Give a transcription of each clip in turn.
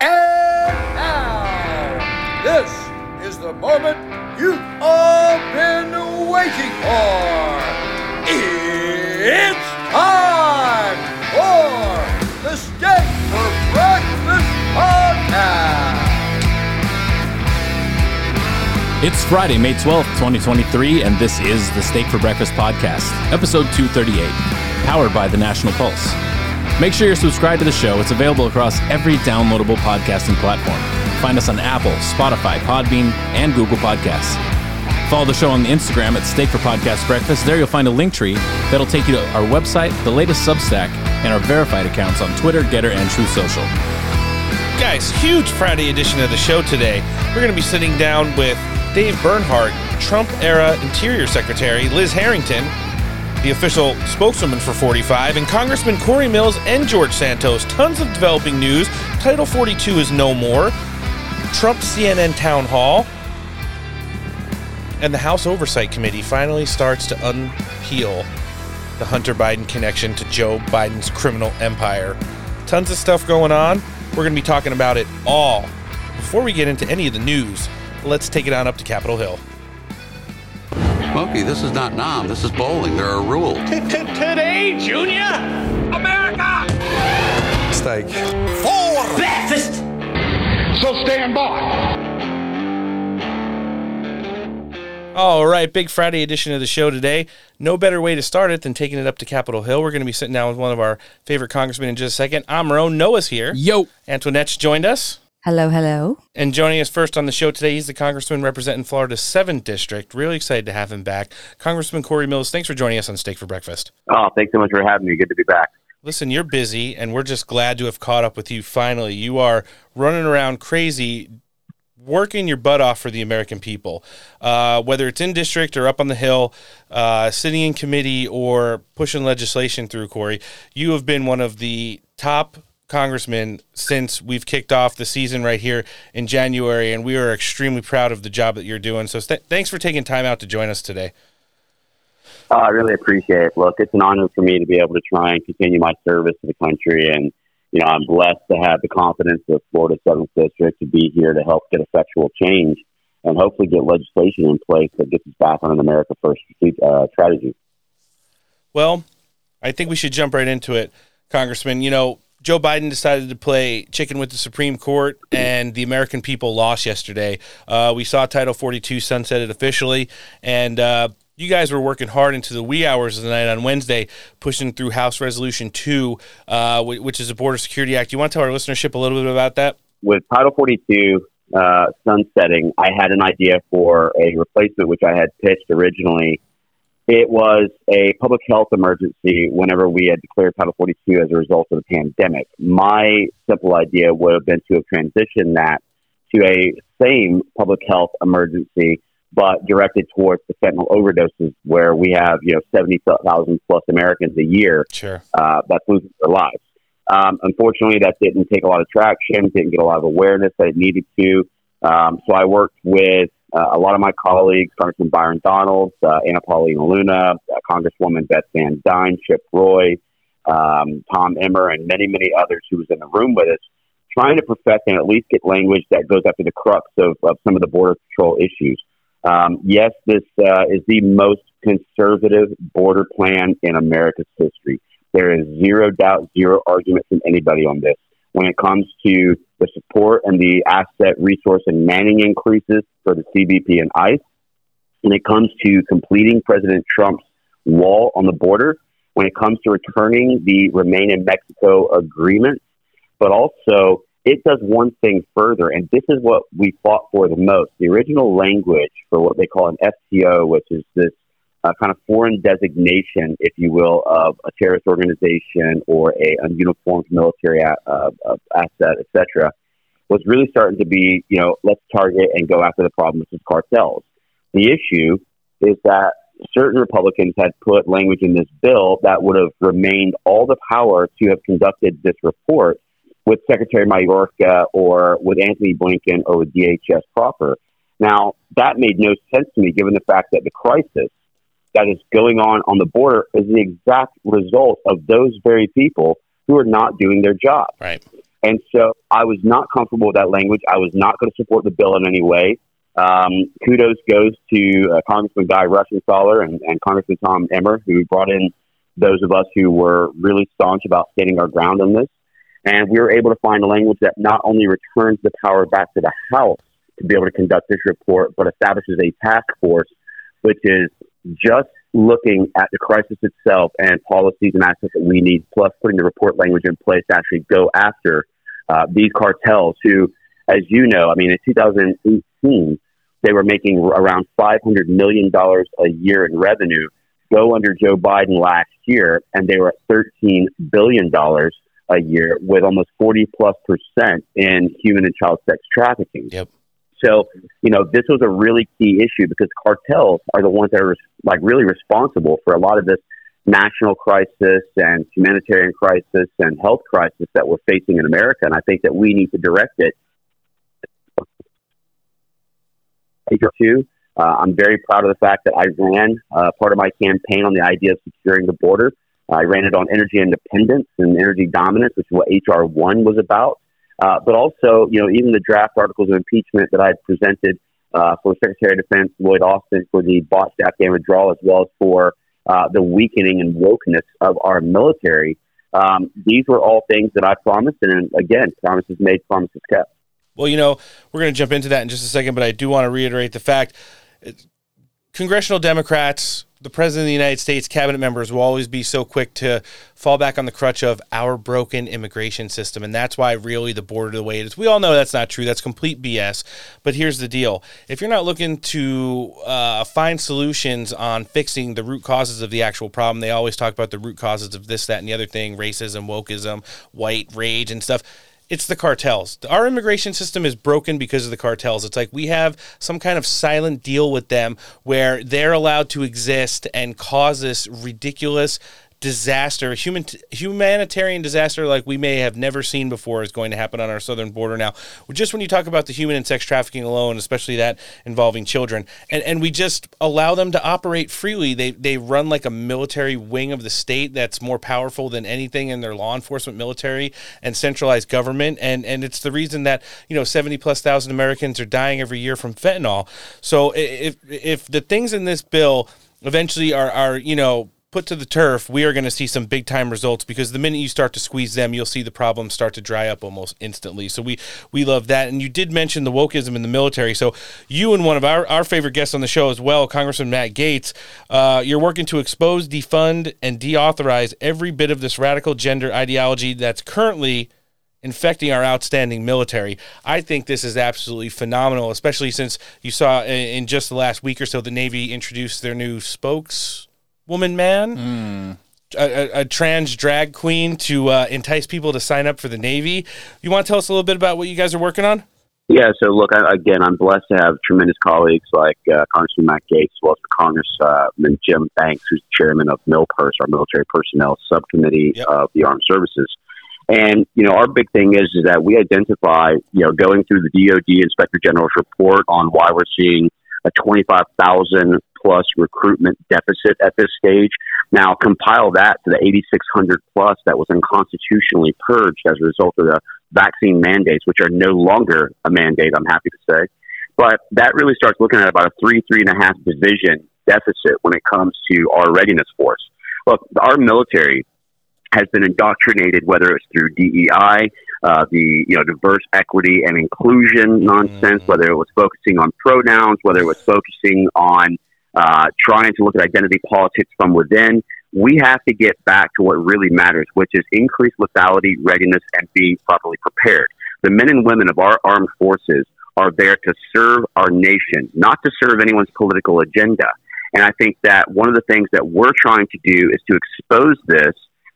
And now, this is the moment you've all been waiting for. It's time for the Steak for Breakfast Podcast. It's Friday, May 12th, 2023, and this is the Steak for Breakfast podcast, episode 238, powered by the National Pulse. Make sure you're subscribed to the show. It's available across every downloadable podcasting platform. Find us on Apple, Spotify, Podbean, and Google Podcasts. Follow the show on Instagram at Steak for Podcast Breakfast. There you'll find a link tree that'll take you to our website, the latest Substack, and our verified accounts on Twitter, GETTR, and Truth Social. Guys, huge Friday edition of the show today. We're going to be sitting down with Dave Bernhardt, Trump era Interior Secretary Liz Harrington, the official spokeswoman for 45, and Congressman Cory Mills and George Santos. Tons of developing news. Title 42 is no more. Trump CNN town hall. And the House Oversight Committee finally starts to unpeel the Hunter Biden connection to Joe Biden's criminal empire. Tons of stuff going on. We're going to be talking about it all. Before we get into any of the news, let's take it on up to Capitol Hill. Smokey, this is not Nam. This is bowling. There are rules. Today, Junior! America! Steak. For breakfast! So stand by. All right, big Friday edition of the show today. No better way to start it than taking it up to Capitol Hill. We're going to be sitting down with one of our favorite congressmen in just a second. I'm Roan. Noah's here. Yo! Antoinette's joined us. Hello, hello. And joining us first on the show today, he's the congressman representing Florida's 7th District. Really excited to have him back. Congressman Cory Mills, thanks for joining us on Steak for Breakfast. Oh, thanks so much for having me. Good to be back. Listen, you're busy, and we're just glad to have caught up with you finally. You are running around crazy, working your butt off for the American people, uh, whether it's in district or up on the Hill, uh, sitting in committee or pushing legislation through, Cory. You have been one of the top congressmen since we've kicked off the season right here in January, and we are extremely proud of the job that you're doing. So th- thanks for taking time out to join us today. Uh, I really appreciate it. Look, it's an honor for me to be able to try and continue my service to the country. And, you know, I'm blessed to have the confidence of Florida 7th District to be here to help get effectual change and hopefully get legislation in place that gets us back on an America First uh, strategy. Well, I think we should jump right into it, Congressman. You know, Joe Biden decided to play chicken with the Supreme Court, and the American people lost yesterday. Uh, we saw Title 42 sunsetted officially, and uh, you guys were working hard into the wee hours of the night on Wednesday, pushing through House Resolution 2, uh, which is a Border Security Act. You want to tell our listenership a little bit about that? With Title 42 uh, sunsetting, I had an idea for a replacement, which I had pitched originally it was a public health emergency whenever we had declared Title 42 as a result of the pandemic. My simple idea would have been to have transitioned that to a same public health emergency, but directed towards the fentanyl overdoses, where we have you know 70,000 plus Americans a year sure. uh, that's losing their lives. Um, unfortunately, that didn't take a lot of traction, didn't get a lot of awareness that it needed to. Um, so I worked with uh, a lot of my colleagues, Congressman Byron Donalds, uh, Anna Paulina Luna, uh, Congresswoman Beth Van Duyne, Chip Roy, um, Tom Emmer, and many, many others who was in the room with us, trying to perfect and at least get language that goes after the crux of, of some of the border patrol issues. Um, yes, this uh, is the most conservative border plan in America's history. There is zero doubt, zero argument from anybody on this when it comes to the support and the asset, resource, and manning increases for the CBP and ICE. When it comes to completing President Trump's wall on the border, when it comes to returning the Remain in Mexico agreement, but also it does one thing further, and this is what we fought for the most. The original language for what they call an FTO, which is this uh, kind of foreign designation, if you will, of a terrorist organization or a uniformed military a, uh, asset, etc., was really starting to be, you know, let's target and go after the problem, which is cartels. The issue is that certain Republicans had put language in this bill that would have remained all the power to have conducted this report with Secretary Mayorkas or with Anthony Blinken or with DHS proper. Now, that made no sense to me given the fact that the crisis that is going on on the border is the exact result of those very people who are not doing their job. Right. And so I was not comfortable with that language. I was not going to support the bill in any way. Um, kudos goes to uh, Congressman Guy Reschenthaler and, and Congressman Tom Emmer, who brought in those of us who were really staunch about standing our ground on this. And we were able to find a language that not only returns the power back to the House to be able to conduct this report, but establishes a task force, which is just looking at the crisis itself and policies and actions that we need, plus putting the report language in place to actually go after uh, these cartels who, as you know, I mean, in 2018, they were making around $500 million a year in revenue. Go under Joe Biden last year, and they were at $13 billion a year with almost 40 plus percent in human and child sex trafficking. Yep. So, you know, this was a really key issue because cartels are the ones that are like really responsible for a lot of this national crisis and humanitarian crisis and health crisis that we're facing in America. And I think that we need to direct it. Two, uh, I'm very proud of the fact that I ran uh, part of my campaign on the idea of securing the border. I ran it on energy independence and energy dominance, which is what HR one was about. Uh, but also, you know, even the draft articles of impeachment that I had presented uh, for Secretary of Defense Lloyd Austin for the botched Afghan withdrawal, as well as for uh, the weakening and wokeness of our military. Um, these were all things that I promised, and again, promises made, promises kept. Well, you know, we're going to jump into that in just a second, but I do want to reiterate the fact congressional Democrats the president of the United States, cabinet members will always be so quick to fall back on the crutch of our broken immigration system. And that's why really the border the way it is. We all know that's not true. That's complete BS. But here's the deal if you're not looking to uh, find solutions on fixing the root causes of the actual problem, they always talk about the root causes of this, that, and the other thing racism, wokeism, white rage, and stuff it's the cartels. Our immigration system is broken because of the cartels. It's like we have some kind of silent deal with them where they're allowed to exist and cause this ridiculous disaster, human humanitarian disaster like we may have never seen before is going to happen on our southern border now. Just when you talk about the human and sex trafficking alone, especially that involving children, and, and we just allow them to operate freely. They they run like a military wing of the state that's more powerful than anything in their law enforcement, military, and centralized government. And and it's the reason that you know seventy plus thousand Americans are dying every year from fentanyl. So if if the things in this bill eventually are are you know put to the turf, we are going to see some big time results because the minute you start to squeeze them, you'll see the problems start to dry up almost instantly. So we we love that. And you did mention the wokeism in the military. So you and one of our, our favorite guests on the show as well, Congressman Matt Gaetz, uh, you're working to expose, defund, and deauthorize every bit of this radical gender ideology that's currently infecting our outstanding military. I think this is absolutely phenomenal, especially since you saw in just the last week or so the Navy introduced their new spokes woman man. Mm. A, a, a, trans drag queen to uh, entice people to sign up for the Navy. You want to tell us a little bit about what you guys are working on? Yeah, so look, I, again, I'm blessed to have tremendous colleagues like uh, Congressman Matt Gaetz, as well as Congressman Jim Banks, who's chairman of MILPERS, our Military Personnel Subcommittee yep. of the Armed Services. And, you know, our big thing is, is that we identify, you know, going through the DOD Inspector General's report on why we're seeing a 25,000 plus recruitment deficit at this stage. Now, compile that to the 8,600 plus that was unconstitutionally purged as a result of the vaccine mandates, which are no longer a mandate, I'm happy to say. But that really starts looking at about a three, three and a half division deficit when it comes to our readiness force. Look, our military has been indoctrinated, whether it's through DEI, uh, the you know diverse equity and inclusion nonsense, mm-hmm. whether it was focusing on pronouns, whether it was focusing on uh, trying to look at identity politics from within. We have to get back to what really matters, which is increased lethality, readiness, and being properly prepared. The men and women of our armed forces are there to serve our nation, not to serve anyone's political agenda. And I think that one of the things that we're trying to do is to expose this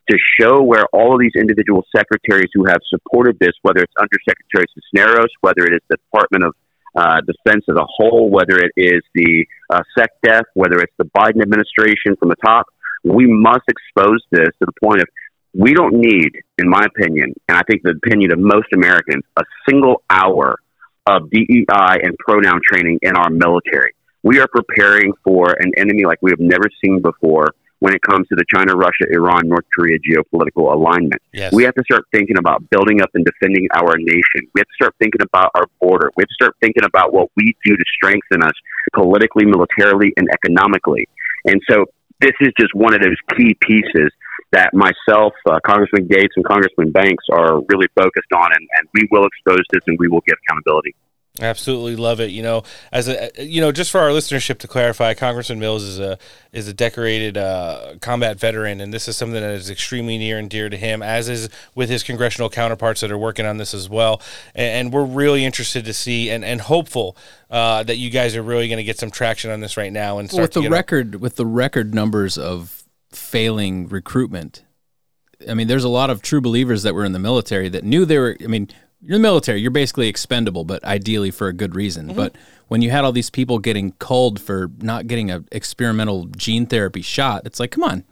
to show where all of these individual secretaries who have supported this, whether it's Undersecretary Cisneros, whether it is the Department of uh, defense as a whole, whether it is the uh, SecDef, whether it's the Biden administration from the top, we must expose this to the point of we don't need, in my opinion, and I think the opinion of most Americans, a single hour of DEI and pronoun training in our military. We are preparing for an enemy like we have never seen before when it comes to the China, Russia, Iran, North Korea geopolitical alignment. Yes. We have to start thinking about building up and defending our nation. We have to start thinking about our border. We have to start thinking about what we do to strengthen us politically, militarily, and economically. And so this is just one of those key pieces that myself, uh, Congressman Gaetz, and Congressman Banks are really focused on, and, and we will expose this and we will give accountability. Absolutely love it. You know, as a you know, just for our listenership to clarify, Congressman Mills is a is a decorated uh, combat veteran, and this is something that is extremely near and dear to him, as is with his congressional counterparts that are working on this as well. And, and we're really interested to see and and hopeful uh, that you guys are really going to get some traction on this right now. And Well, with the record with the record numbers of failing recruitment, I mean, there's a lot of true believers that were in the military that knew they were. I mean, you're in the military, you're basically expendable, but ideally for a good reason. Mm-hmm. But when you had all these people getting culled for not getting a experimental gene therapy shot, it's like, come on.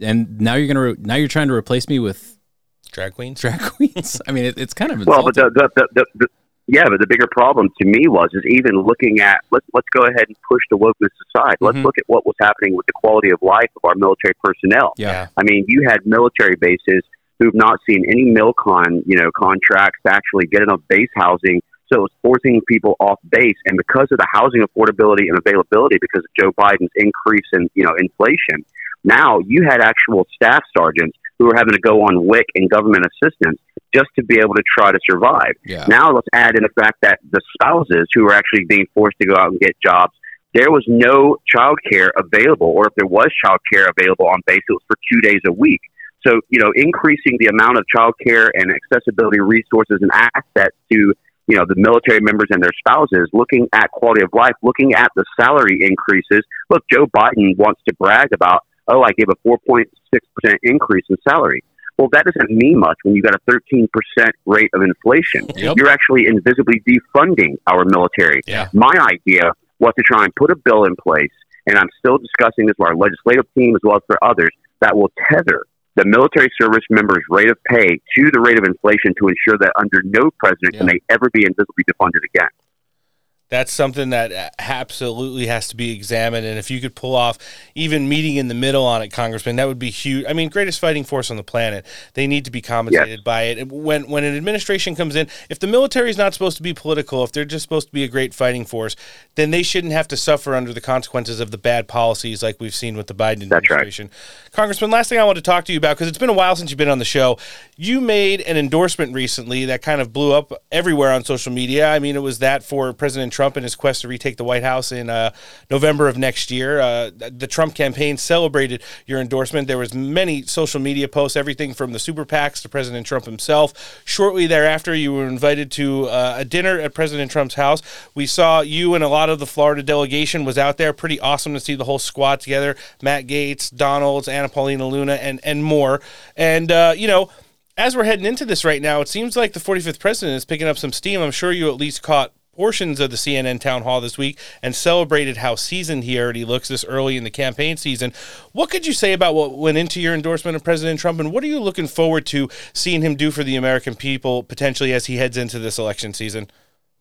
And now you're gonna re- now you're trying to replace me with drag queens. drag queens. I mean, it, it's kind of Well, but the, the, the, the, the yeah, but the bigger problem to me was is even looking at let's let's go ahead and push the wokeness aside. Let's Mhm. look at what was happening with the quality of life of our military personnel. yeah. I mean, you had military bases who've not seen any milcon, you know, contracts to actually get enough base housing. So it was forcing people off base, and because of the housing affordability and availability, because of Joe Biden's increase in you know inflation, now you had actual staff sergeants who were having to go on WIC and government assistance just to be able to try to survive. Yeah. Now let's add in the fact that the spouses who were actually being forced to go out and get jobs, there was no child care available, or if there was child care available on base, it was for two days a week. So, you know, increasing the amount of child care and accessibility resources and assets to, you know, the military members and their spouses, looking at quality of life, looking at the salary increases. Look, Joe Biden wants to brag about, oh, I gave a 4.6% increase in salary. Well, that doesn't mean much when you got a 13% rate of inflation. Yep. You're actually invisibly defunding our military. Yeah. My idea was to try and put a bill in place, and I'm still discussing this with our legislative team as well as for others, that will tether the military service members' rate of pay to the rate of inflation to ensure that under no president can they ever be invisibly defunded again. That's something that absolutely has to be examined. And if you could pull off even meeting in the middle on it, Congressman, that would be huge. I mean, greatest fighting force on the planet. They need to be compensated by it. When when an administration comes in, if the military is not supposed to be political, if they're just supposed to be a great fighting force, then they shouldn't have to suffer under the consequences of the bad policies like we've seen with the Biden That's right. administration. Congressman, last thing I want to talk to you about because it's been a while since you've been on the show. You made an endorsement recently that kind of blew up everywhere on social media. I mean, it was that for President Trump and his quest to retake the White House in uh, November of next year. Uh, the Trump campaign celebrated your endorsement. There was many social media posts, everything from the super PACs to President Trump himself. Shortly thereafter, you were invited to uh, a dinner at President Trump's house. We saw you and a lot of the Florida delegation was out there. Pretty awesome to see the whole squad together. Matt Gaetz, Donalds, Anna Paulina Luna, and and more. And uh, you know as we're heading into this right now, it seems like the 45th president is picking up some steam. I'm sure you at least caught portions of the CNN town hall this week and celebrated how seasoned he already looks this early in the campaign season. What could you say about what went into your endorsement of President Trump, and what are you looking forward to seeing him do for the American people potentially as he heads into this election season?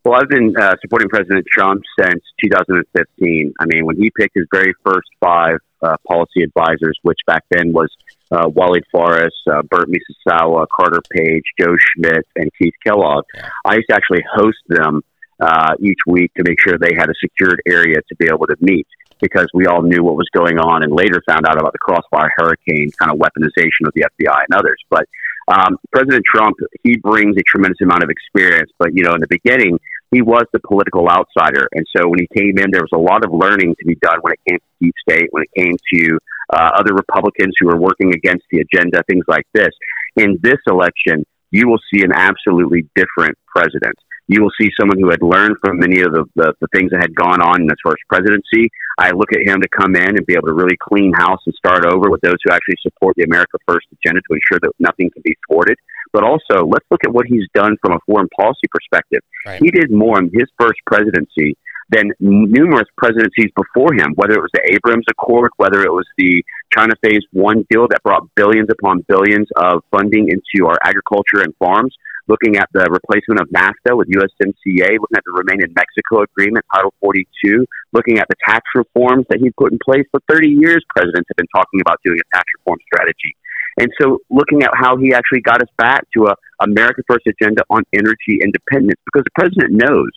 Well, I've been uh, supporting President Trump since 2015. I mean, when he picked his very first five uh, policy advisors, which back then was uh, Walid Phares, uh, Burt Misasawa, Carter Page, Joe Schmitz, and Keith Kellogg, I used to actually host them uh, each week to make sure they had a secured area to be able to meet because we all knew what was going on and later found out about the crossfire hurricane kind of weaponization of the FBI and others. But um, President Trump, he brings a tremendous amount of experience. But, you know, in the beginning, he was the political outsider. And so when he came in, there was a lot of learning to be done when it came to deep state, when it came to uh, other Republicans who were working against the agenda, things like this. In this election, you will see an absolutely different president. You will see someone who had learned from many of the, the, the things that had gone on in his first presidency. I look at him to come in and be able to really clean house and start over with those who actually support the America First agenda to ensure that nothing can be thwarted. But also, let's look at what he's done from a foreign policy perspective. Right. He did more in his first presidency than numerous presidencies before him, whether it was the Abraham Accord, whether it was the China Phase One deal that brought billions upon billions of funding into our agriculture and farms, looking at the replacement of NAFTA with USMCA, looking at the Remain in Mexico agreement, Title 42, looking at the tax reforms that he put in place. For 30 years, presidents have been talking about doing a tax reform strategy. And so looking at how he actually got us back to a America First agenda on energy independence, because the president knows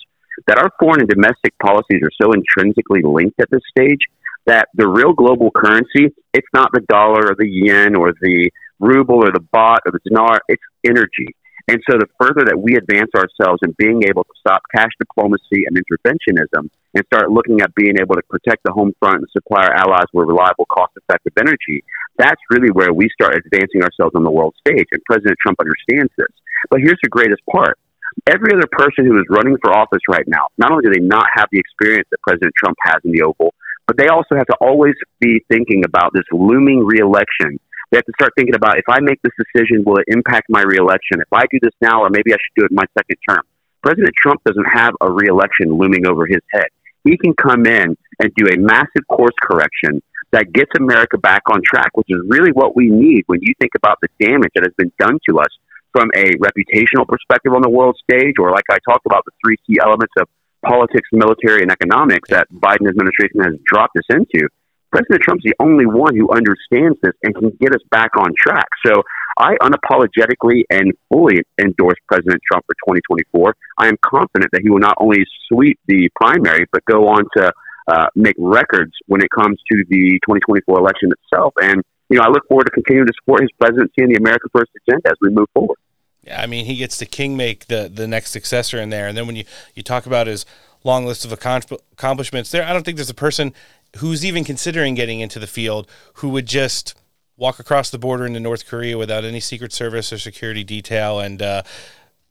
that our foreign and domestic policies are so intrinsically linked at this stage that the real global currency, it's not the dollar or the yen or the ruble or the baht or the dinar, it's energy. And so the further that we advance ourselves in being able to stop cash diplomacy and interventionism and start looking at being able to protect the home front and supply our allies with reliable, cost effective energy, that's really where we start advancing ourselves on the world stage. And President Trump understands this. But here's the greatest part. Every other person who is running for office right now, not only do they not have the experience that President Trump has in the Oval, but they also have to always be thinking about this looming reelection. They have to start thinking about if I make this decision, will it impact my reelection? If I do this now, or maybe I should do it in my second term. President Trump doesn't have a reelection looming over his head. He can come in and do a massive course correction that gets America back on track, which is really what we need when you think about the damage that has been done to us from a reputational perspective on the world stage, or like I talked about, the three key elements of politics, military, and economics that Biden administration has dropped us into. President Trump's the only one who understands this and can get us back on track. So I unapologetically and fully endorse President Trump for 2024. I am confident that he will not only sweep the primary, but go on to uh, make records when it comes to the 2024 election itself. And, you know, I look forward to continuing to support his presidency and the America First agenda as we move forward. Yeah, I mean, he gets to king make the, the next successor in there. And then when you, you talk about his long list of accomplishments there, I don't think there's a person who's even considering getting into the field who would just walk across the border into North Korea without any Secret Service or security detail and uh,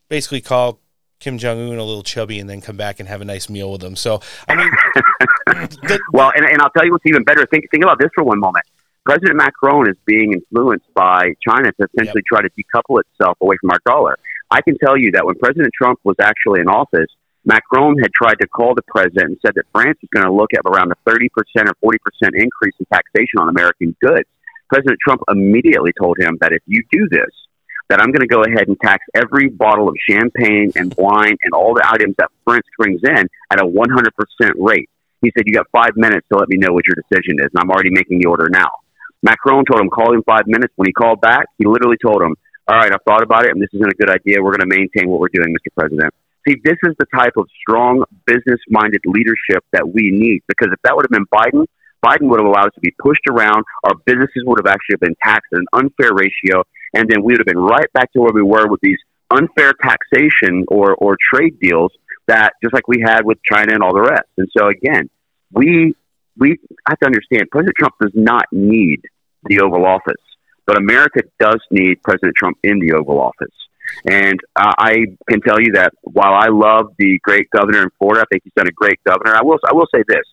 basically call Kim Jong Un a little chubby and then come back and have a nice meal with him. So, I mean, well, and, and I'll tell you what's even better. Think think about this for one moment. President Macron is being influenced by China to essentially yep. try to decouple itself away from our dollar. I can tell you that when President Trump was actually in office, Macron had tried to call the president and said that France is going to look at around a 30% or 40% increase in taxation on American goods. President Trump immediately told him that if you do this, that I'm going to go ahead and tax every bottle of champagne and wine and all the items that France brings in at a 100% rate. He said, You got five minutes to let me know what your decision is, and I'm already making the order now. Macron told him, Call him five minutes. When he called back, he literally told him, All right, I've thought about it, and this isn't a good idea. We're going to maintain what we're doing, Mr. President. See, this is the type of strong business minded leadership that we need because if that would have been Biden, Biden would have allowed us to be pushed around. Our businesses would have actually been taxed at an unfair ratio, and then we would have been right back to where we were with these unfair taxation or, or trade deals that just like we had with China and all the rest. And so again, we we have to understand President Trump does not need the Oval Office, but America does need President Trump in the Oval Office. And uh, I can tell you that while I love the great governor in Florida, I think he's done a great governor. I will I will say this: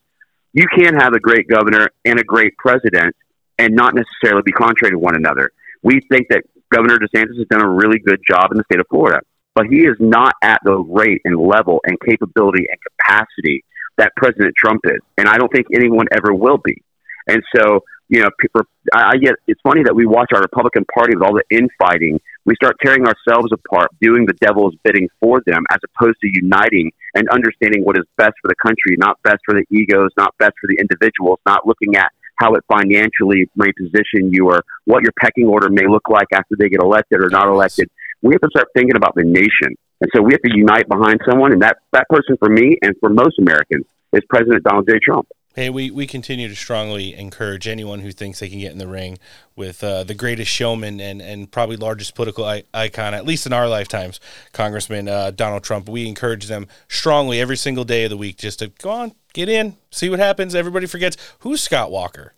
you can have a great governor and a great president, and not necessarily be contrary to one another. We think that Governor DeSantis has done a really good job in the state of Florida, but he is not at the rate and level and capability and capacity that President Trump is, and I don't think anyone ever will be. And so, you know, people, I get it's funny that we watch our Republican Party with all the infighting. We start tearing ourselves apart, doing the devil's bidding for them, as opposed to uniting and understanding what is best for the country, not best for the egos, not best for the individuals, not looking at how it financially may position you or what your pecking order may look like after they get elected or not elected. We have to start thinking about the nation. And so we have to unite behind someone. And that, that person for me and for most Americans is President Donald J. Trump. Hey, we, we continue to strongly encourage anyone who thinks they can get in the ring with uh, the greatest showman and, and probably largest political I- icon, at least in our lifetimes, Congressman uh, Donald Trump. We encourage them strongly every single day of the week just to go on, get in, see what happens. Everybody forgets who's Scott Walker.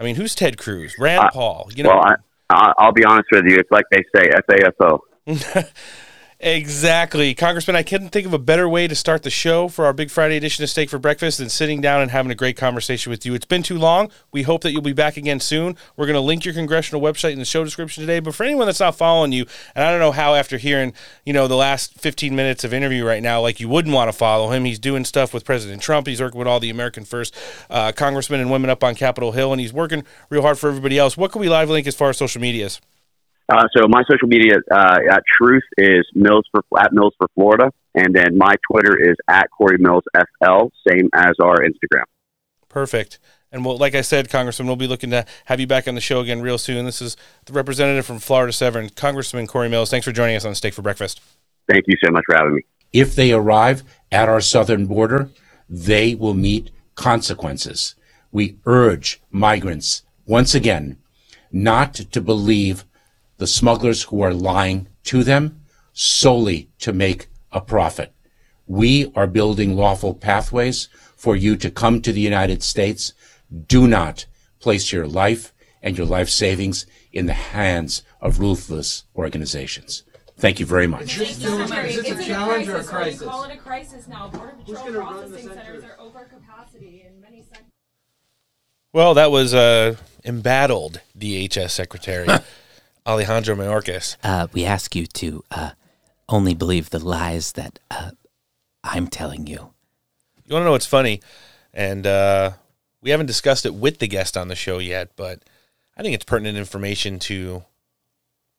I mean, who's Ted Cruz, Rand Paul. You know, well, I, I'll be honest with you. It's like they say, FAFO. Exactly. Congressman, I couldn't think of a better way to start the show for our Big Friday edition of Steak for Breakfast than sitting down and having a great conversation with you. It's been too long. We hope that you'll be back again soon. We're going to link your congressional website in the show description today. But for anyone that's not following you, and I don't know how after hearing, you know, the last 15 minutes of interview right now, like you wouldn't want to follow him. He's doing stuff with President Trump. He's working with all the American First uh, congressmen and women up on Capitol Hill, and he's working real hard for everybody else. What can we live link as far as social medias? Uh, so my social media uh, at Truth is Mills for at Mills for Florida, and then my Twitter is at Cory Mills FL, same as our Instagram. Perfect. And well, like I said, Congressman, we'll be looking to have you back on the show again real soon. This is the representative from Florida Severn, Congressman Cory Mills. Thanks for joining us on Steak for Breakfast. Thank you so much for having me. If they arrive at our southern border, they will meet consequences. We urge migrants once again not to believe the smugglers who are lying to them solely to make a profit. We are building lawful pathways for you to come to the United States. Do not place your life and your life savings in the hands of ruthless organizations. Thank you very much. Is it a challenge or a crisis? Call it a crisis now. Border Patrol processing centers are over capacity in many sectors. Well, that was uh, embattled DHS Secretary Alejandro Mayorkas. Uh, we ask you to uh, only believe the lies that uh, I'm telling you. You want to know what's funny? And uh, we haven't discussed it with the guest on the show yet, but I think it's pertinent information to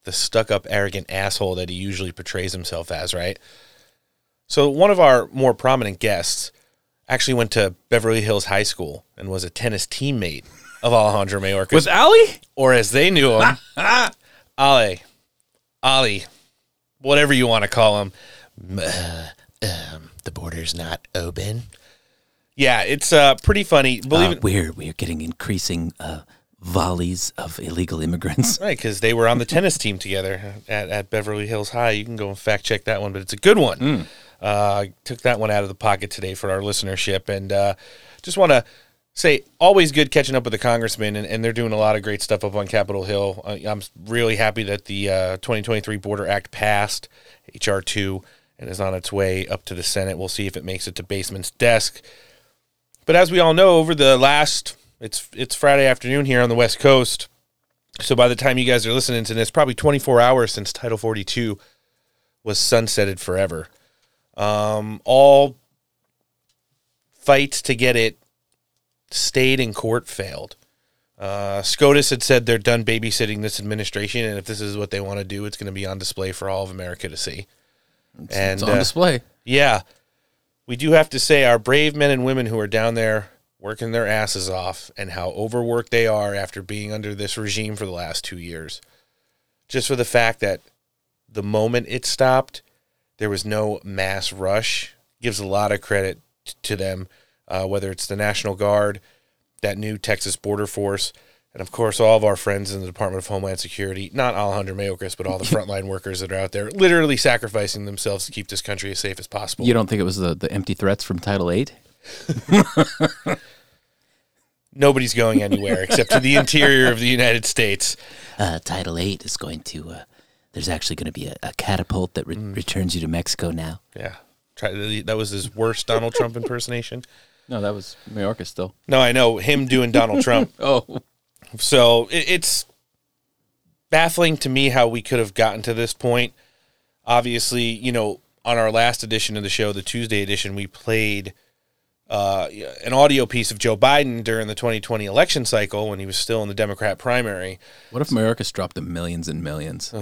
the stuck up, arrogant asshole that he usually portrays himself as, right? So, one of our more prominent guests actually went to Beverly Hills High School and was a tennis teammate of Alejandro Mayorkas. Was Ali? or as they knew him, Ale, Ali, whatever you want to call him. Um, the border's not open. Yeah, it's uh, pretty funny. Believe Uh, it, we're we're getting increasing uh, volleys of illegal immigrants. right? Because they were on the tennis team together at, at Beverly Hills High. You can go and fact check that one, but it's a good one. Uh, took that one out of the pocket today for our listenership, and uh, just want to say always good catching up with the congressman, and, and they're doing a lot of great stuff up on Capitol Hill. I'm really happy that the uh, 2023 Border Act passed HR two and is on its way up to the Senate. We'll see if it makes it to Basement's desk. But as we all know, over the last it's it's Friday afternoon here on the West Coast. So by the time you guys are listening to this, probably 24 hours since Title 42 was sunsetted forever. Um, all fights to get it stayed in court failed. Uh, SCOTUS had said they're done babysitting this administration, and if this is what they want to do, it's going to be on display for all of America to see. and It's on uh, display. yeah, we do have to say our brave men and women who are down there working their asses off and how overworked they are after being under this regime for the last two years. Just for the fact that the moment it stopped, there was no mass rush gives a lot of credit to them, uh, whether it's the National Guard, that new Texas Border Force, and of course all of our friends in the Department of Homeland Security, not Alejandro Mayorkas, but all the frontline workers that are out there literally sacrificing themselves to keep this country as safe as possible. You don't think it was the, the empty threats from Title Eight? Nobody's going anywhere except to the interior of the United States. Uh, Title Eight is going to. Uh, there's actually going to be a, a catapult that re- returns you to Mexico now. Yeah. That was his worst Donald Trump impersonation. No, that was Mayorkas still. No, I know him doing Donald Trump. Oh, So it, it's baffling to me how we could have gotten to this point. Obviously, you know, on our last edition of the show, the Tuesday edition, we played uh, an audio piece of Joe Biden during the 2020 election cycle when he was still in the Democrat primary. what if Mayorkas dropped the millions and millions?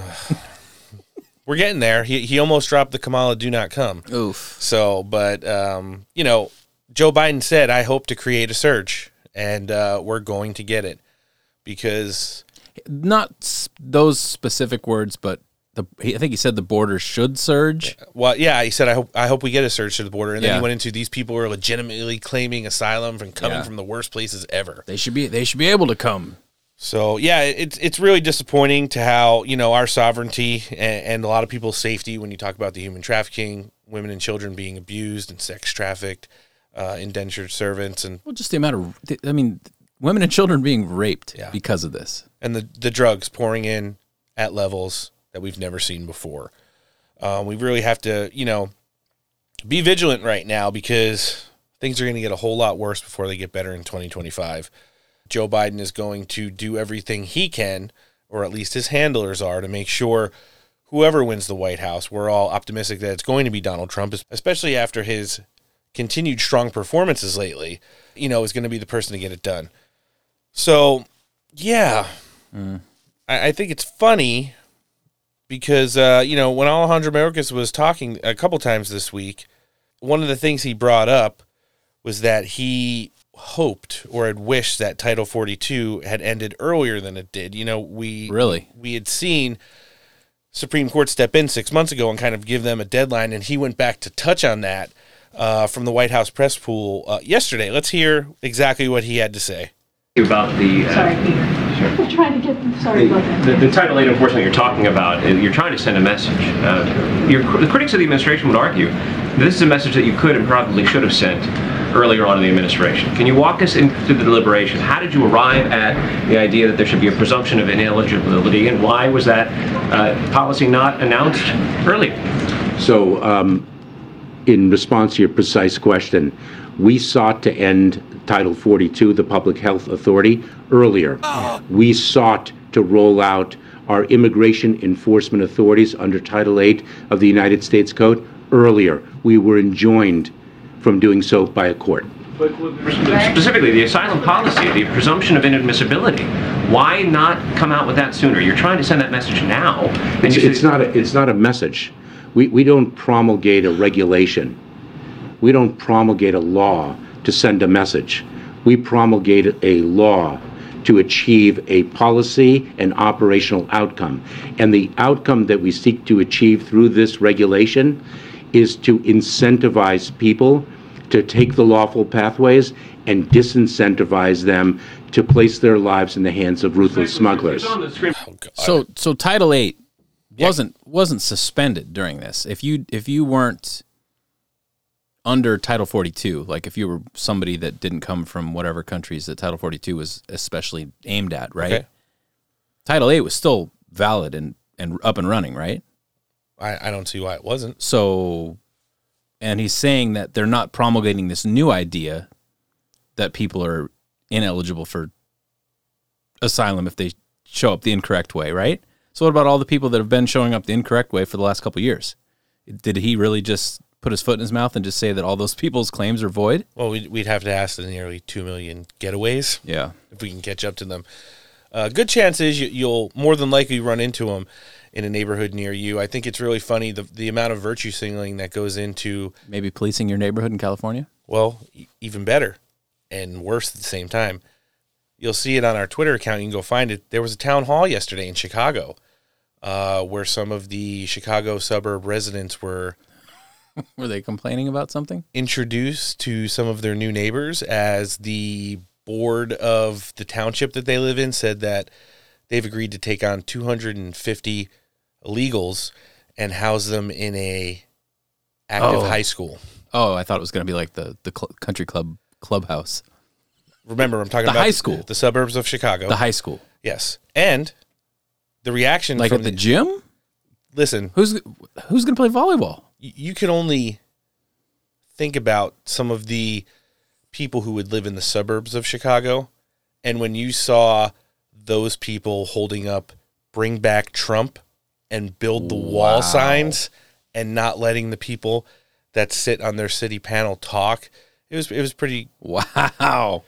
We're getting there. He, he almost dropped the Kamala do not come. Oof. So, but um, you know, Joe Biden said, "I hope to create a surge, and uh, we're going to get it because Not those specific words, but the I think he said the border should surge. well, yeah." He said, "I hope I hope we get a surge to the border," and then Yeah. he went into these people are legitimately claiming asylum from coming Yeah. from the worst places ever. They should be they should be able to come. So yeah, it's it's really disappointing to how you know our sovereignty and, and a lot of people's safety when you talk about the human trafficking, women and children being abused and sex trafficked, uh, indentured servants, and Well, just the amount of I mean, women and children being raped Yeah. because of this. and the the drugs pouring in at levels that we've never seen before. Um, we really have to, you know, be vigilant right now because things are going to get a whole lot worse before they get better in 2025. Joe Biden is going to do everything he can, or at least his handlers are, to make sure whoever wins the White House, we're all optimistic that it's going to be Donald Trump, especially after his continued strong performances lately, you know, is going to be the person to get it done. So, yeah, I, I think it's funny because uh, you know when Alejandro Mayorkas was talking a couple times this week, one of the things he brought up was that he hoped or had wished that Title 42 had ended earlier than it did. You know, we Really? we had seen Supreme Court step in six months ago and kind of give them a deadline, and he went back to touch on that uh, from the White House press pool uh, yesterday. Let's hear exactly what he had to say. about the uh, Sorry, Peter. We're trying to get, sorry about that. the, the Title VIII enforcement you're talking about. uh, You're trying to send a message. Uh, your, the critics of the administration would argue this is a message that you could and probably should have sent earlier on in the administration. Can you walk us into the deliberation? How did you arrive at the idea that there should be a presumption of ineligibility, and why was that uh, policy not announced earlier? So, um, in response to your precise question, we sought to end Title 42, the Public Health Authority, earlier. We sought to roll out our immigration enforcement authorities under Title 8 of the United States Code earlier. We were enjoined from doing so by a court. But specifically, the asylum policy, the presumption of inadmissibility. Why not come out with that sooner? You're trying to send that message now. It's, it's not a, it's not a message. We, we don't promulgate a regulation. We don't promulgate a law to send a message. We promulgate a law to achieve a policy and operational outcome. And the outcome that we seek to achieve through this regulation is to incentivize people to take the lawful pathways and disincentivize them to place their lives in the hands of ruthless smugglers. It's on the screen. So so Title Eight wasn't wasn't suspended during this. If you if you weren't under Title Forty Two, like if you were somebody that didn't come from whatever countries that Title Forty Two was especially aimed at, right? Okay. Title Eight was still valid and and up and running, right? I, I don't see why it wasn't. So, and he's saying that they're not promulgating this new idea that people are ineligible for asylum if they show up the incorrect way, right? So, what about all the people that have been showing up the incorrect way for the last couple of years? Did he really just put his foot in his mouth and just say that all those people's claims are void? Well, we'd, we'd have to ask the nearly 2 million getaways Yeah. if we can catch up to them. Uh, good chance is you, you'll more than likely run into them in a neighborhood near you. I think it's really funny the, the amount of virtue signaling that goes into, Maybe policing your neighborhood in California? well, e- even better and worse at the same time. You'll see it on our Twitter account. You can go find it. There was a town hall yesterday in Chicago uh, where some of the Chicago suburb residents were Were they complaining about something? introduced to some of their new neighbors as the board of the township that they live in said that they've agreed to take on 250 illegals and house them in a active Oh. high school. Oh, I thought it was going to be like the, the cl- country club clubhouse, Remember, I'm talking The about high school. the suburbs of Chicago. the high school. yes, and the reaction Like from at the gym? listen, Who's who's going to play volleyball? you can only think about some of the people who would live in the suburbs of Chicago. And when you saw those people holding up bring back Trump and build the wall signs and not letting the people that sit on their city panel talk, it was it was pretty Wow.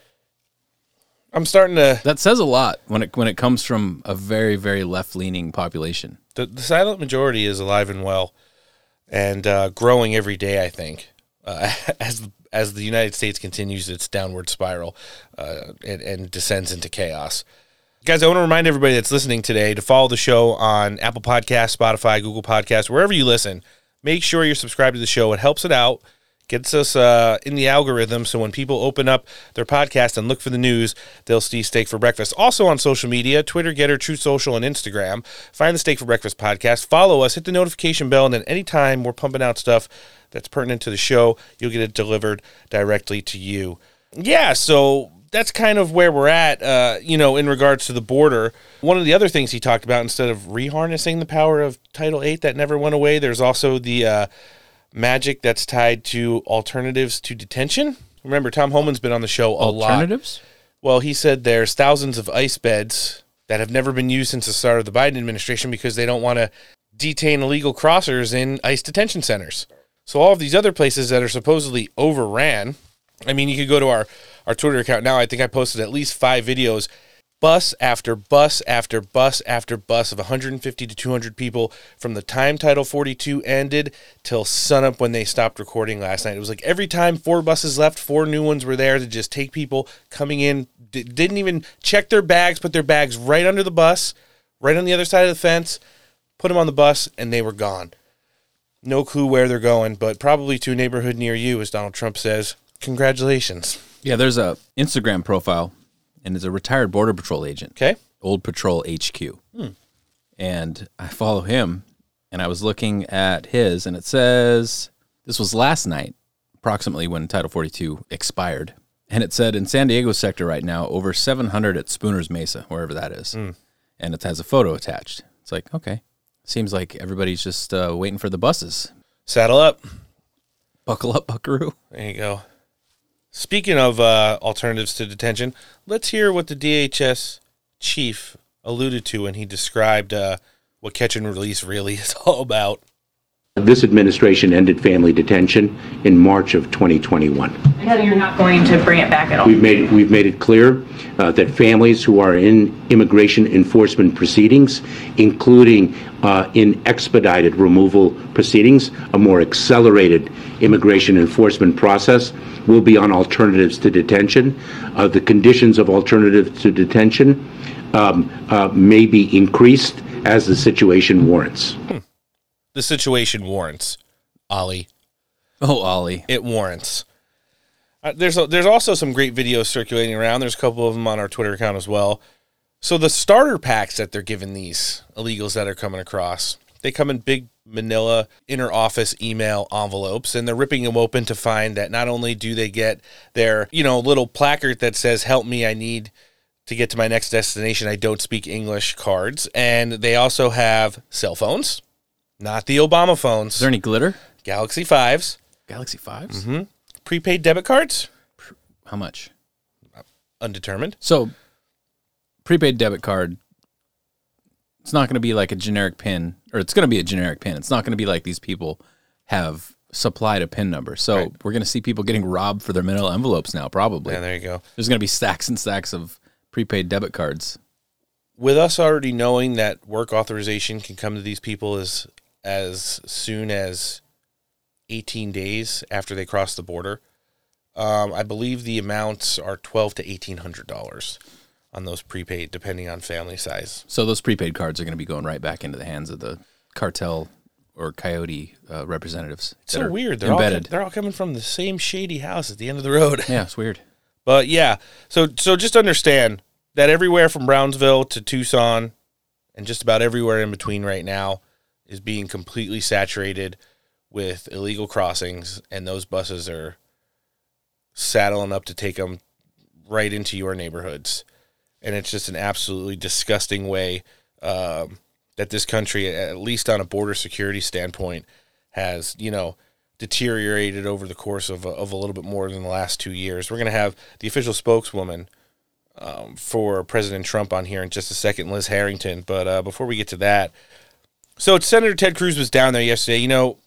I'm starting to That says a lot when it when it comes from a very very left leaning population. the, the silent majority is alive and well and uh, growing every day i think uh, as as the united states continues its downward spiral uh, and, and descends into chaos. Guys i want to remind everybody that's listening today to follow the show on apple Podcasts, spotify google Podcasts, wherever you listen make sure you're subscribed to the show. It helps it out gets us uh, in the algorithm so when people open up their podcast and look for the news they'll see steak for breakfast. Also on social media twitter GETTR true social and instagram. Find the steak for breakfast podcast. Follow us. Hit the notification bell and then anytime we're pumping out stuff that's pertinent to the show you'll get it delivered directly to you. Yeah so that's kind of where we're at uh, you know in regards to the border. One of the other things he talked about instead of reharnessing the power of title 8 that never went away there's also the uh, magic that's tied to alternatives to detention. Remember, Tom Homan's been on the show a lot. Alternatives? Well, he said there's thousands of ice beds that have never been used since the start of the Biden administration because they don't want to detain illegal crossers in ICE detention centers. So all of these other places that are supposedly overran, I mean, you could go to our our Twitter account now. I think I posted at least five videos bus after bus after bus after bus of 150 to 200 people from the time Title 42 ended till sunup when they stopped recording last night. It was like every time four buses left, four new ones were there to just take people coming in. D- didn't even check their bags, put their bags right under the bus, right on the other side of the fence, put them on the bus, and they were gone. No clue where they're going, but probably to a neighborhood near you, as Donald Trump says. Congratulations. Yeah, there's a Instagram profile, and it's a retired Border Patrol agent. Okay. Old Patrol HQ. Hmm. And I follow him, and I was looking at his, and it says this was last night, approximately when Title 42 expired. And it said in San Diego sector right now, over 700 at Spooner's Mesa, wherever that is. Hmm. And it has a photo attached. It's like, okay. Seems like everybody's just uh, waiting for the buses. Saddle up. Buckle up, buckaroo. There you go. Speaking of uh, alternatives to detention, let's hear what the DHS chief alluded to when he described uh, what catch and release really is all about. This administration ended family detention in March of 2021. So you're not going to bring it back at all? We've made, we've made it clear uh, that families who are in immigration enforcement proceedings, including uh, in expedited removal proceedings, a more accelerated immigration enforcement process, will be on alternatives to detention. Uh, The conditions of alternatives to detention um, uh, may be increased as the situation warrants. The situation warrants, Ollie. Oh, Ollie. It warrants. Uh, there's a, there's also some great videos circulating around. There's a couple of them on our Twitter account as well. So the starter packs that they're giving these illegals that are coming across, they come in big manila inner office email envelopes and they're ripping them open to find that not only do they get their, you know, little placard that says help me, I need to get to my next destination, I don't speak English cards, and they also have cell phones, not the Obama phones. Is there any glitter? Galaxy 5s, Galaxy 5s? mm-hmm. prepaid debit cards, How much? undetermined. So, prepaid debit card, it's not going to be like a generic pin, or it's going to be a generic pin. It's not going to be like these people have supplied a pin number. So, Right. we're going to see people getting robbed for their manila envelopes now, probably. Yeah, there you go. There's going to be stacks and stacks of prepaid debit cards. with us already knowing that work authorization can come to these people as as soon as 18 days after they cross the border, um, I believe the amounts are 12 to 1800 dollars on those prepaid, depending on family size. So, those prepaid cards are going to be going right back into the hands of the cartel or coyote uh, representatives. It's so weird. They're all embedded. they're all coming from the same shady house at the end of the road. yeah, it's weird. But yeah, so so just understand that everywhere from Brownsville to Tucson and just about everywhere in between right now is being completely saturated with illegal crossings and those buses are saddling up to take them right into your neighborhoods. And it's just an absolutely disgusting way um, that this country, at least on a border security standpoint, has, you know, deteriorated over the course of a, of a little bit more than the last two years. We're going to have the official spokeswoman um, for President Trump on here in just a second, Liz Harrington. But uh, before we get to that, so Senator Ted Cruz was down there yesterday. You know,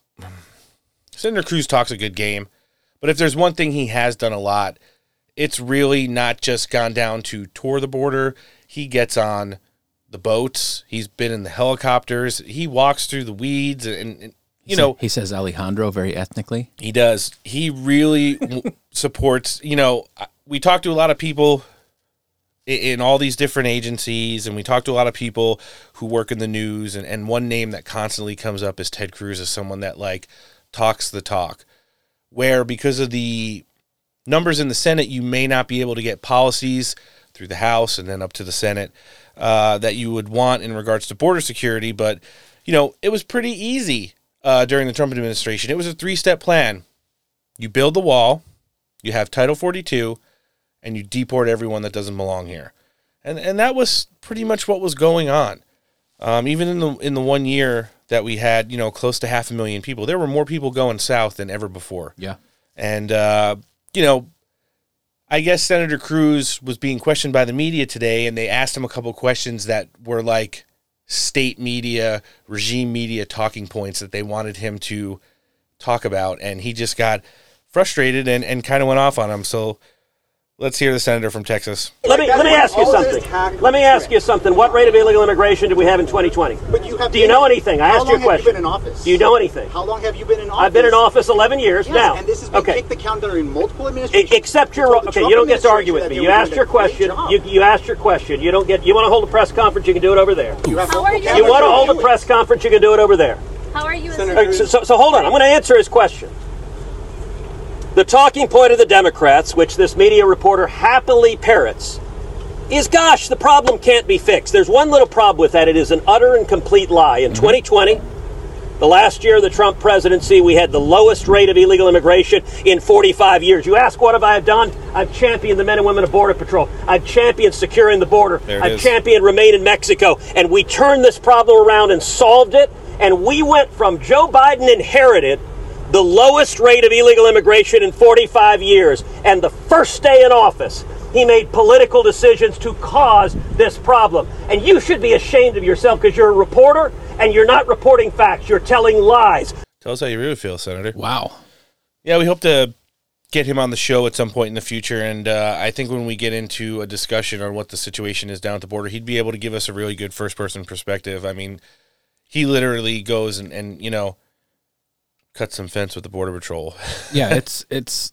Senator Cruz talks a good game, but if there's one thing he has done a lot, it's really not just gone down to tour the border. He gets on the boats. He's been in the helicopters. He walks through the weeds, and, and you know, he says Alejandro very ethnically. he does. He really supports. You know, we talk to a lot of people in all these different agencies, and we talk to a lot of people who work in the news. And, and one name that constantly comes up is Ted Cruz, as someone that like talks the talk. Where because of the numbers in the Senate, you may not be able to get policies through the House and then up to the Senate uh, that you would want in regards to border security. But you know, it was pretty easy uh, during the Trump administration. It was a three-step plan. You build the wall, you have Title 42, and you deport everyone that doesn't belong here. And and that was pretty much what was going on. Um, even in the in the one year that we had, you know, close to half a million people, there were more people going south than ever before. Yeah. And uh, you know, I guess Senator Cruz was being questioned by the media today, and they asked him a couple questions that were like state media, regime media talking points that they wanted him to talk about, and he just got frustrated and, and kind of went off on them. So Let's hear the senator from Texas. Let me let me ask you something. Let me ask you something. What rate of illegal immigration did we have in 2020? But you have Do you know anything? I How asked you a long have question. you been in office? Do you know anything? How long have you been in office? I've been in office 11 years Yes, now. and this has been okay. kicked the count during multiple administrations. Except you're told the okay. Trump You don't get to argue with me. You were asked your question. You, you asked your question. You don't get. You want to hold a press conference? You can do it over there. You How are you- You want to hold a press conference? You can do it over there. How are you? Senator- So, so, so hold on. I'm going to answer his question. The talking point of the Democrats, which this media reporter happily parrots, is gosh, the problem can't be fixed. There's one little problem with that. It is an utter and complete lie. In mm-hmm. 2020, the last year of the Trump presidency, we had the lowest rate of illegal immigration in 45 years. You ask, what have I done? I've championed the men and women of Border Patrol. I've championed securing the border. I've is. championed remain in Mexico. And we turned this problem around and solved it. And we went from Joe Biden inherited the lowest rate of illegal immigration in 45 years. And the first day in office, he made political decisions to cause this problem. And you should be ashamed of yourself because you're a reporter and you're not reporting facts. You're telling lies. Tell us how you really feel, Senator. Wow. Yeah, we hope to get him on the show at some point in the future. And uh, I think when we get into a discussion on what the situation is down at the border, he'd be able to give us a really good first person perspective. I mean, he literally goes and, and you know, cuts some fence with the Border Patrol. Yeah, it's it's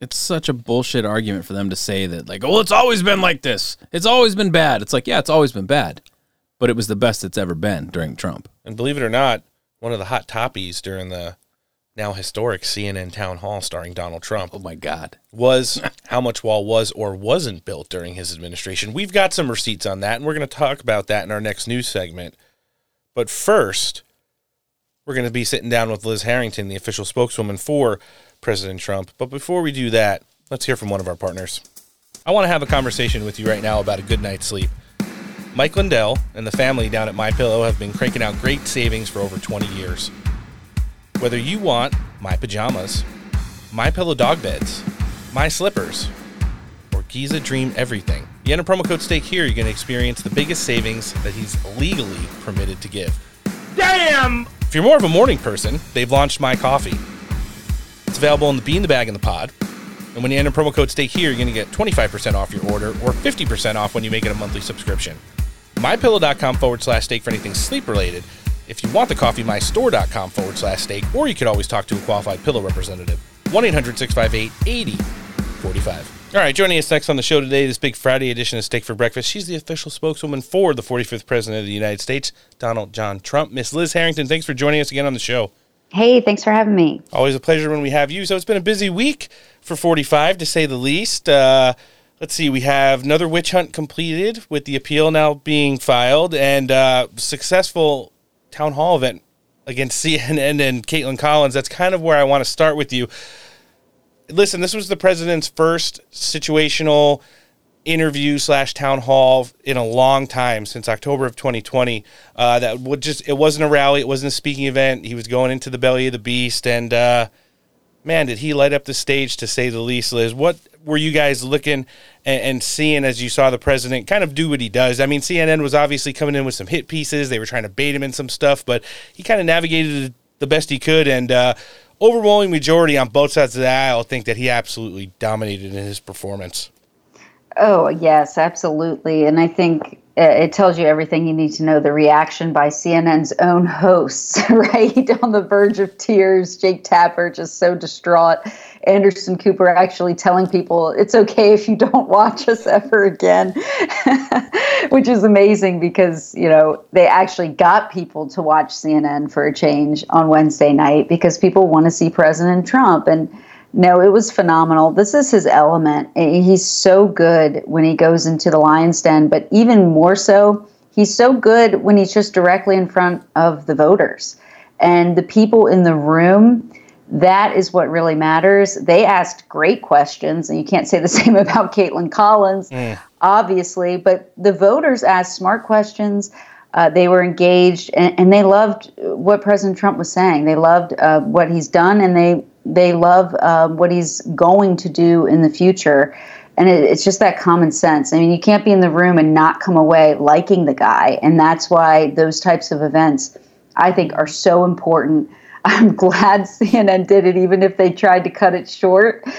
it's such a bullshit argument for them to say that like, oh, it's always been like this. It's always been bad. It's like, yeah, it's always been bad, but it was the best it's ever been during Trump. And believe it or not, one of the hot toppies during the now historic CNN town hall starring Donald Trump Oh my god. was how much wall was or wasn't built during his administration. We've got some receipts on that, and we're going to talk about that in our next news segment. But first, we're going to be sitting down with Liz Harrington, the official spokeswoman for President Trump. But before we do that, let's hear from one of our partners. I want to have a conversation with you right now about a good night's sleep. Mike Lindell and the family down at My Pillow have been cranking out great savings for over 20 years. Whether you want my pajamas, my pillow dog beds, my slippers, or Giza Dream everything, you enter promo code STEAK here, you're going to experience the biggest savings that he's legally permitted to give. Damn! If you're more of a morning person, they've launched My Coffee. It's available in the Bean, the Bag, and the Pod. And when you enter promo code STEAK here, you're going to get 25% off your order or 50% off when you make it a monthly subscription. MyPillow.com forward slash steak for anything sleep related. If you want the coffee, mystore.com forward slash steak, or you could always talk to a qualified pillow representative. 1 800 658 8045. All right, joining us next on the show today, this big Friday edition of Steak for Breakfast. She's the official spokeswoman for the 45th President of the United States, Donald John Trump. Miss Liz Harrington, thanks for joining us again on the show. Hey, thanks for having me. Always a pleasure when we have you. So it's been a busy week for 45, to say the least. Uh, let's see, we have another witch hunt completed with the appeal now being filed and uh, successful town hall event against CNN and Kaitlan Collins. That's kind of where I want to start with you. Listen, this was the president's first situational interview slash town hall in a long time since October of 2020. Uh, that would just it wasn't a rally, it wasn't a speaking event. He was going into the belly of the beast, and uh, man, did he light up the stage to say the least. Liz, what were you guys looking and, and seeing as you saw the president kind of do what he does? I mean, CNN was obviously coming in with some hit pieces. They were trying to bait him in some stuff, but he kind of navigated the best he could, and uh, overwhelming majority on both sides of the aisle think that he absolutely dominated in his performance. Oh, yes, absolutely. And I think Uh, it tells you everything you need to know. The reaction by CNN's own hosts, right? On the verge of tears. Jake Tapper just so distraught. Anderson Cooper actually telling people it's okay if you don't watch us ever again, which is amazing because, you know, they actually got people to watch CNN for a change on Wednesday night because people want to see President Trump. And no, it was phenomenal. This is his element. He's so good when he goes into the lion's den, but even more so, he's so good when he's just directly in front of the voters. And the people in the room, that is what really matters. They asked great questions, and you can't say the same about Kaitlan Collins, obviously, but the voters asked smart questions. Uh, they were engaged, and, and, they loved what President Trump was saying. They loved uh, what he's done, and they they love uh, what he's going to do in the future. And it, it's just that common sense. I mean, you can't be in the room and not come away liking the guy, and that's why those types of events, I think, are so important. I'm glad CNN did it, even if they tried to cut it short.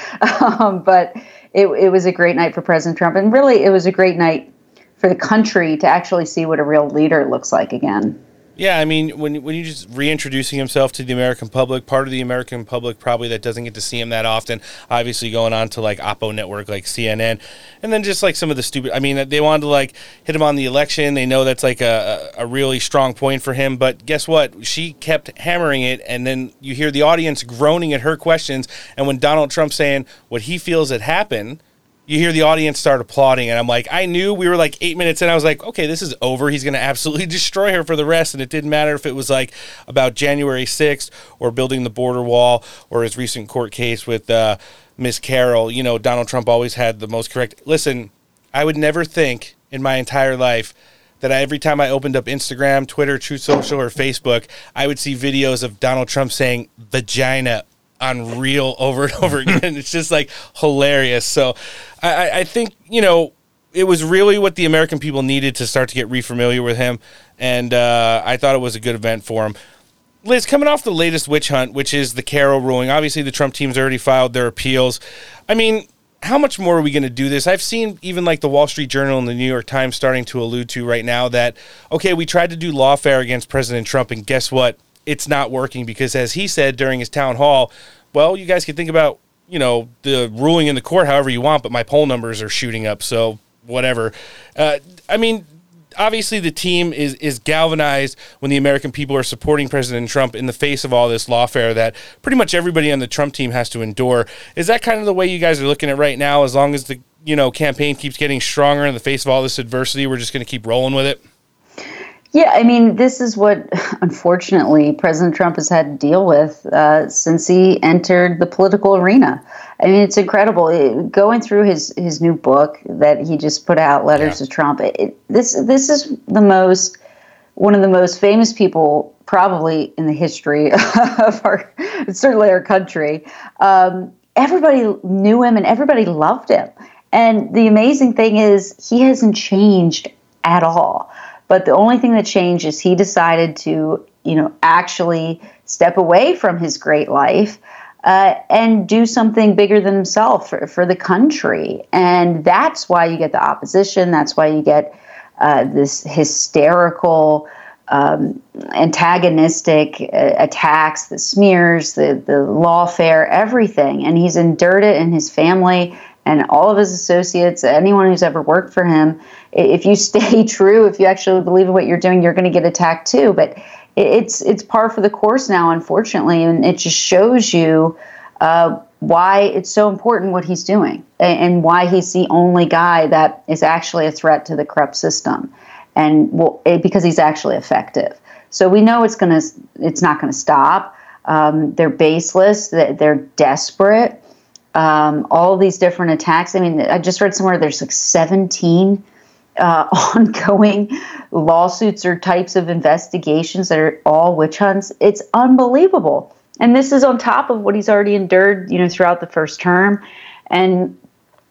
Um, but it, it was a great night for President Trump. And really, it was a great night for the country to actually see what a real leader looks like again. Yeah, I mean, when when you just reintroducing himself to the American public, part of the American public probably that doesn't get to see him that often. Obviously, going on to like Oppo network, like CNN, and then just like some of the stupid. I mean, they wanted to like hit him on the election. They know that's like a a really strong point for him. But guess what? She kept hammering it, and then you hear the audience groaning at her questions. And when Donald Trump saying what he feels had happened you hear the audience start applauding and i'm like i knew we were like eight minutes in. I was like okay this is over. He's going to absolutely destroy her for the rest and it didn't matter if it was like about january 6th or building the border wall or his recent court case with uh, miss carroll. You know donald trump always had the most correct listen i would never think in my entire life that I, every time I opened up Instagram, Twitter, Truth Social, or Facebook, I would see videos of Donald Trump saying vagina unreal over and over again. it's just like hilarious. So I, I think, you know, it was really what the American people needed to start to get re-familiar with him. And uh, I thought it was a good event for him. Liz, coming off the latest witch hunt, which is the Carroll ruling, obviously the Trump team's already filed their appeals. I mean, how much more are we going to do this? I've seen even like the Wall Street Journal and the New York Times starting to allude to right now that, okay, we tried to do lawfare against President Trump, and guess what? It's not working because, as he said during his town hall, well, you guys can think about you know the ruling in the court however you want, but my poll numbers are shooting up, so whatever. Uh, I mean, obviously the team is is galvanized when the American people are supporting President Trump in the face of all this lawfare that pretty much everybody on the Trump team has to endure. Is that kind of the way you guys are looking at right now? As long as the you know campaign keeps getting stronger in the face of all this adversity, we're just going to keep rolling with it. Yeah, I mean, this is what unfortunately President Trump has had to deal with uh, since he entered the political arena. I mean, it's incredible. It, going through his his new book that he just put out, Letters yeah. to Trump. It, this this is the most one of the most famous people probably in the history of our certainly our country. Um, everybody knew him and everybody loved him. And the amazing thing is, he hasn't changed at all. But the only thing that changed is he decided to, you know, actually step away from his great life uh, and do something bigger than himself for, for the country. And that's why you get the opposition. That's why you get uh, this hysterical, um, antagonistic uh, attacks, the smears, the, the lawfare, everything. And he's endured it in his family and all of his associates, anyone who's ever worked for him, if you stay true, if you actually believe in what you're doing, you're going to get attacked too. But it's it's par for the course now, unfortunately, and it just shows you uh, why it's so important what he's doing and why he's the only guy that is actually a threat to the corrupt system, and well, it, because he's actually effective. So we know it's gonna it's not going to stop. Um, they're baseless. They're desperate um, all these different attacks. I mean, I just read somewhere there's like 17 uh, ongoing lawsuits or types of investigations that are all witch hunts. It's unbelievable. And this is on top of what he's already endured, you know, throughout the first term. And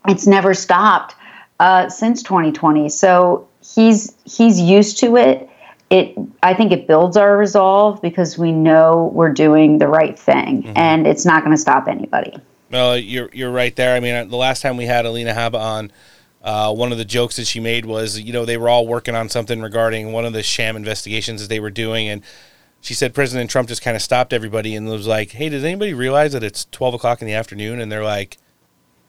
it's never stopped uh, since 2020. So he's he's used to it. It I think it builds our resolve because we know we're doing the right thing, mm-hmm. and it's not going to stop anybody. Well, you're you're right there. I mean, the last time we had Alina Habba on, uh, one of the jokes that she made was, you know, they were all working on something regarding one of the sham investigations that they were doing, and she said President Trump just kind of stopped everybody and was like, "Hey, does anybody realize that it's twelve o'clock in the afternoon?" And they're like,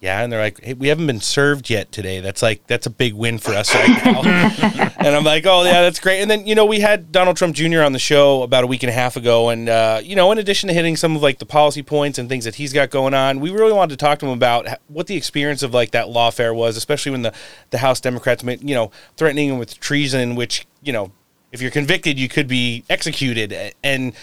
yeah, and they're like, hey, we haven't been served yet today. That's like that's a big win for us right now. and I'm like, oh yeah, that's great. And then you know we had Donald Trump Jr. on the show about a week and a half ago, and uh, you know in addition to hitting some of like the policy points and things that he's got going on, we really wanted to talk to him about what the experience of like that lawfare was, especially when the the House Democrats, made you know, threatening him with treason, which you know if you're convicted you could be executed and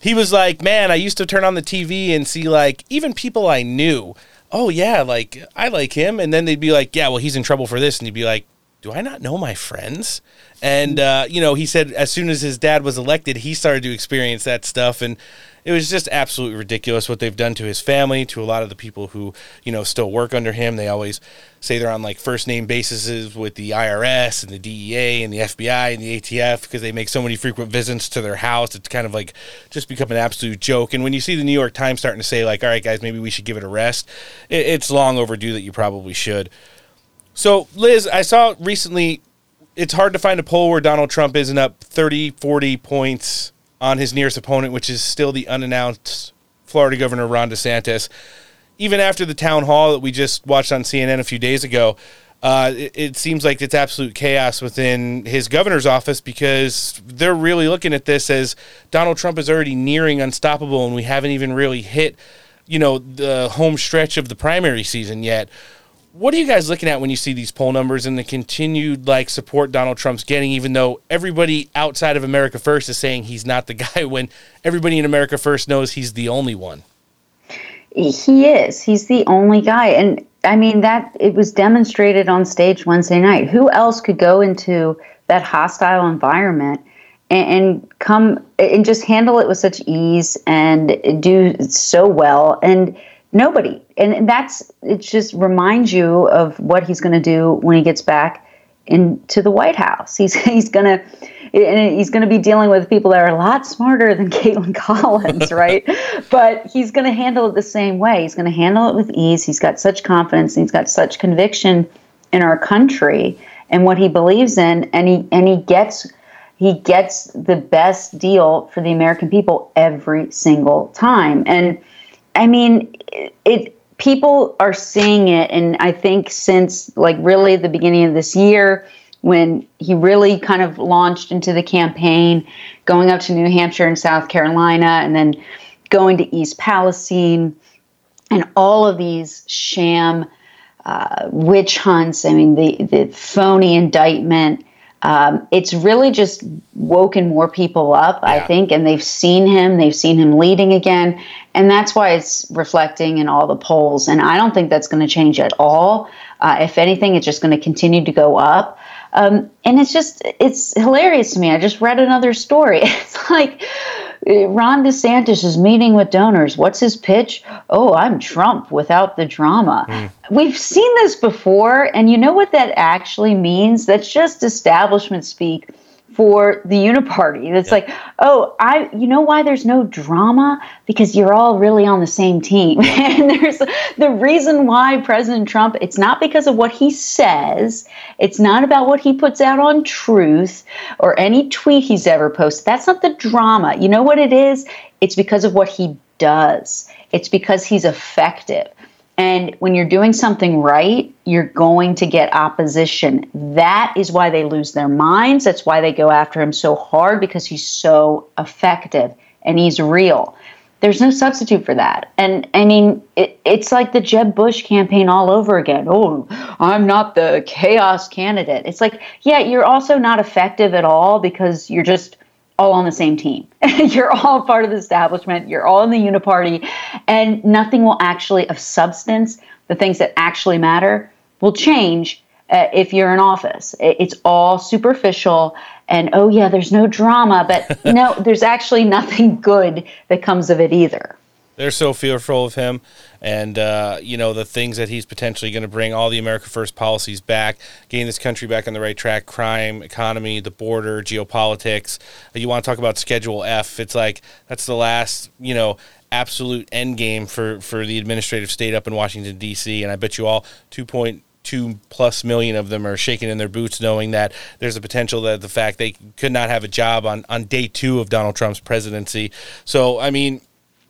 he was like, "Man, I used to turn on the TV and see like even people I knew oh yeah, like I like him, and then they'd be like, yeah, well he's in trouble for this, and you'd be like, do I not know my friends? And uh, you know, he said as soon as his dad was elected, he started to experience that stuff, and it was just absolutely ridiculous what they've done to his family, to a lot of the people who you know still work under him. They always say they're on like first name bases with the IRS and the DEA and the FBI and the ATF because they make so many frequent visits to their house. It's kind of like just become an absolute joke. And when you see the New York Times starting to say like, "All right, guys, maybe we should give it a rest," it's long overdue that you probably should. So, Liz, I saw recently it's hard to find a poll where Donald Trump isn't up 30, 40 points on his nearest opponent, which is still the unannounced Florida Governor Ron DeSantis. Even after the town hall that we just watched on CNN a few days ago, uh, it, it, seems like it's absolute chaos within his governor's office because they're really looking at this as Donald Trump is already nearing unstoppable, and we haven't even really hit, you know, the home stretch of the primary season yet what are you guys looking at when you see these poll numbers and the continued like support Donald Trump's getting, even though everybody outside of America First is saying he's not the guy, when everybody in America First knows he's the only one? He is. He's the only guy, and I mean that it was demonstrated on stage Wednesday night. Who else could go into that hostile environment and, and come and just handle it with such ease and do so well and nobody and that's it just reminds you of what he's going to do when he gets back into the white house he's he's going to and he's going to be dealing with people that are a lot smarter than Kaitlan Collins, right? but he's going to handle it the same way. He's going to handle it with ease. He's got such confidence. he's got such conviction in our country and what he believes in, and he and he gets he gets the best deal for the American people every single time. And I mean, it, people are seeing it, and I think since like really the beginning of this year, when he really kind of launched into the campaign, going up to New Hampshire and South Carolina, and then going to East Palestine, and all of these sham uh, witch hunts. I mean, the the phony indictment um, it's really just woken more people up, yeah. I think, and they've seen him, they've seen him leading again, and that's why it's reflecting in all the polls. And I don't think that's going to change at all. Uh, if anything, it's just going to continue to go up. Um, and it's just, it's hilarious to me. I just read another story. It's like, Ron DeSantis is meeting with donors. What's his pitch? Oh, I'm Trump without the drama. Mm. We've seen this before, and you know what that actually means? That's just establishment speak for the uniparty. It's yeah. like, oh, I you know why there's no drama? Because you're all really on the same team. and there's the reason why President Trump, it's not because of what he says, it's not about what he puts out on truth or any tweet he's ever posted. That's not the drama. You know what it is? It's because of what he does. It's because he's effective. And when you're doing something right, you're going to get opposition. That is why they lose their minds. That's why they go after him so hard because he's so effective and he's real. There's no substitute for that. And I mean, it, it's like the Jeb Bush campaign all over again. Oh, I'm not the chaos candidate. It's like, yeah, you're also not effective at all because you're just all on the same team. you're all part of the establishment. You're all in the uniparty, and nothing will actually of substance. The things that actually matter will change uh, if you're in office. It's all superficial, and oh yeah, there's no drama, but no, there's actually nothing good that comes of it either. They're so fearful of him, and uh, you know the things that he's potentially going to bring. All the America First policies back, getting this country back on the right track. Crime, economy, the border, geopolitics. You want to talk about Schedule F? It's like that's the last, you know, absolute end game for for the administrative state up in Washington D.C. And I bet you all two point two plus million of them are shaking in their boots knowing that there's a potential that the fact they could not have a job on, on day two of Donald Trump's presidency. So, I mean,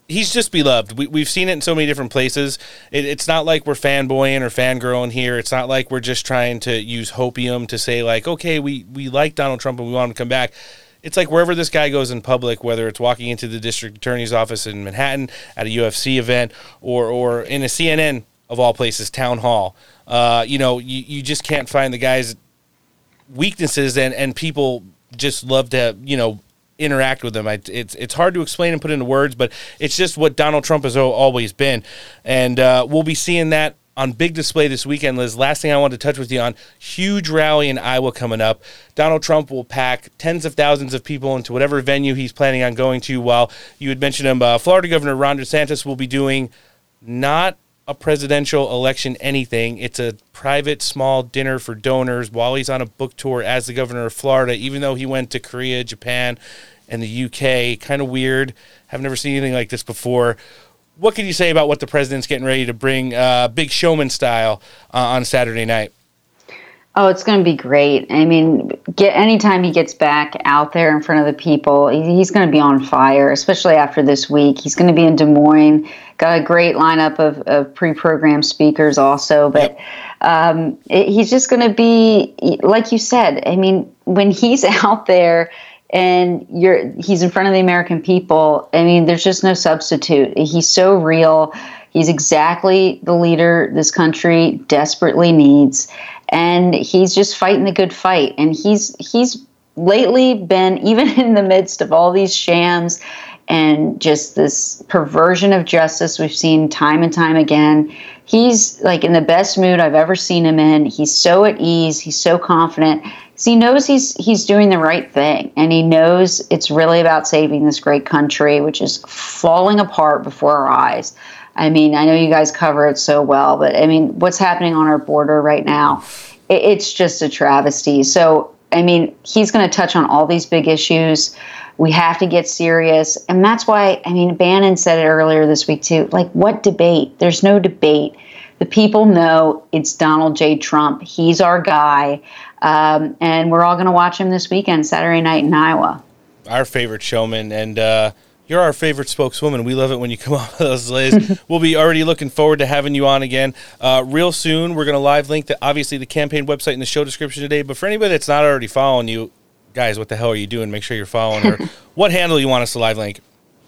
he's just beloved. We, we've seen it in so many different places. It, it's not like we're fanboying or fangirling here. It's not like we're just trying to use hopium to say like, okay, we we like Donald Trump and we want him to come back. It's like wherever this guy goes in public, whether it's walking into the district attorney's office in Manhattan at a UFC event or or in a CNN of all places town hall. Uh, you know, you, you just can't find the guy's weaknesses and and people just love to you know interact with them. I, it's it's hard to explain and put into words, but it's just what Donald Trump has always been, and uh, we'll be seeing that on big display this weekend, Liz. Last thing I wanted to touch with you on huge rally in Iowa coming up. Donald Trump will pack tens of thousands of people into whatever venue he's planning on going to. While you had mentioned him, uh, Florida Governor Ron DeSantis will be doing not a presidential election anything. It's a private small dinner for donors while he's on a book tour as the governor of Florida, even though he went to Korea, Japan, and the UK. Kind of weird. I've never seen anything like this before. What can you say about what the president's getting ready to bring, uh, big showman style, uh, on Saturday night? Oh, it's going to be great. I mean, get anytime he gets back out there in front of the people, he's going to be on fire. Especially after this week, he's going to be in Des Moines. Got a great lineup of, of pre-programmed speakers, also. But um, it, he's just going to be, like you said. I mean, when he's out there and you're he's in front of the American people. I mean, there's just no substitute. He's so real. He's exactly the leader this country desperately needs, and he's just fighting the good fight. And he's he's lately been even in the midst of all these shams and just this perversion of justice we've seen time and time again. He's like in the best mood I've ever seen him in. He's so at ease. He's so confident he knows he's he's doing the right thing, and he knows it's really about saving this great country, which is falling apart before our eyes. I mean, I know you guys cover it so well, but I mean, what's happening on our border right now? It, it's just a travesty. So, I mean, he's going to touch on all these big issues. We have to get serious. And that's why, I mean, Bannon said it earlier this week, too. Like, what debate? There's no debate. The people know it's Donald J. Trump. He's our guy. Um, and we're all going to watch him this weekend, Saturday night in Iowa. Our favorite showman, and uh, you're our favorite spokeswoman. We love it when you come on with us, Liz. we'll be already looking forward to having you on again uh, real soon. We're going to live link the obviously the campaign website in the show description today. But for anybody that's not already following you, guys, what the hell are you doing? Make sure you're following her. what handle you want us to live link?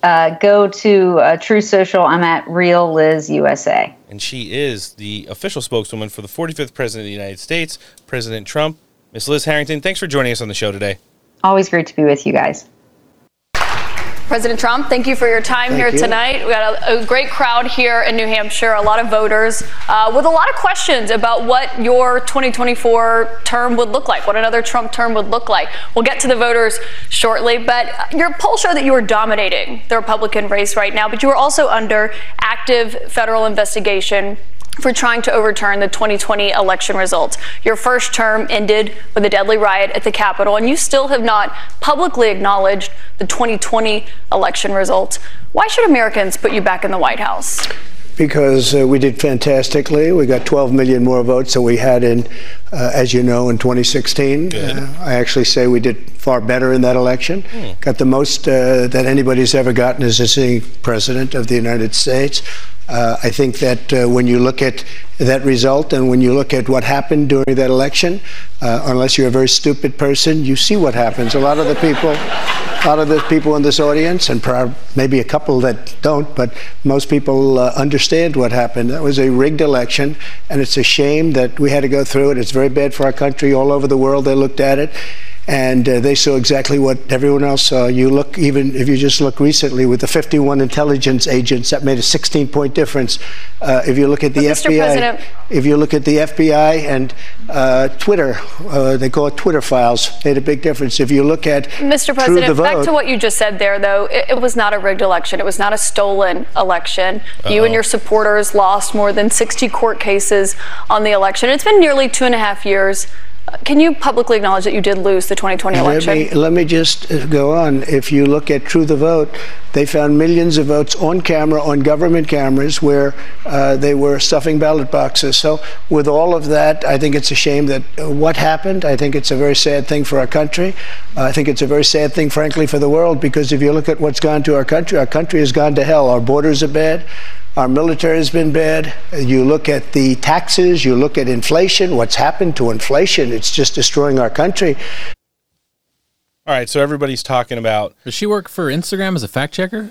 Uh, go to uh, Truth Social. I'm at Real Liz USA. And she is the official spokeswoman for the 45th President of the United States, President Trump. Miss Liz Harrington, thanks for joining us on the show today. Always great to be with you guys. President Trump, thank you for your time thank here you. tonight. We got a, a, great crowd here in New Hampshire, a lot of voters uh, with a lot of questions about what your 2024 term would look like, what another Trump term would look like. We'll get to the voters shortly, but your poll showed that you were dominating the Republican race right now, but you were also under active federal investigation for trying to overturn the 2020 election results. Your first term ended with a deadly riot at the Capitol, and you still have not publicly acknowledged the 2020 election results. Why should Americans put you back in the White House? Because uh, we did fantastically. We got 12 million more votes than we had in, uh, as you know, in 2016. Uh, I actually say we did far better in that election. Hmm. Got the most uh, that anybody's ever gotten as a sitting president of the United States. Uh, I think that uh, when you look at that result and when you look at what happened during that election, uh, unless you're a very stupid person, you see what happens. A lot of the people, a lot of the people in this audience, and maybe a couple that don't, but most people uh, understand what happened. That was a rigged election, and it's a shame that we had to go through it. It's very bad for our country. All over the world, they looked at it and uh, they saw exactly what everyone else saw. You look, even if you just look recently with the 51 intelligence agents, that made a 16 point difference. Uh, if you look at the but FBI, President, if you look at the FBI and uh, Twitter, uh, they call it Twitter files, made a big difference. If you look at Mr. President, back to what you just said there, though, it, it, was not a rigged election. It was not a stolen election. Uh-oh. You and your supporters lost more than 60 court cases on the election. It's been nearly two and a half years. Can you publicly acknowledge that you did lose the 2020 election? Let me, let me just uh, go on. If you look at True the Vote, they found millions of votes on camera, on government cameras, where uh, they were stuffing ballot boxes. So, with all of that, I think it's a shame that uh, what happened. I think it's a very sad thing for our country. Uh, I think it's a very sad thing, frankly, for the world, because if you look at what's gone to our country, our country has gone to hell. Our borders are bad. Our military has been bad. You look at the taxes, you look at inflation, what's happened to inflation, it's just destroying our country. All right, so everybody's talking about. Does she work for Instagram as a fact checker?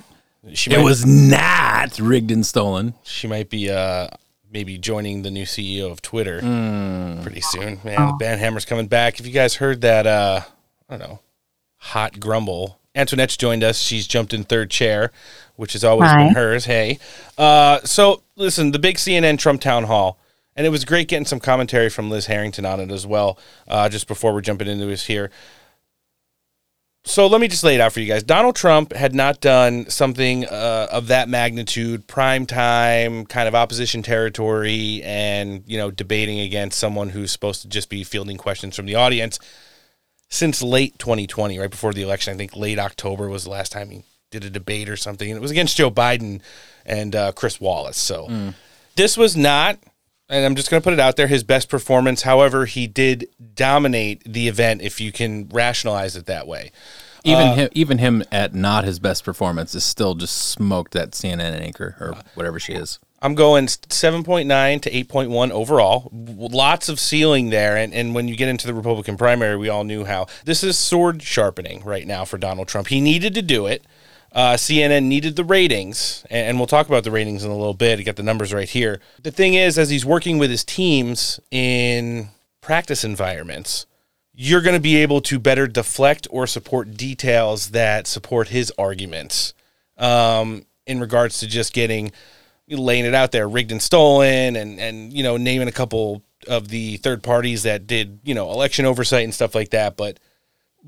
She it was not rigged and stolen. She might be uh, maybe joining the new CEO of Twitter mm. pretty soon. Man, the ban hammer's coming back. If you guys heard that, uh, I don't know, hot grumble. Antoinette's joined us. She's jumped in third chair which has always Hi. been hers. Hey, uh, so listen, the big CNN Trump town hall. And it was great getting some commentary from Liz Harrington on it as well, uh, just before we're jumping into this here. So let me just lay it out for you guys. Donald Trump had not done something uh, of that magnitude, prime time, kind of opposition territory, and you know, debating against someone who's supposed to just be fielding questions from the audience since late 2020, right before the election. I think late October was the last time he did a debate or something, and it was against Joe Biden and uh, Chris Wallace. So this was not, and I'm just going to put it out there, his best performance. However, he did dominate the event, if you can rationalize it that way. Even Uh, him, even him at not his best performance is still just smoked that CNN anchor or whatever she is. I'm going 7.9 to 8.1 overall. Lots of ceiling there. And, and when you get into the Republican primary, we all knew how this is sword sharpening right now for Donald Trump. He needed to do it. Uh, CNN needed the ratings, and, we'll talk about the ratings in a little bit. I got the numbers right here. The thing is, as he's working with his teams in practice environments, you're going to be able to better deflect or support details that support his arguments um, in regards to just getting laying it out there, rigged and stolen, and and you know naming a couple of the third parties that did you know election oversight and stuff like that. But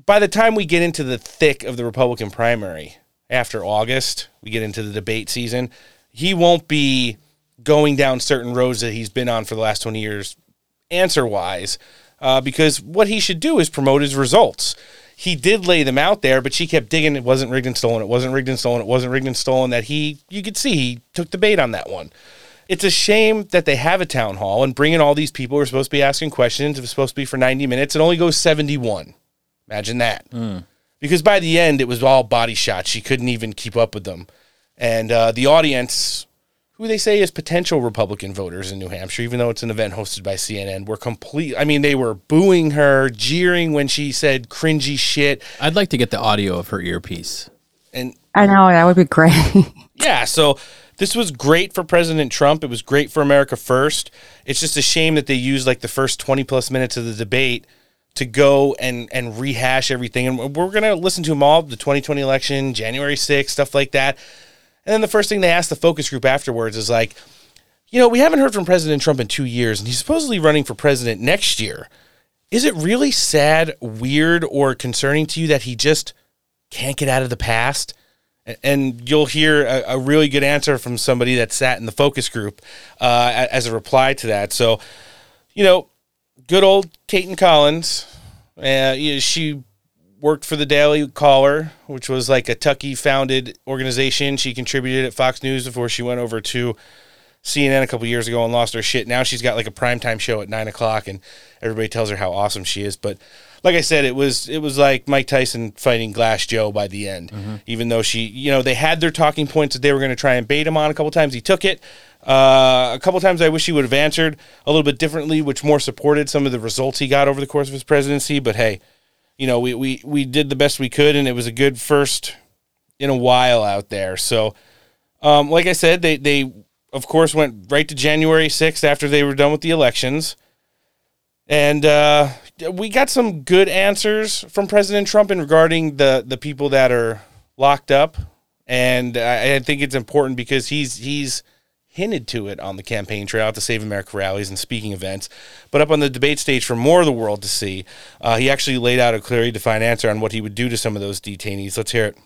by the time we get into the thick of the Republican primary after August, we get into the debate season. He won't be going down certain roads that he's been on for the last twenty years, answer wise, uh, because what he should do is promote his results. He did lay them out there, but she kept digging. It wasn't rigged and stolen. It wasn't rigged and stolen. It wasn't rigged and stolen. That he, you could see, he took the bait on that one. It's a shame that they have a town hall and bring in all these people who are supposed to be asking questions. It was supposed to be for 90 minutes. It only goes 71. Imagine that. Because by the end, it was all body shots. She couldn't even keep up with them. And uh, the audience, who they say is potential Republican voters in New Hampshire, even though it's an event hosted by CNN, were complete. I mean, they were booing her, jeering when she said cringy shit. I'd like to get the audio of her earpiece. And I know that would be great. yeah, so this was great for President Trump. It was great for America First. It's just a shame that they used like the first 20 plus minutes of the debate to go and and rehash everything. And we're going to listen to them all, the 2020 election, January 6th, stuff like that. And then the first thing they asked the focus group afterwards is like, you know, we haven't heard from President Trump in two years, and he's supposedly running for president next year. Is it really sad, weird, or concerning to you that he just can't get out of the past? And you'll hear a, a really good answer from somebody that sat in the focus group uh, as a reply to that. So, you know, good old Kaitlan Collins. Uh, she worked for the Daily Caller, which was like a Tucker founded organization. She contributed at Fox News before she went over to CNN a couple years ago and lost her shit. Now she's got like a primetime show at nine o'clock, and everybody tells her how awesome she is. But like I said, it was it was like Mike Tyson fighting Glass Joe by the end. Even though she, you know, they had their talking points that they were going to try and bait him on. A couple times he took it. Uh, a couple times I wish he would have answered a little bit differently, which more supported some of the results he got over the course of his presidency. But hey, you know, we we we did the best we could, and it was a good first in a while out there. So, um, like I said, they they of course went right to January sixth after they were done with the elections, and uh, we got some good answers from President Trump in regarding the the people that are locked up, and I think it's important because he's he's hinted to it on the campaign trail at the Save America rallies and speaking events. But up on the debate stage for more of the world to see, uh, he actually laid out a clearly defined answer on what he would do to some of those detainees. Let's hear it.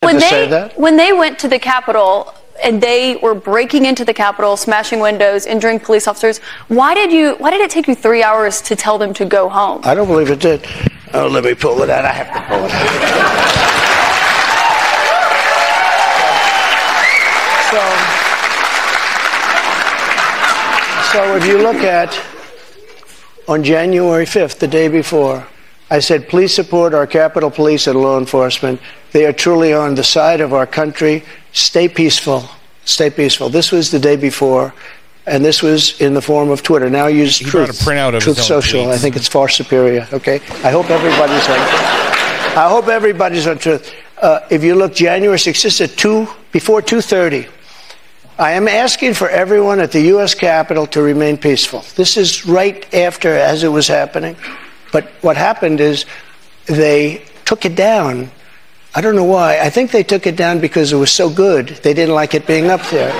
When they when they went to the Capitol and they were breaking into the Capitol, smashing windows, injuring police officers, why did you why did it take you three hours to tell them to go home? I don't believe it did. Oh, let me pull it out. I have to pull it out. So if you look at on January 5th, the day before, I said, please support our Capitol Police and law enforcement. They are truly on the side of our country. Stay peaceful. Stay peaceful. This was the day before, and this was in the form of Twitter. Now use He Truth, a printout of Truth Social. I think it's far superior. Okay. I hope everybody's on. I hope everybody's on Truth. Uh, if you look January 6th, this is at two before 2:30. I am asking for everyone at the U.S. Capitol to remain peaceful. This is right after as it was happening. But what happened is they took it down. I don't know why. I think they took it down because it was so good. They didn't like it being up there.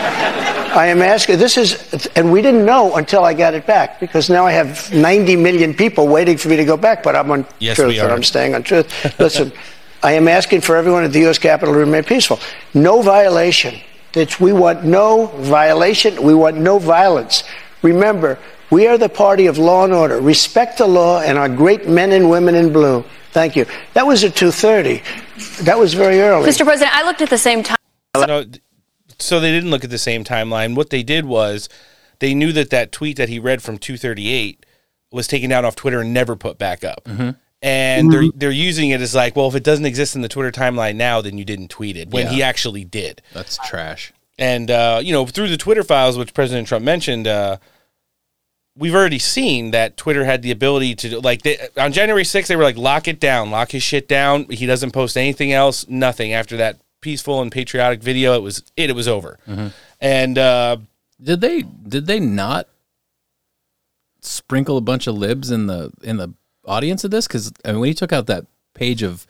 I am asking, this is, and we didn't know until I got it back because now I have 90 million people waiting for me to go back, but I'm on Yes, truth and. I'm staying on truth. Listen, I am asking for everyone at the U.S. Capitol to remain peaceful. No violation. It's, we want no violation. We want no violence. Remember, we are the party of law and order. Respect the law and our great men and women in blue. Thank you. That was at 2.30. That was very early. Mr. President, I looked at the same time. No, so they didn't look at the same timeline. What they did was they knew that that tweet that he read from 238 was taken down off Twitter and never put back up. Mm-hmm. And they're they're using it as like, well, if it doesn't exist in the Twitter timeline now, then you didn't tweet it when Yeah. he actually did. That's trash. And uh, you know, through the Twitter files, which President Trump mentioned, uh, we've already seen that Twitter had the ability to like they, on January 6th, they were like, lock it down, lock his shit down. He doesn't post anything else, nothing after that peaceful and patriotic video. It was it. It was over. And uh, Did they did they not sprinkle a bunch of libs in the in the audience of this? Because I mean, when he took out that page of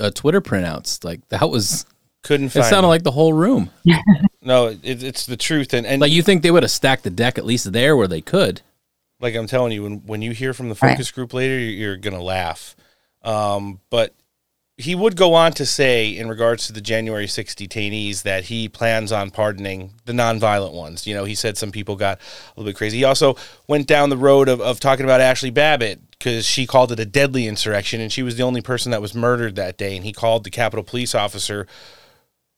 uh, Twitter printouts, like that was couldn't It sounded them. like the whole room. no, it, it's the truth. And, and like you think they would have stacked the deck at least there where they could. like I'm telling you, when when you hear from the Right. focus group later, you're, you're gonna laugh. Um, but he would go on to say, in regards to the January 6 detainees, that he plans on pardoning the nonviolent ones. You know, he said some people got a little bit crazy. He also went down the road of, of talking about Ashli Babbitt because she called it a deadly insurrection, and she was the only person that was murdered that day. And he called the Capitol Police officer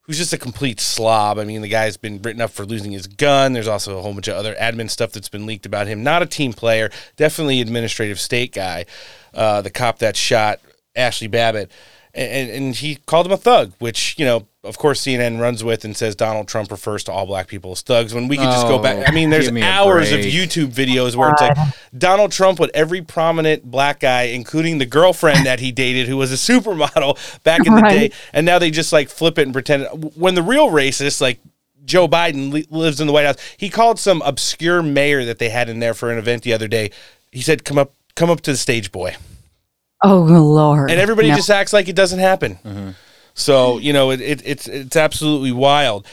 who's just a complete slob. I mean, the guy's been written up for losing his gun. There's also a whole bunch of other admin stuff that's been leaked about him. Not a team player, definitely administrative state guy. Uh, the cop that shot Ashli Babbitt. And, and he called him a thug, which, you know, of course, CNN runs with and says Donald Trump refers to all black people as thugs. When we could just go Oh, back, I mean, there's me hours of. YouTube videos where it's like Donald Trump with every prominent black guy, including the girlfriend that he dated, who was a supermodel back in the Right. day, and now they just like flip it and pretend. When the real racist, like Joe Biden, li- lives in the White House, he called some obscure mayor that they had in there for an event the other day. He said, "Come up, come up to the stage, boy," Oh Lord! and everybody No. just acts like it doesn't happen. So you know, it, it, it's it's absolutely wild.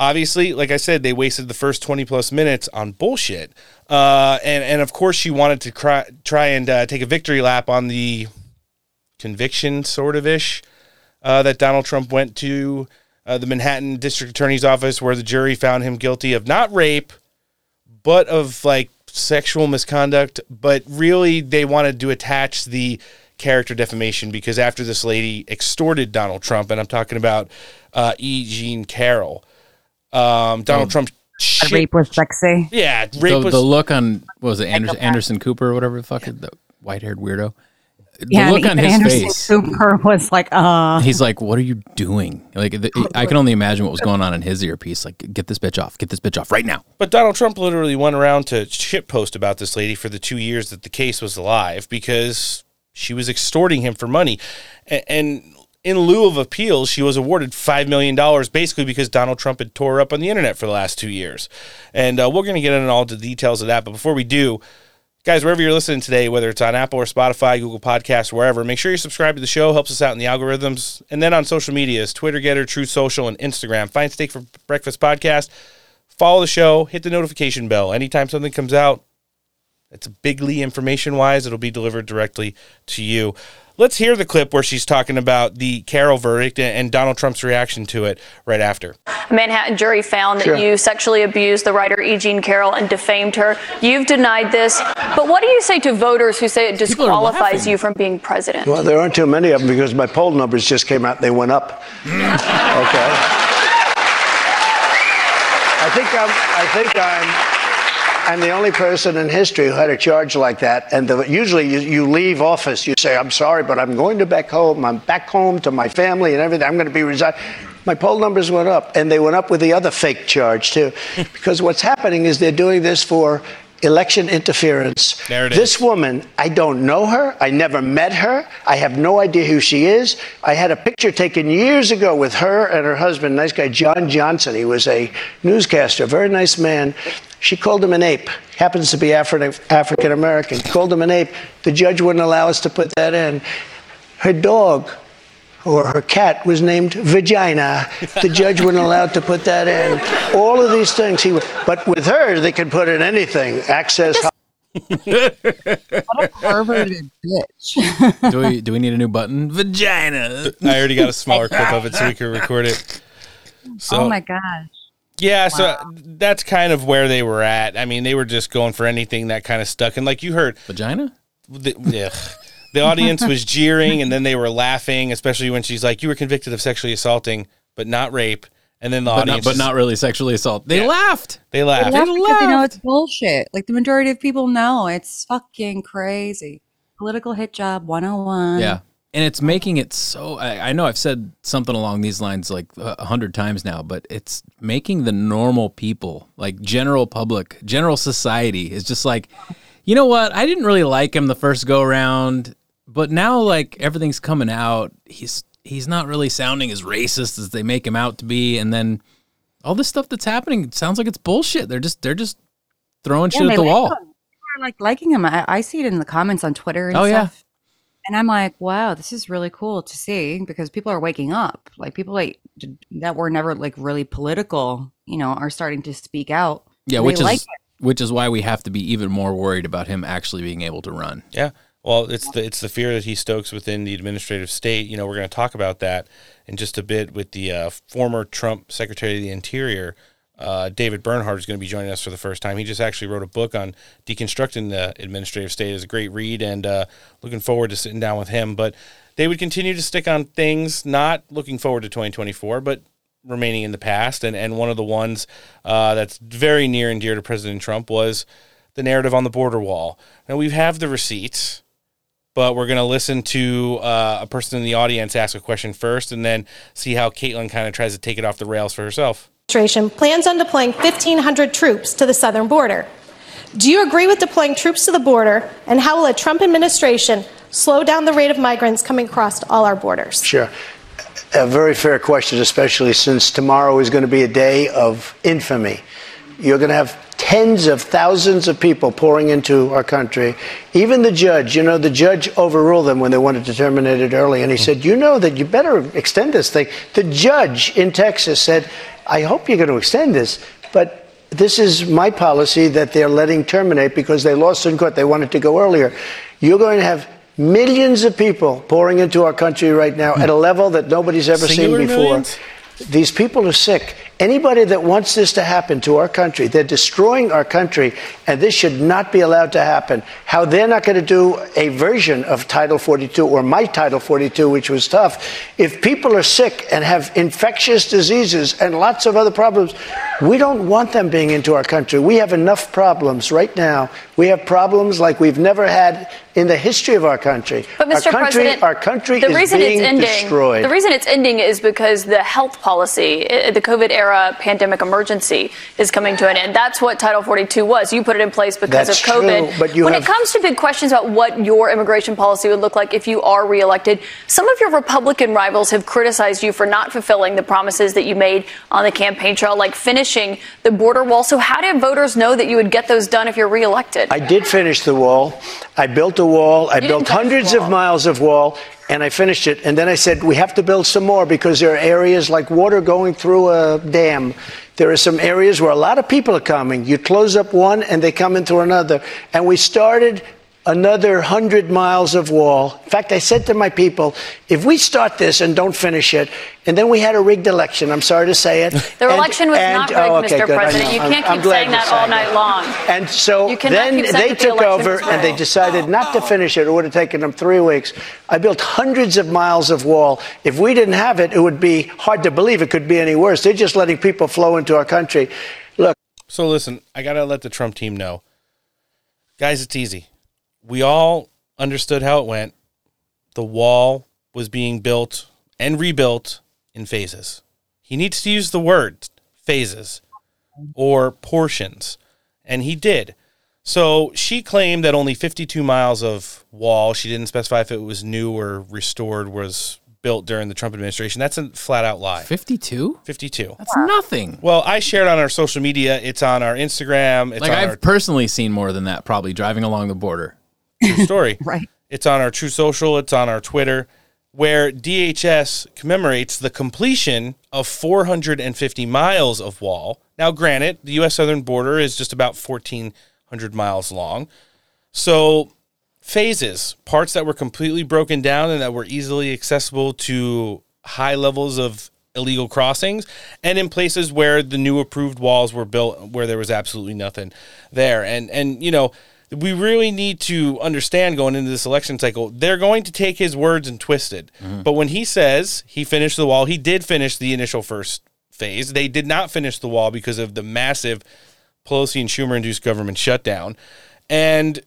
Obviously, like I said, they wasted the first twenty plus minutes on bullshit, uh, and and of course she wanted to cry, try and uh, take a victory lap on the conviction, sort of ish, uh, that Donald Trump went to uh, the Manhattan District Attorney's office, where the jury found him guilty of not rape, but of like sexual misconduct. But really, they wanted to attach the character defamation because after this lady extorted Donald Trump, and I'm talking about uh, E. Jean Carroll, um, Donald Oh. Trump. Shit, rape was sexy. yeah, rape the, was the look on what was it Anderson, Anderson Cooper or whatever the fuck it- the white haired weirdo. The Yeah, look on even his Anderson face. Cooper was like, uh. He's like, "What are you doing?" Like, the, I can only imagine what was going on in his earpiece. Like, get this bitch off! Get this bitch off right now! But Donald Trump literally went around to shitpost about this lady for the two years that the case was alive because she was extorting him for money. And in lieu of appeals, she was awarded $5 million basically because Donald Trump had tore up on the internet for the last two years. And uh, we're going to get into all the details of that. But before we do, guys, wherever you're listening today, whether it's on Apple or Spotify, Google Podcasts, wherever, make sure you subscribe to the show. Helps us out in the algorithms. And then on social medias, Twitter, GETTR, Truth Social, and Instagram. Find Steak for Breakfast Podcast. Follow the show. Hit the notification bell. Anytime something comes out, it's bigly information wise, it'll be delivered directly to you. Let's hear the clip where she's talking about the Carroll verdict and and Donald Trump's reaction to it right after. A Manhattan jury found that Sure. you sexually abused the writer E. Jean Carroll and defamed her. You've denied this. But what do you say to voters who say it disqualifies you from being president? Well, there aren't too many of them because my poll numbers just came out. They went up. okay. I think I'm. I think I'm. I'm the only person in history who had a charge like that. And the, usually, you, you leave office, you say, "I'm sorry, but I'm going to back home. I'm back home to my family and everything. I'm going to be resign." My poll numbers went up, and they went up with the other fake charge too, because what's happening is they're doing this for election interference. There it this woman, I don't know her. I never met her. I have no idea who she is. I had a picture taken years ago with her and her husband, nice guy, John Johnson. He was a newscaster, very nice man. She called him an ape. Happens to be Afri- African American. Called him an ape. The judge wouldn't allow us to put that in. Her dog, or her cat was named Vagina. The judge wasn't allowed to put that in. All of these things he but with her they could put in anything. Access. What a perverted bitch. do we do we need a new button? Vagina. I already got a smaller clip of it so we can record it. Oh so, oh my gosh. Yeah, so that's kind of where they were at. I mean, they were just going for anything that kind of stuck. And like you heard, vagina. The, ugh. the audience was jeering, and then they were laughing, especially when she's like, "You were convicted of sexually assaulting, but not rape." And then the But not, audience, but is- not really sexually assault. They Yeah. laughed. They laughed. They laughed. laugh because they know it's bullshit. Like the majority of people know it's fucking crazy. Political hit job 101. Yeah. And it's making it so. I, I know I've said something along these lines like a hundred times now, but it's making the normal people, like general public, general society, is just like, you know what? I didn't really like him the first go around, but now like everything's coming out. He's he's not really sounding as racist as they make him out to be, and then all this stuff that's happening sounds like it's bullshit. They're just they're just throwing Yeah, shit at the like wall. him. Like liking him. I, I see it in the comments on Twitter and Oh, yeah. Stuff. And I'm like, wow, this is really cool to see because people are waking up. Like people like that were never like really political, you know, are starting to speak out. Yeah, They which like is which is why we have to be even more worried about him actually being able to run. Yeah. Well, it's the it's the fear that he stokes within the administrative state. You know, we're going to talk about that in just a bit with the uh, former Trump Secretary of the Interior, uh, David Bernhardt, is going to be joining us for the first time. He just actually wrote a book on deconstructing the administrative state. is a great read, and uh, looking forward to sitting down with him. But they would continue to stick on things, not looking forward to 2024, but remaining in the past. And and one of the ones uh, that's very near and dear to President Trump was the narrative on the border wall. Now we have the receipts, but we're going to listen to uh, a person in the audience ask a question first, and then see how Kaitlan kind of tries to take it off the rails for herself. Administration plans on deploying 1,500 troops to the southern border. Do you agree with deploying troops to the border, and how will a Trump administration slow down the rate of migrants coming across all our borders? Sure. A very fair question, especially since tomorrow is going to be a day of infamy. You're going to have tens of thousands of people pouring into our country. Even the judge, you know, the judge overruled them when they wanted to terminate it early. And he said, You know that you better extend this thing. The judge in Texas said, I hope you're going to extend this, but this is my policy that they're letting terminate because they lost in court. They wanted to go earlier. You're going to have millions of people pouring into our country right now at a level that nobody's ever Singular seen before. millions? These people are sick. Anybody that wants this to happen to our country, they're destroying our country, and this should not be allowed to happen. How they're not going to do a version of Title 42 or my Title 42, which was tough. If people are sick and have infectious diseases and lots of other problems, we don't want them being into our country. We have enough problems right now. We have problems like we've never had in the history of our country. But Mr. our country, President, our country the reason it's ending, destroyed. The reason it's ending is because the health policy, uh, the COVID era pandemic emergency, is coming to an end. That's what Title 42 was. You put it in place because That's of COVID. true, but when have- it comes to big questions about what your immigration policy would look like if you are reelected, some of your Republican rivals have criticized you for not fulfilling the promises that you made on the campaign trail, like finishing the border wall. So how did voters know that you would get those done if you're reelected? I did finish the wall. I built a wall. I You built hundreds of miles of wall, and I finished it. And then I said, we have to build some more because there are areas like water going through a dam. There are some areas where a lot of people are coming. You close up one, and they come into another. And we started another 100 miles of wall. In fact, I said to my people, if we start this and don't finish it, and then we had a rigged election, I'm sorry to say it. The and- election was and- not oh, rigged, oh, okay, Mr. good. President. You can't I'm keep glad saying that said all night long. And so then they that the took over was and they rigged. decided not to finish it. It would have taken them three weeks. I built hundreds of miles of wall. If we didn't have it, it would be hard to believe it could be any worse. They're just letting people flow into our country. Look. So listen, I gotta let the Trump team know, guys. It's easy. We all understood how it went. The wall was being built and rebuilt in phases. He needs to use the word phases or portions, and he did. So she claimed that only 52 miles of wall, she didn't specify if it was new or restored, was built during the Trump administration. That's a flat out lie. 52? 52. That's nothing. Well, I shared on our social media. It's on our Instagram. It's like on I've our personally seen more than that, probably driving along the border. True story. right. It's on our Truth Social. It's on our Twitter. where DHS commemorates the completion of 450 miles of wall. Now, granted, the U.S. southern border is just about 1,400 miles long. So, phases, parts that were completely broken down and that were easily accessible to high levels of illegal crossings, and in places where the new approved walls were built where there was absolutely nothing there. And and you know, we really need to understand going into this election cycle, they're going to take his words and twist it. Mm-hmm. But when he says he finished the wall, he did finish the initial first phase. They did not finish the wall because of the massive Pelosi and Schumer induced government shutdown. And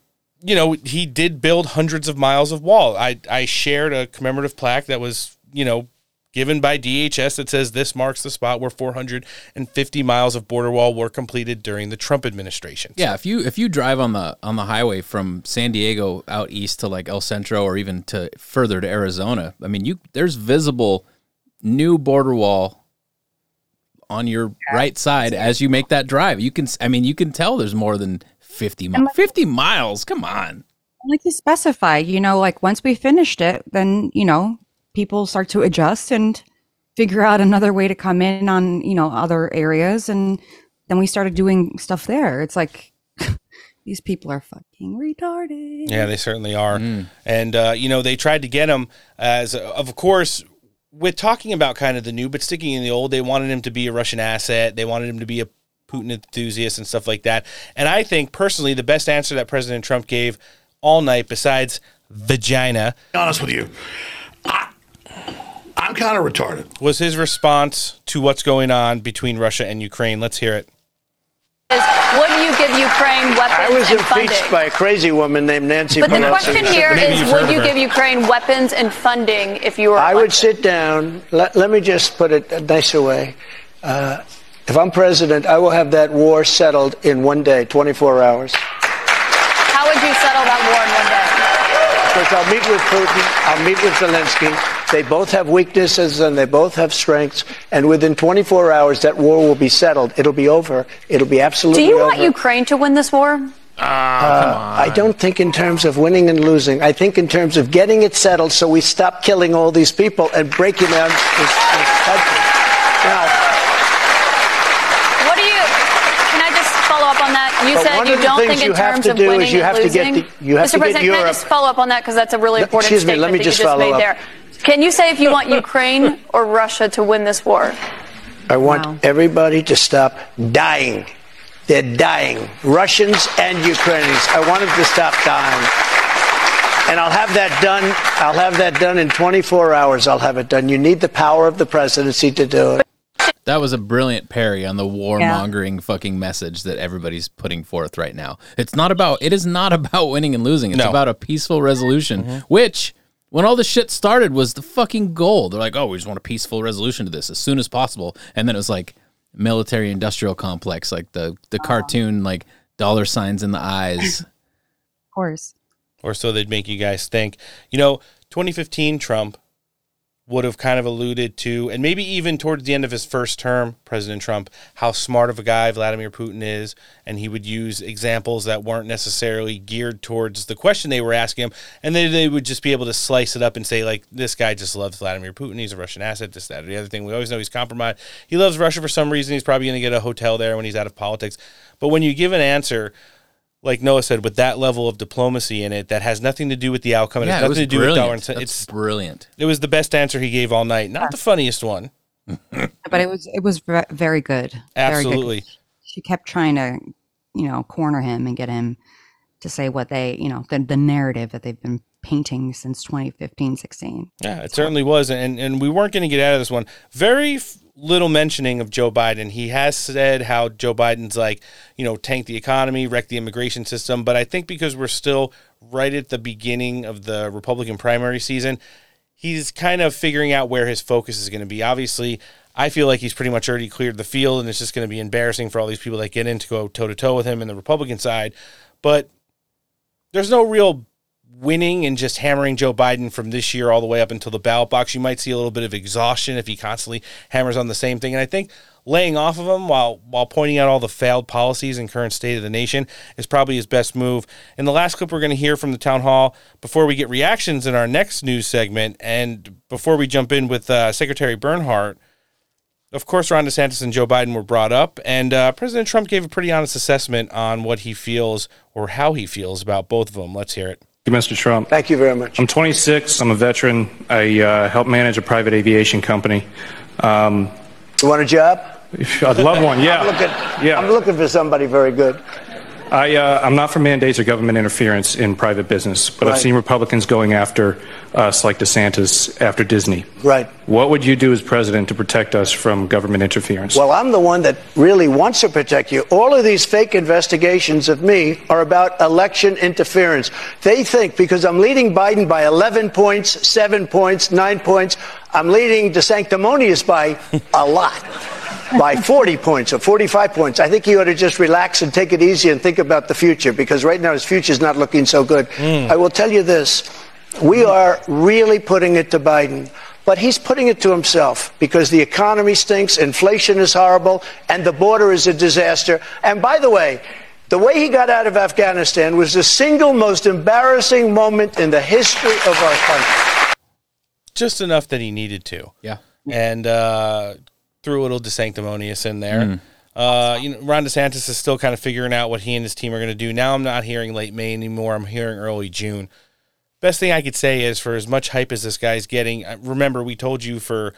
you know, he did build hundreds of miles of wall. I I shared a commemorative plaque that was, you know, given by DHS that says this marks the spot where 450 miles of border wall were completed during the Trump administration. Yeah, if you if you drive on the on the highway from San Diego out east to like El Centro or even to further to Arizona, I mean, you there's visible new border wall on your right side as you make that drive. You can I mean, you can tell there's more than 50 miles. 50 miles. Come on. like you specify, you know, like once we finished it, then, you know, people start to adjust and figure out another way to come in on, you know, other areas. And then we started doing stuff there. It's like, these people are fucking retarded. Yeah, they certainly are. And, uh, you know, they tried to get him as, of course, with talking about kind of the new, but sticking in the old, they wanted him to be a Russian asset. They wanted him to be a Putin enthusiast and stuff like that. And I think personally, the best answer that President Trump gave all night, besides vagina, honest with you, I'm kind of retarded. was his response to what's going on between Russia and Ukraine. Let's hear it. would you give Ukraine weapons I was and impeached funding? by a crazy woman named Nancy But the Pelosi. question here is, would you give Ukraine weapons and funding if you were? I would sit down. Let, let me just put it a nicer way. Uh, if I'm president, I will have that war settled in one day, 24 hours. How would you settle that war in one day? Because I'll meet with Putin, I'll meet with Zelensky. They both have weaknesses and they both have strengths. And within 24 hours, that war will be settled. It'll be over. It'll be absolutely. Do you over. want Ukraine to win this war? Uh, I don't think in terms of winning and losing. I think in terms of getting it settled so we stop killing all these people and breaking down this, this country. Now, What do you? Can I just follow up on that? You said you don't things think in have terms to of do is winning you have and to get losing. the- you have Mr. to get President, can I just follow up on that because that's a really No, important excuse me, statement let me that just you just follow made up. there. Can you say if you want Ukraine or Russia to win this war? I want everybody to stop dying. They're dying. Russians and Ukrainians. I want them to stop dying. And I'll have that done. I'll have that done in 24 hours. I'll have it done. You need the power of the presidency to do it. That was a brilliant parry on the warmongering fucking message that everybody's putting forth right now. It's not about it is not about winning and losing. It's No. about a peaceful resolution, mm-hmm. which when all the shit started was the fucking goal. They're like, "Oh, we just want a peaceful resolution to this as soon as possible." And then it was like military industrial complex, like the the oh. cartoon like dollar signs in the eyes. Of course. or so they'd make you guys think. You know, 2015 Trump would have kind of alluded to, and maybe even towards the end of his first term, President Trump, how smart of a guy Vladimir Putin is, and he would use examples that weren't necessarily geared towards the question they were asking him, and then they would just be able to slice it up and say like, this guy just loves Vladimir Putin, he's a Russian asset, this, that, or the other thing. We always know he's compromised. He loves Russia for some reason. He's probably going to get a hotel there when he's out of politics. But when you give an answer like Noah said, with that level of diplomacy in it, that has nothing to do with the outcome. It Yeah, has it nothing was to do with brilliant. dollar. and cent- That's It's brilliant. It was the best answer he gave all night. Not the funniest one. But it was it was very good. Very good. Absolutely. She kept trying to, you know, corner him and get him to say what they, you know, the, the narrative that they've been painting since 2015, 16. Yeah, it certainly was, and and we weren't going to get out of this one. Very f- little mentioning of Joe Biden. He has said how Joe Biden's like, you know, tank the economy, wreck the immigration system. But I think because we're still right at the beginning of the Republican primary season, he's kind of figuring out where his focus is going to be. Obviously, I feel like he's pretty much already cleared the field, and it's just going to be embarrassing for all these people that get in to go toe to toe with him in the Republican side. But there's no real winning and just hammering Joe Biden from this year all the way up until the ballot box. You might see a little bit of exhaustion if he constantly hammers on the same thing. And I think laying off of him while while pointing out all the failed policies and current state of the nation is probably his best move. In the last clip, we're going to hear from the town hall before we get reactions in our next news segment, and before we jump in with uh, Secretary Bernhardt. Of course, Ron DeSantis and Joe Biden were brought up, and uh, President Trump gave a pretty honest assessment on what he feels or how he feels about both of them. Let's hear it. Thank you, Mr. Trump. Thank you very much. I'm 26. I'm a veteran. I uh, help manage a private aviation company. Um, You want a job? I'd love one. Yeah. I'm looking, Yeah. I'm looking for somebody very good. I, uh, I'm not for mandates or government interference in private business, but I've seen Republicans going after us like DeSantis after Disney. Right. What would you do as president to protect us from government interference? Well, I'm the one that really wants to protect you. All of these fake investigations of me are about election interference. They think because I'm leading Biden by 11 points, 7 points, 9 points, I'm leading DeSanctimonious by a lot. By 40 points or 45 points. I think he ought to just relax and take it easy and think about the future because right now his future is not looking so good. I will tell you this. We are really putting it to Biden. But he's putting it to himself because the economy stinks, inflation is horrible, and the border is a disaster. And by the way, the way he got out of Afghanistan was the single most embarrassing moment in the history of our country. just enough that he needed to. Yeah. And uh, threw a little DeSanctimonious in there. Mm. Uh, you know, Ron DeSantis is still kind of figuring out what he and his team are going to do. Now I'm not hearing late May anymore. I'm hearing early June. Best thing I could say is for as much hype as this guy's getting, remember we told you for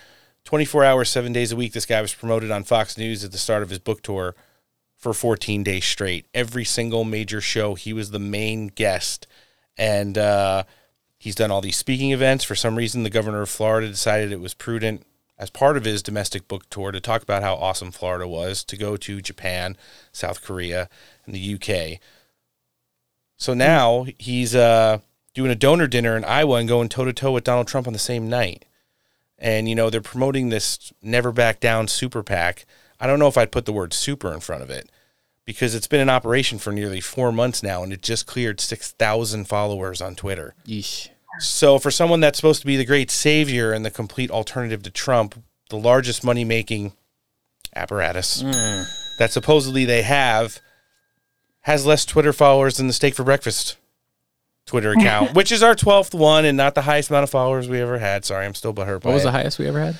24 hours, seven days a week, this guy was promoted on Fox News at the start of his book tour for 14 days straight. Every single major show, he was the main guest. And uh, he's done all these speaking events. For some reason, the governor of Florida decided it was prudent, as part of his domestic book tour, to talk about how awesome Florida was, to go to Japan, South Korea, and the UK. So now he's uh, doing a donor dinner in Iowa and going toe to toe with Donald Trump on the same night. And, you know, they're promoting this Never Back Down super PAC. I don't know if I'd put the word super in front of it because it's been in operation for nearly four months now and it just cleared 6,000 followers on Twitter. Yeesh. So, for someone that's supposed to be the great savior and the complete alternative to Trump, the largest money making apparatus Mm. that supposedly they have has less Twitter followers than the Steak for Breakfast Twitter account, which is our 12th one and not the highest amount of followers we ever had. Sorry, I'm still butthurt. by What was it. the highest we ever had?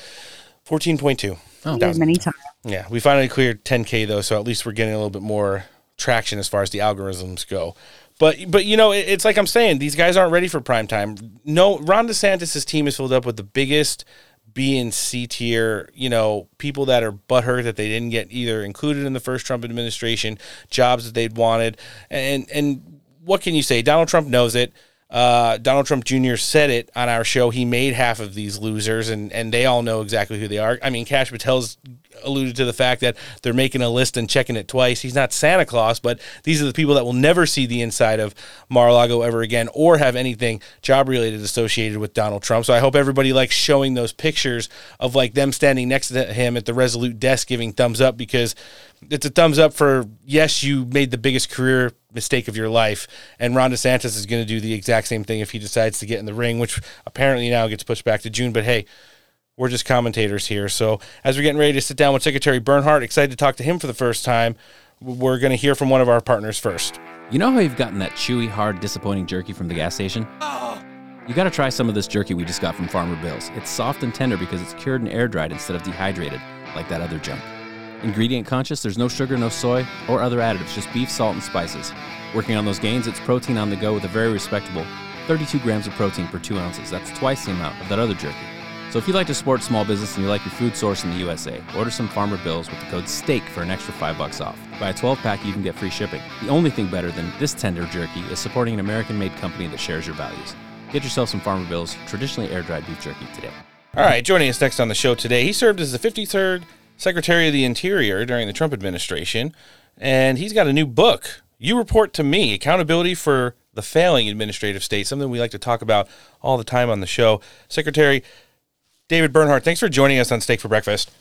14.2. Oh. Thousand. many times. Yeah, we finally cleared 10k though, so at least we're getting a little bit more traction as far as the algorithms go. But but you know, it, it's like I'm saying, these guys aren't ready for prime time. No, Ron DeSantis' team is filled up with the biggest B and C tier, you know, people that are butthurt that they didn't get either included in the first Trump administration, jobs that they'd wanted, and and what can you say? Donald Trump knows it. Uh, Donald Trump Jr. said it on our show. He made half of these losers, and, and they all know exactly who they are. I mean, Kash Patel's alluded to the fact that they're making a list and checking it twice. He's not Santa Claus, but these are the people that will never see the inside of Mar-a-Lago ever again or have anything job related associated with Donald Trump. So I hope everybody likes showing those pictures of like them standing next to him at the Resolute desk giving thumbs up because it's a thumbs up for yes, you made the biggest career mistake of your life, and Ron DeSantis is going to do the exact same thing if he decides to get in the ring, which apparently now gets pushed back to June. But hey, we're just commentators here. So as we're getting ready to sit down with Secretary Bernhardt, excited to talk to him for the first time. We're going to hear from one of our partners first. You know how you've gotten that chewy, hard, disappointing jerky from the gas station? Oh. You gotta try some of this jerky we just got from Farmer Bill's. It's soft and tender because it's cured and air dried instead of dehydrated, like that other junk. Ingredient conscious, there's no sugar, no soy, or other additives, just beef, salt, and spices. Working on those gains, it's protein on the go with a very respectable 32 grams of protein per 2 ounces. That's twice the amount of that other jerky. So if you like to support small business and you like your food source in the USA, order some Farmer Bills with the code STEAK for an extra 5 bucks off. Buy a 12 pack, you can get free shipping. The only thing better than this tender jerky is supporting an American made company that shares your values. Get yourself some Farmer Bills, traditionally air dried beef jerky today. All right, joining us next on the show today, he served as the 53rd Secretary of the Interior during the Trump administration, and he's got a new book. You report to me accountability for the failing administrative state, something we like to talk about all the time on the show. Secretary David Bernhardt, thanks for joining us on Steak for Breakfast.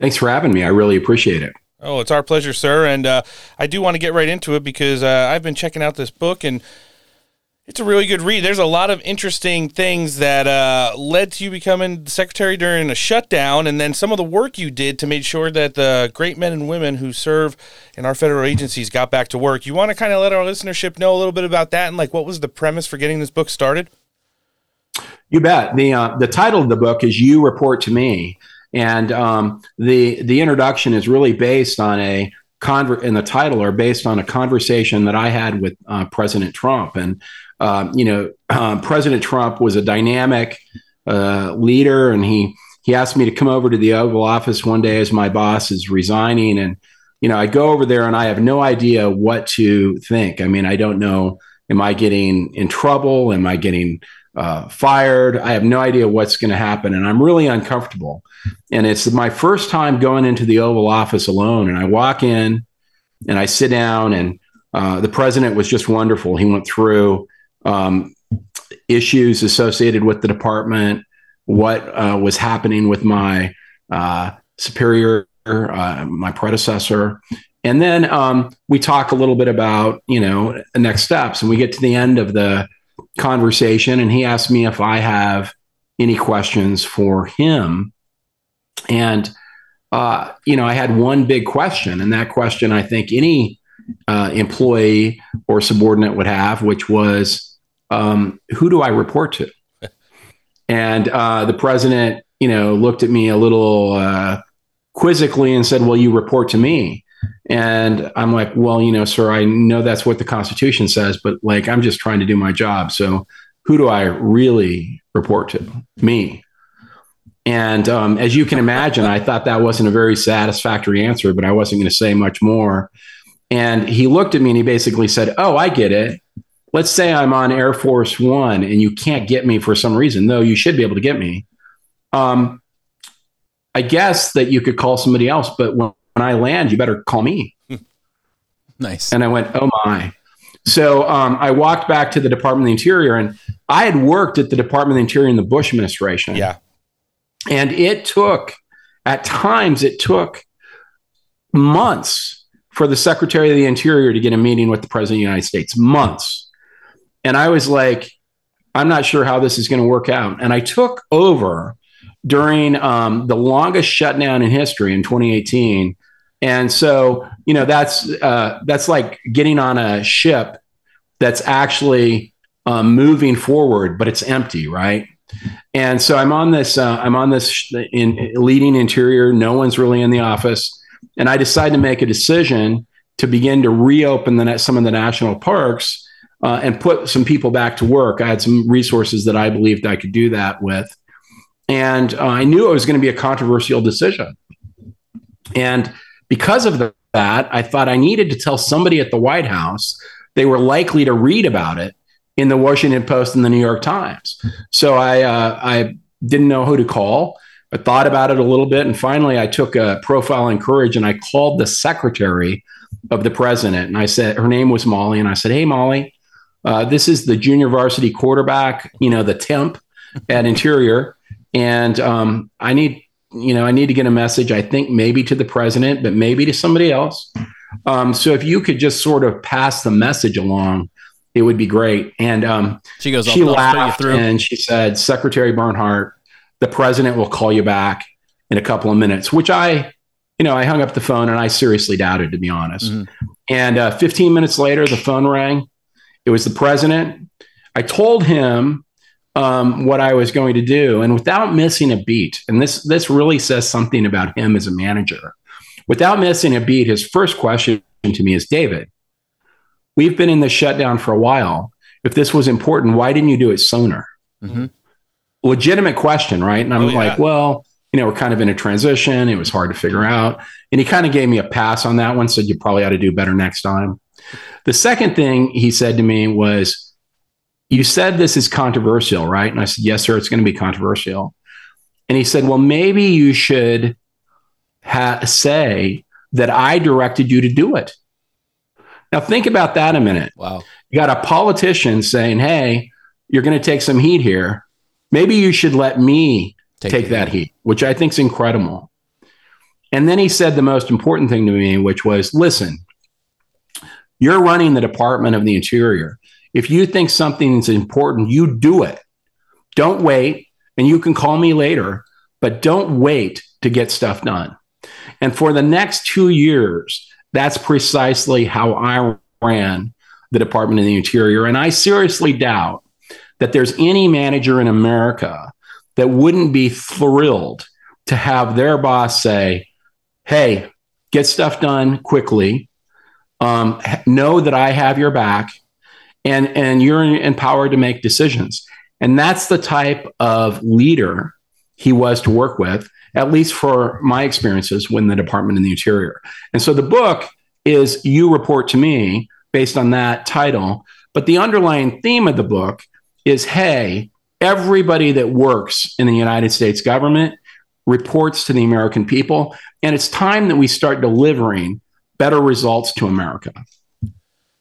Thanks for having me. I really appreciate it. Oh, it's our pleasure, sir. And uh, I do want to get right into it because uh, I've been checking out this book and It's a really good read. There's a lot of interesting things that uh, led to you becoming the secretary during a shutdown, and then some of the work you did to make sure that the great men and women who serve in our federal agencies got back to work. You want to kind of let our listenership know a little bit about that and like what was the premise for getting this book started? You bet. the uh, The title of the book is "You Report to Me," and um, the the introduction is really based on a conver- and the title are based on a conversation that I had with uh, President Trump and um, you know, um, President Trump was a dynamic uh, leader, and he he asked me to come over to the Oval Office one day as my boss is resigning, and you know, I go over there and I have no idea what to think. I mean, I don't know. Am I getting in trouble? Am I getting uh, fired? I have no idea what's going to happen, and I'm really uncomfortable. And it's my first time going into the Oval Office alone, and I walk in and I sit down, and uh, the president was just wonderful. He went through um, issues associated with the department, what uh, was happening with my uh, superior, uh, my predecessor. And then um, we talk a little bit about, you know, next steps. And we get to the end of the conversation, and he asked me if I have any questions for him. And, uh, you know, I had one big question, and that question I think any uh, employee or subordinate would have, which was, um, who do I report to? and uh, the president, you know, looked at me a little uh, quizzically and said, "Well, you report to me." And I'm like, "Well, you know, sir, I know that's what the Constitution says, but like, I'm just trying to do my job. So, who do I really report to? Me." And um, as you can imagine, I thought that wasn't a very satisfactory answer, but I wasn't going to say much more. And he looked at me and he basically said, Oh, I get it let's say I'm on Air Force One and you can't get me for some reason, though you should be able to get me. Um, I guess that you could call somebody else, but when, when I land, you better call me. nice. And I went, oh my. So um, I walked back to the Department of the Interior, and I had worked at the Department of the Interior in the Bush administration. Yeah. And it took, at times, it took months for the Secretary of the Interior to get a meeting with the President of the United States. Months. And I was like, I'm not sure how this is going to work out. And I took over during um, the longest shutdown in history in 2018. And so, you know, that's uh, that's like getting on a ship that's actually um, moving forward, but it's empty, right? And so I'm on this uh, I'm on this in leading interior. No one's really in the office, and I decided to make a decision to begin to reopen the some of the national parks uh, and put some people back to work. I had some resources that I believed I could do that with. And uh, I knew it was going to be a controversial decision. And because of that, I thought I needed to tell somebody at the White House they were likely to read about it in the Washington Post and the New York Times. So I, uh, I didn't know who to call. I thought about it a little bit. And finally, I took a profile in courage and I called the secretary of the president. And I said, her name was Molly. And I said, Hey, Molly, uh, this is the junior varsity quarterback, you know, the temp at Interior, and um, I need, you know, I need to get a message. I think maybe to the president, but maybe to somebody else. Um, so if you could just sort of pass the message along, it would be great. And um, she goes, she laughed and she said, Secretary Bernhardt, the president will call you back in a couple of minutes, which I, you know, I hung up the phone and I seriously doubted, to be honest. Mm-hmm. And uh, 15 minutes later, the phone rang it was the president. I told him um, what I was going to do, and without missing a beat, and this this really says something about him as a manager. Without missing a beat, his first question to me is, David, we've been in the shutdown for a while. If this was important, why didn't you do it sooner? Mm-hmm. Legitimate question, right? And I'm oh, yeah. like, well, you know, we're kind of in a transition. It was hard to figure out. And he kind of gave me a pass on that one, said you probably ought to do better next time. The second thing he said to me was, You said this is controversial, right? And I said, Yes, sir, it's going to be controversial. And he said, Well, maybe you should ha- say that I directed you to do it. Now, think about that a minute. Wow. You got a politician saying, Hey, you're going to take some heat here. Maybe you should let me take, take that heat, which I think is incredible. And then he said the most important thing to me, which was, Listen, you're running the Department of the Interior. If you think something is important, you do it. Don't wait. And you can call me later, but don't wait to get stuff done. And for the next two years, that's precisely how I ran the Department of the Interior. And I seriously doubt that there's any manager in America that wouldn't be thrilled to have their boss say, Hey, get stuff done quickly. Um, know that I have your back and, and you're empowered to make decisions. And that's the type of leader he was to work with, at least for my experiences when the Department of the Interior. And so the book is You Report to Me based on that title. But the underlying theme of the book is hey, everybody that works in the United States government reports to the American people. And it's time that we start delivering better results to America.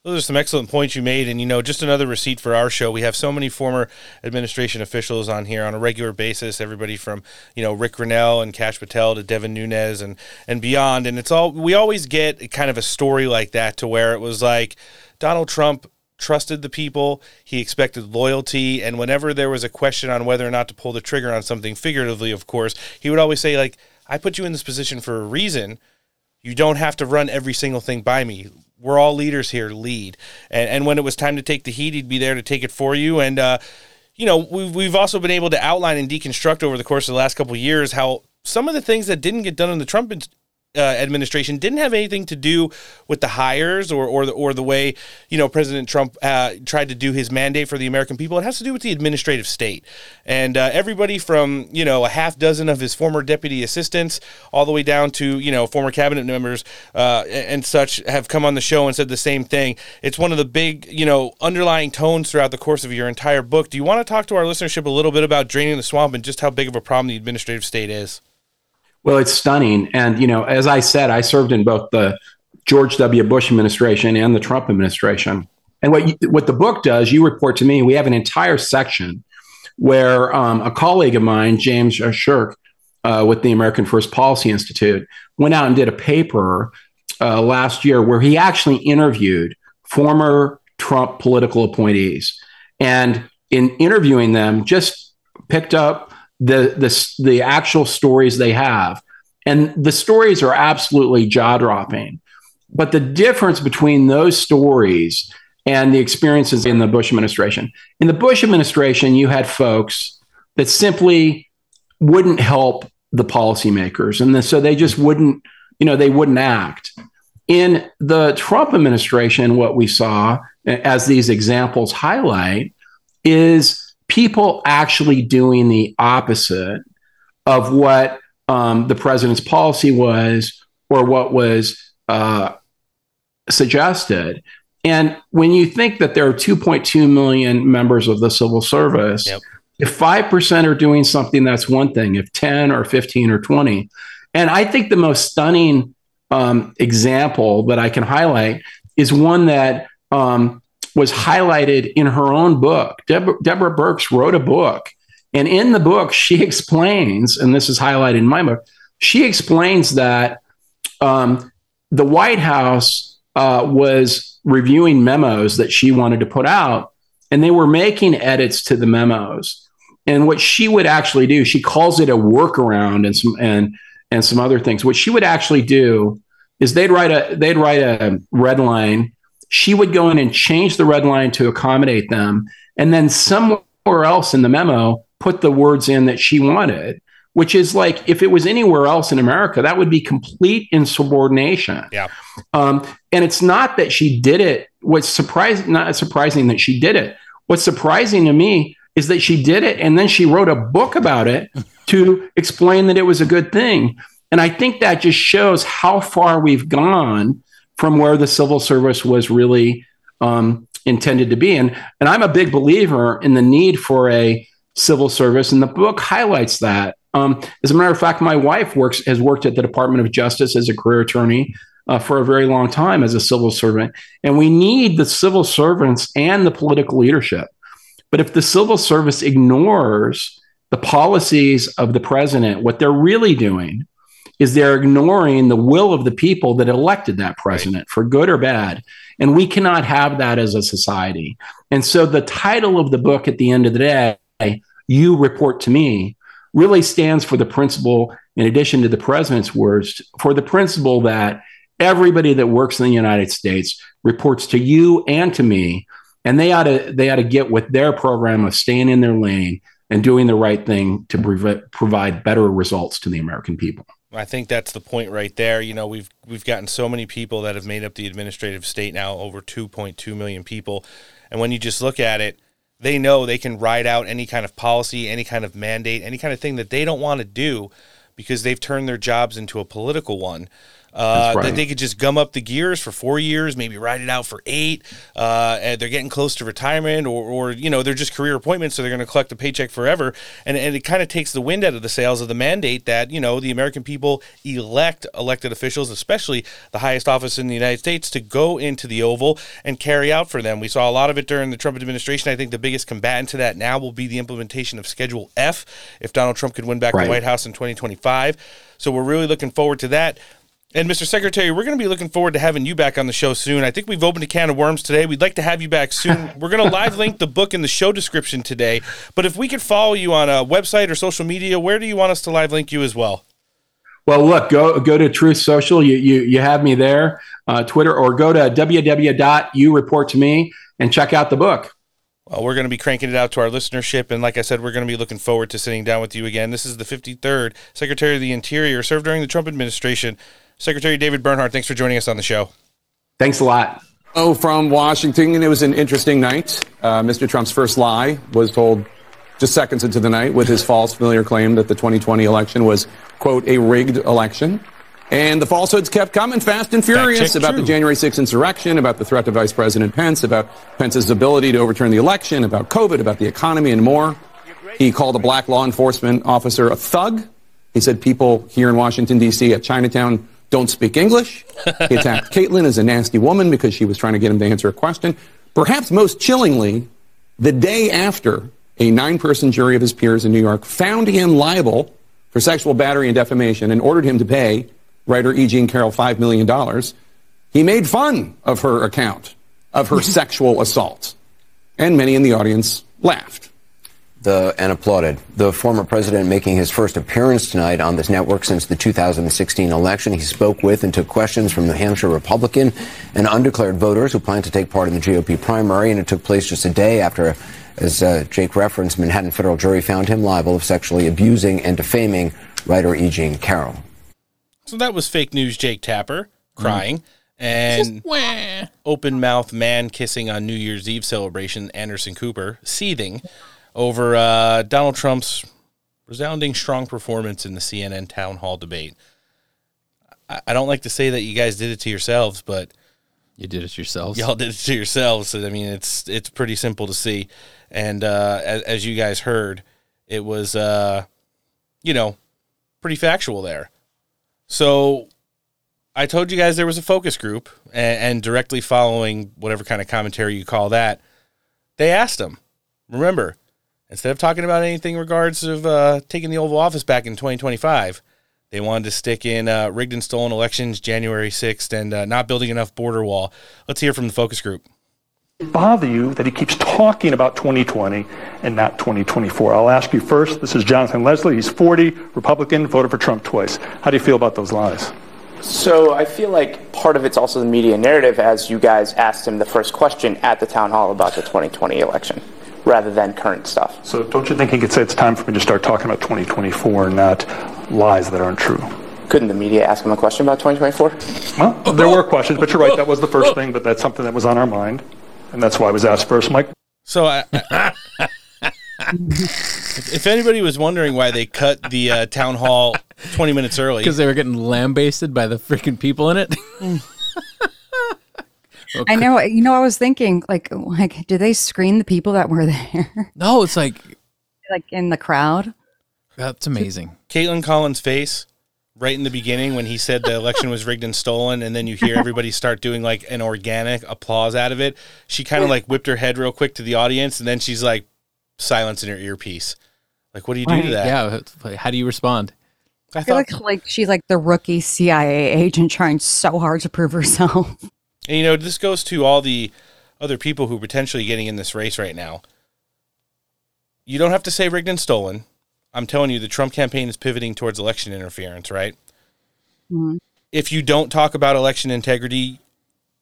Those are some excellent points you made. And, you know, just another receipt for our show. We have so many former administration officials on here on a regular basis. Everybody from, you know, Rick Grenell and Kash Patel to Devin Nunes and, and beyond. And it's all, we always get kind of a story like that to where it was like Donald Trump trusted the people, he expected loyalty, and whenever there was a question on whether or not to pull the trigger on something, figuratively, of course, he would always say, like, I put you in this position for a reason. You don't have to run every single thing by me. We're all leaders here, lead. And, and when it was time to take the heat, he'd be there to take it for you. And, uh, you know, we've, we've also been able to outline and deconstruct over the course of the last couple years how some of the things that didn't get done in the Trump uh, administration didn't have anything to do with the hires or or the, or the way you know President Trump uh, tried to do his mandate for the American people. It has to do with the administrative state, and uh, everybody from you know a half dozen of his former deputy assistants all the way down to you know former cabinet members uh, and such have come on the show and said the same thing. It's one of the big you know underlying tones throughout the course of your entire book. Do you want to talk to our listenership a little bit about draining the swamp and just how big of a problem the administrative state is? Well, it's stunning. And, you know, as I said, I served in both the George W. Bush administration and the Trump administration. And what, you, what the book does, you report to me, we have an entire section where um, a colleague of mine, James Sherk, uh, with the American First Policy Institute, went out and did a paper uh, last year where he actually interviewed former Trump political appointees. And in interviewing them, just picked up the the the actual stories they have, and the stories are absolutely jaw dropping. But the difference between those stories and the experiences in the Bush administration, in the Bush administration, you had folks that simply wouldn't help the policymakers, and so they just wouldn't, you know, they wouldn't act. In the Trump administration, what we saw, as these examples highlight, is people actually doing the opposite of what um, the president's policy was or what was uh, suggested. And when you think that there are 2.2 million members of the civil service, yep. if 5% are doing something, that's one thing. If 10 or 15 or 20. And I think the most stunning um, example that I can highlight is one that um, was highlighted in her own book. Deborah, Birx wrote a book. And in the book, she explains, and this is highlighted in my book, she explains that um, the White House uh, was reviewing memos that she wanted to put out, and they were making edits to the memos. And what she would actually do, she calls it a workaround and some and and some other things. What she would actually do is they'd write a they'd write a red line she would go in and change the red line to accommodate them. And then somewhere else in the memo, put the words in that she wanted, which is like if it was anywhere else in America, that would be complete insubordination. Yeah. Um, and it's not that she did it. What's surprising, not surprising that she did it. What's surprising to me is that she did it and then she wrote a book about it to explain that it was a good thing. And I think that just shows how far we've gone from where the civil service was really um, intended to be. And, and I'm a big believer in the need for a civil service, and the book highlights that. Um, as a matter of fact, my wife works has worked at the Department of Justice as a career attorney uh, for a very long time as a civil servant, and we need the civil servants and the political leadership. But if the civil service ignores the policies of the president, what they're really doing is they're ignoring the will of the people that elected that president for good or bad. And we cannot have that as a society. And so the title of the book at the end of the day, You Report to Me, really stands for the principle, in addition to the president's words, for the principle that everybody that works in the United States reports to you and to me. And they ought to they ought to get with their program of staying in their lane and doing the right thing to prov- provide better results to the American people. I think that's the point right there. You know, we've we've gotten so many people that have made up the administrative state now, over 2.2 million people. And when you just look at it, they know they can ride out any kind of policy, any kind of mandate, any kind of thing that they don't want to do because they've turned their jobs into a political one. Uh, right. That they could just gum up the gears for four years, maybe ride it out for eight. Uh, and they're getting close to retirement, or, or you know, they're just career appointments, so they're going to collect a paycheck forever. And and it kind of takes the wind out of the sails of the mandate that you know the American people elect elected officials, especially the highest office in the United States, to go into the Oval and carry out for them. We saw a lot of it during the Trump administration. I think the biggest combatant to that now will be the implementation of Schedule F if Donald Trump could win back Right. the White House in 2025. So we're really looking forward to that. And Mr. Secretary, we're going to be looking forward to having you back on the show soon. I think we've opened a can of worms today. We'd like to have you back soon. we're going to live link the book in the show description today. But if we could follow you on a website or social media, where do you want us to live link you as well? Well, look, go go to Truth Social. You you you have me there, uh, Twitter, or go to www.youreporttome and check out the book. Well, we're going to be cranking it out to our listenership. And like I said, we're going to be looking forward to sitting down with you again. This is the 53rd Secretary of the Interior, served during the Trump administration. Secretary David Bernhardt, thanks for joining us on the show. Thanks a lot. Oh, from Washington, and it was an interesting night. Uh, Mr. Trump's first lie was told just seconds into the night with his false familiar claim that the 2020 election was, quote, a rigged election. And the falsehoods kept coming fast and furious about true. the January 6th insurrection, about the threat to Vice President Pence, about Pence's ability to overturn the election, about COVID, about the economy, and more. He called a black law enforcement officer a thug. He said people here in Washington, D.C. at Chinatown don't speak English. He attacked Kaitlan as a nasty woman because she was trying to get him to answer a question. Perhaps most chillingly, the day after a nine person jury of his peers in New York found him liable for sexual battery and defamation and ordered him to pay writer E. Jean Carroll $5 million, he made fun of her account of her sexual assault. And many in the audience laughed. The, and applauded. The former president making his first appearance tonight on this network since the 2016 election. He spoke with and took questions from New Hampshire Republican and undeclared voters who plan to take part in the GOP primary, and it took place just a day after, as uh, Jake referenced, Manhattan federal jury found him liable of sexually abusing and defaming writer E. Jean Carroll. So that was fake news Jake Tapper crying and open mouth man kissing on New Year's Eve celebration, Anderson Cooper seething over uh, Donald Trump's resounding strong performance in the CNN town hall debate. I, I don't like to say that you guys did it to yourselves, but you did it yourselves. Y'all did it to yourselves. I mean, it's it's pretty simple to see, and uh, as, as you guys heard, it was uh, you know pretty factual there. So I told you guys there was a focus group, and, and directly following whatever kind of commentary you call that, they asked him. Remember, instead of talking about anything in regards of uh, taking the Oval Office back in 2025, they wanted to stick in uh, rigged and stolen elections January 6th and uh, not building enough border wall. Let's hear from the focus group. bother you that he keeps talking about 2020 and not 2024? I'll ask you first. This is Jonathan Leslie. He's 40, Republican, voted for Trump twice. How do you feel about those lies? So I feel like part of it's also the media narrative, as you guys asked him the first question at the town hall about the 2020 election, rather than current stuff. So don't you think he could say it's time for me to start talking about 2024 and not lies that aren't true? Couldn't the media ask him a question about 2024? Well, there were questions, but you're right. That was the first thing, but that's something that was on our mind, and that's why I was asked first, Mike. So, I, if if anybody was wondering why they cut the uh, town hall 20 minutes early, because they were getting lambasted by the freaking people in it. I know. You know, I was thinking, like, like, did they screen the people that were there? No, it's like, like in the crowd. That's amazing. Kaitlan Collins' face right in the beginning when he said the election was rigged and stolen, and then you hear everybody start doing like an organic applause out of it. She kind of like whipped her head real quick to the audience, and then she's like silence in her earpiece. Like, what do you do to that? Yeah. How do you respond? I feel like like she's like the rookie CIA agent trying so hard to prove herself. And you know, this goes to all the other people who are potentially getting in this race right now. You don't have to say rigged and stolen. I'm telling you, the Trump campaign is pivoting towards election interference, right? Mhm. If you don't talk about election integrity,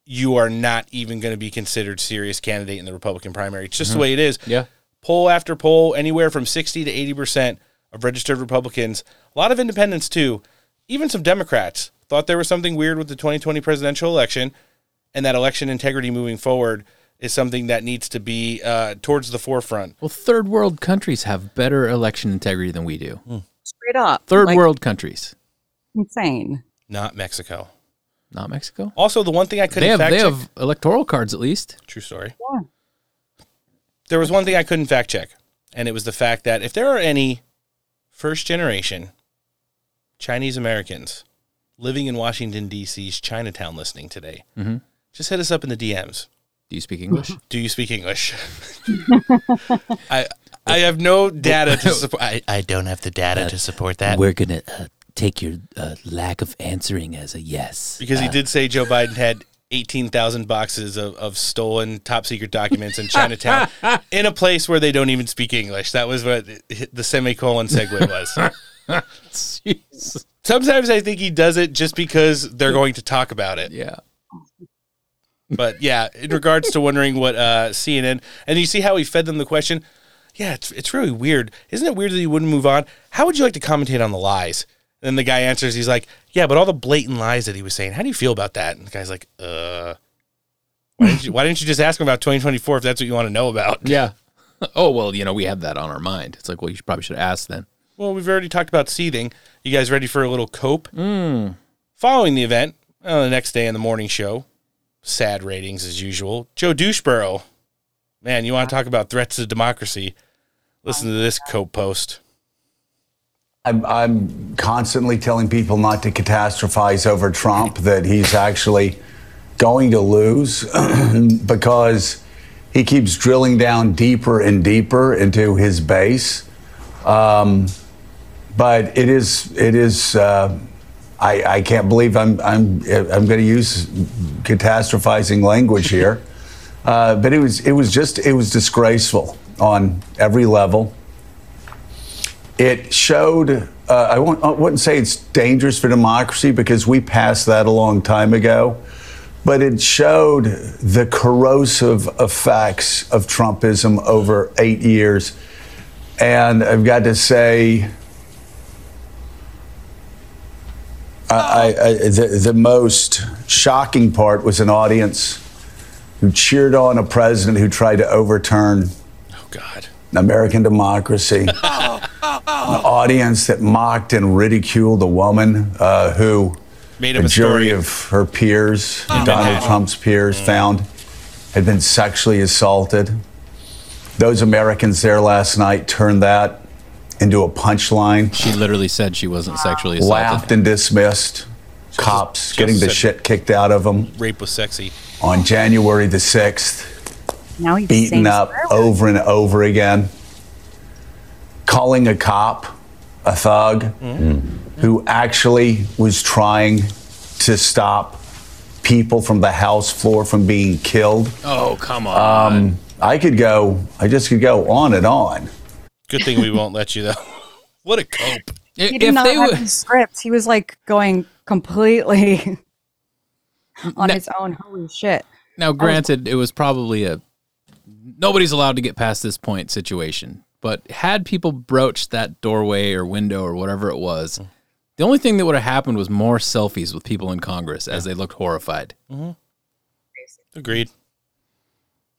you are not even going to be considered serious candidate in the Republican primary. It's just Mhm. the way it is. Yeah. Poll after poll, anywhere from 60 to 80% of registered Republicans, a lot of independents too, even some Democrats thought there was something weird with the 2020 presidential election and that election integrity moving forward is something that needs to be uh, towards the forefront. Well, third world countries have better election integrity than we do. Straight up. Third Like, world countries, Insane. Not Mexico. not Mexico. Also, the one thing I couldn't They have fact they check, have electoral cards at least. True story. there was one thing I couldn't fact check, and it was the fact that if there are any first generation Chinese Americans living in Washington D.C.'s Chinatown listening today, Mhm. Just hit us up in the DMs. Do you speak English? Do you speak English? I I have no data to support. I, I don't have the data to support that We're gonna uh, take your uh, lack of answering as a yes. because he Uh, did say Joe Biden had. 18,000 boxes of, of stolen top secret documents in Chinatown in a place where they don't even speak English. That was what the semicolon segue was. Sometimes I think he does it just because they're going to talk about it. Yeah. But yeah, in regards to wondering what uh, CNN, and you see how he fed them the question. Yeah, it's it's really weird. Isn't it weird that he wouldn't move on? How would you like to commentate on the lies? And then the guy answers, he's like, "Yeah, but all the blatant lies that he was saying. How do you feel about that?" And the guy's like, "Uh, why didn't you, why didn't you just ask him about 2024 if that's what you want to know about?" Yeah. Oh well, you know we have that on our mind. It's like, well, you should, probably should ask then. Well, we've already talked about seething. You guys ready for a little cope? Mm. Following the event, uh, the next day in the morning show, sad ratings as usual. Joe Doucheborough, man, you want to talk about threats to democracy? Listen to this cope post. I'm, I'm constantly telling people not to catastrophize over Trump, that he's actually going to lose because he keeps drilling down deeper and deeper into his base. Um, but it is, it is, uh, I, I can't believe I'm, I'm, I'm going to use catastrophizing language here. Uh, but it was, it was just, it was disgraceful on every level it showed uh, I, won't, I wouldn't say it's dangerous for democracy because we passed that a long time ago but it showed the corrosive effects of trumpism over eight years and i've got to say I, I, the, the most shocking part was an audience who cheered on a president who tried to overturn Oh God. American democracy. An audience that mocked and ridiculed a woman uh, who Made a a jury of her peers, Donald. Trump's peers, found had been sexually assaulted. Those Americans there last night turned that into a punchline. She literally said she wasn't sexually assaulted. Laughed and dismissed. Cops just getting the shit kicked out of them Rape was sexy. on January the 6th Now he's beaten up swear over and over again, calling a cop a thug who actually was trying to stop people from the House floor from being killed. Oh come on. Um, I could go, I just could go on and on. Good thing we won't let you though. what a cope. He did not have his script. He was like going completely on his own. Holy shit. Now, granted, it was probably a nobody's allowed to get past this point situation. But had people broached that doorway or window or whatever it was, the only thing that would have happened was more selfies with people in Congress as they looked horrified. Mm-hmm. Agreed.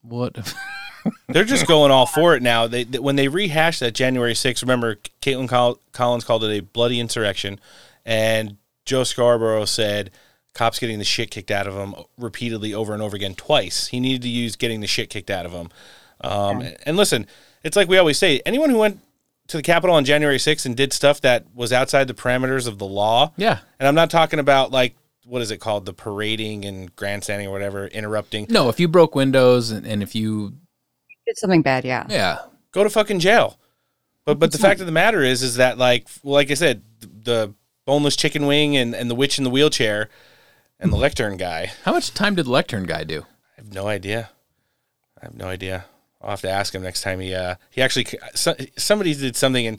What? They're just going all for it now. They, they- when they rehashed that January 6th, remember Kaitlan Col- Collins called it a bloody insurrection, and Joe Scarborough said cops getting the shit kicked out of them repeatedly over and over again twice. He needed to use getting the shit kicked out of him. Um, And listen, it's like we always say: anyone who went to the Capitol on January 6th and did stuff that was outside the parameters of the law. Yeah. And I'm not talking about like what is it called, the parading and grandstanding or whatever, interrupting. No, if you broke windows and, and if you Did something bad, yeah. Yeah. go to fucking jail. But but the fact of the matter is is that like well, like I said, the boneless chicken wing and, and the witch in the wheelchair and the lectern guy. How much time did the lectern guy do? I have no idea. I have no idea. I'll have to ask him next time he uh he actually so, somebody did something and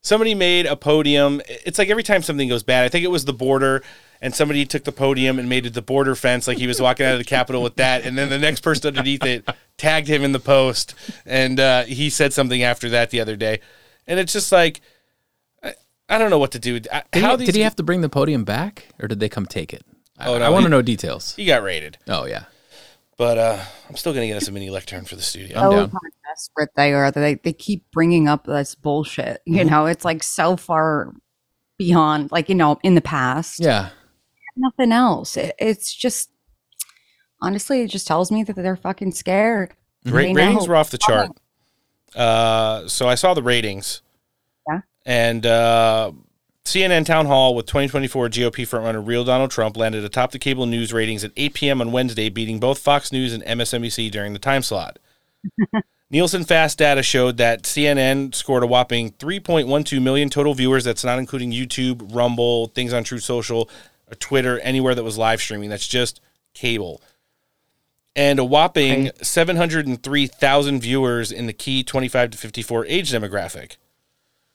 somebody made a podium. It's like every time something goes bad. I think it was the border and somebody took the podium and made it the border fence like he was walking out of the capitol with that and then the next person underneath it tagged him in the post and uh, he said something after that the other day. And it's just like I, I don't know what to do. I- Did, How he, these did he have to bring the podium back, or did they come take it? I, Oh, no, I want to know details. He got raided. Oh yeah, But uh I'm still gonna get us a mini lectern for the studio. oh, how desperate they are. They they keep bringing up this bullshit. You Mm-hmm. know, it's like so far beyond, like you know, in the past. Yeah. Nothing else. It, it's just honestly, it just tells me that they're fucking scared. Ra- ratings were off the chart. Uh, so I saw the ratings. Yeah. And uh, CNN Town Hall with 2024 GOP frontrunner real Donald Trump landed atop the cable news ratings at 8 p.m. on Wednesday, beating both Fox News and MSNBC during the time slot. Nielsen Fast data showed that CNN scored a whopping 3.12 million total viewers. That's not including YouTube, Rumble, things on Truth Social, or Twitter, anywhere that was live streaming. That's just cable. And a whopping 703,000 viewers in the key 25 to 54 age demographic.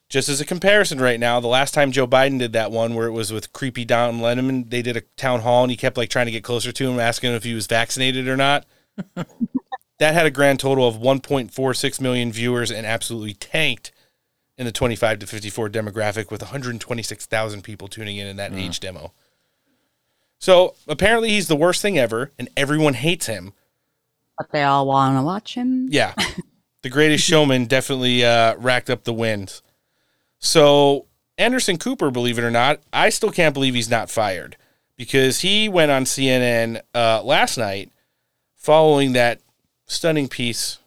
Just as a comparison right now, the last time Joe Biden did that one where it was with creepy Don Lemon, they did a town hall and he kept like trying to get closer to him, asking him if he was vaccinated or not. that had a grand total of 1.46 million viewers and absolutely tanked in the 25 to 54 demographic with 126,000 people tuning in in that hmm. age demo. So apparently he's the worst thing ever and everyone hates him. But they all want to watch him. Yeah. the greatest showman definitely uh, racked up the wins. So Anderson Cooper, believe it or not, I still can't believe he's not fired because he went on CNN uh, last night following that stunning piece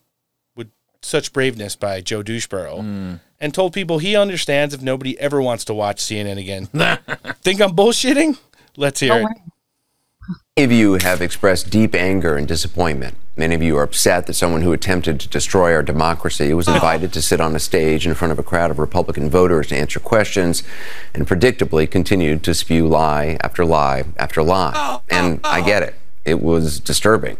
with such braveness by Joe Doucheborough and told people he understands if nobody ever wants to watch CNN again. Think I'm bullshitting? Let's hear it. Many of you have expressed deep anger and disappointment. Many of you are upset that someone who attempted to destroy our democracy was invited to sit on a stage in front of a crowd of Republican voters to answer questions and predictably continued to spew lie after lie after lie. Oh, oh, and I get oh. it. It was disturbing.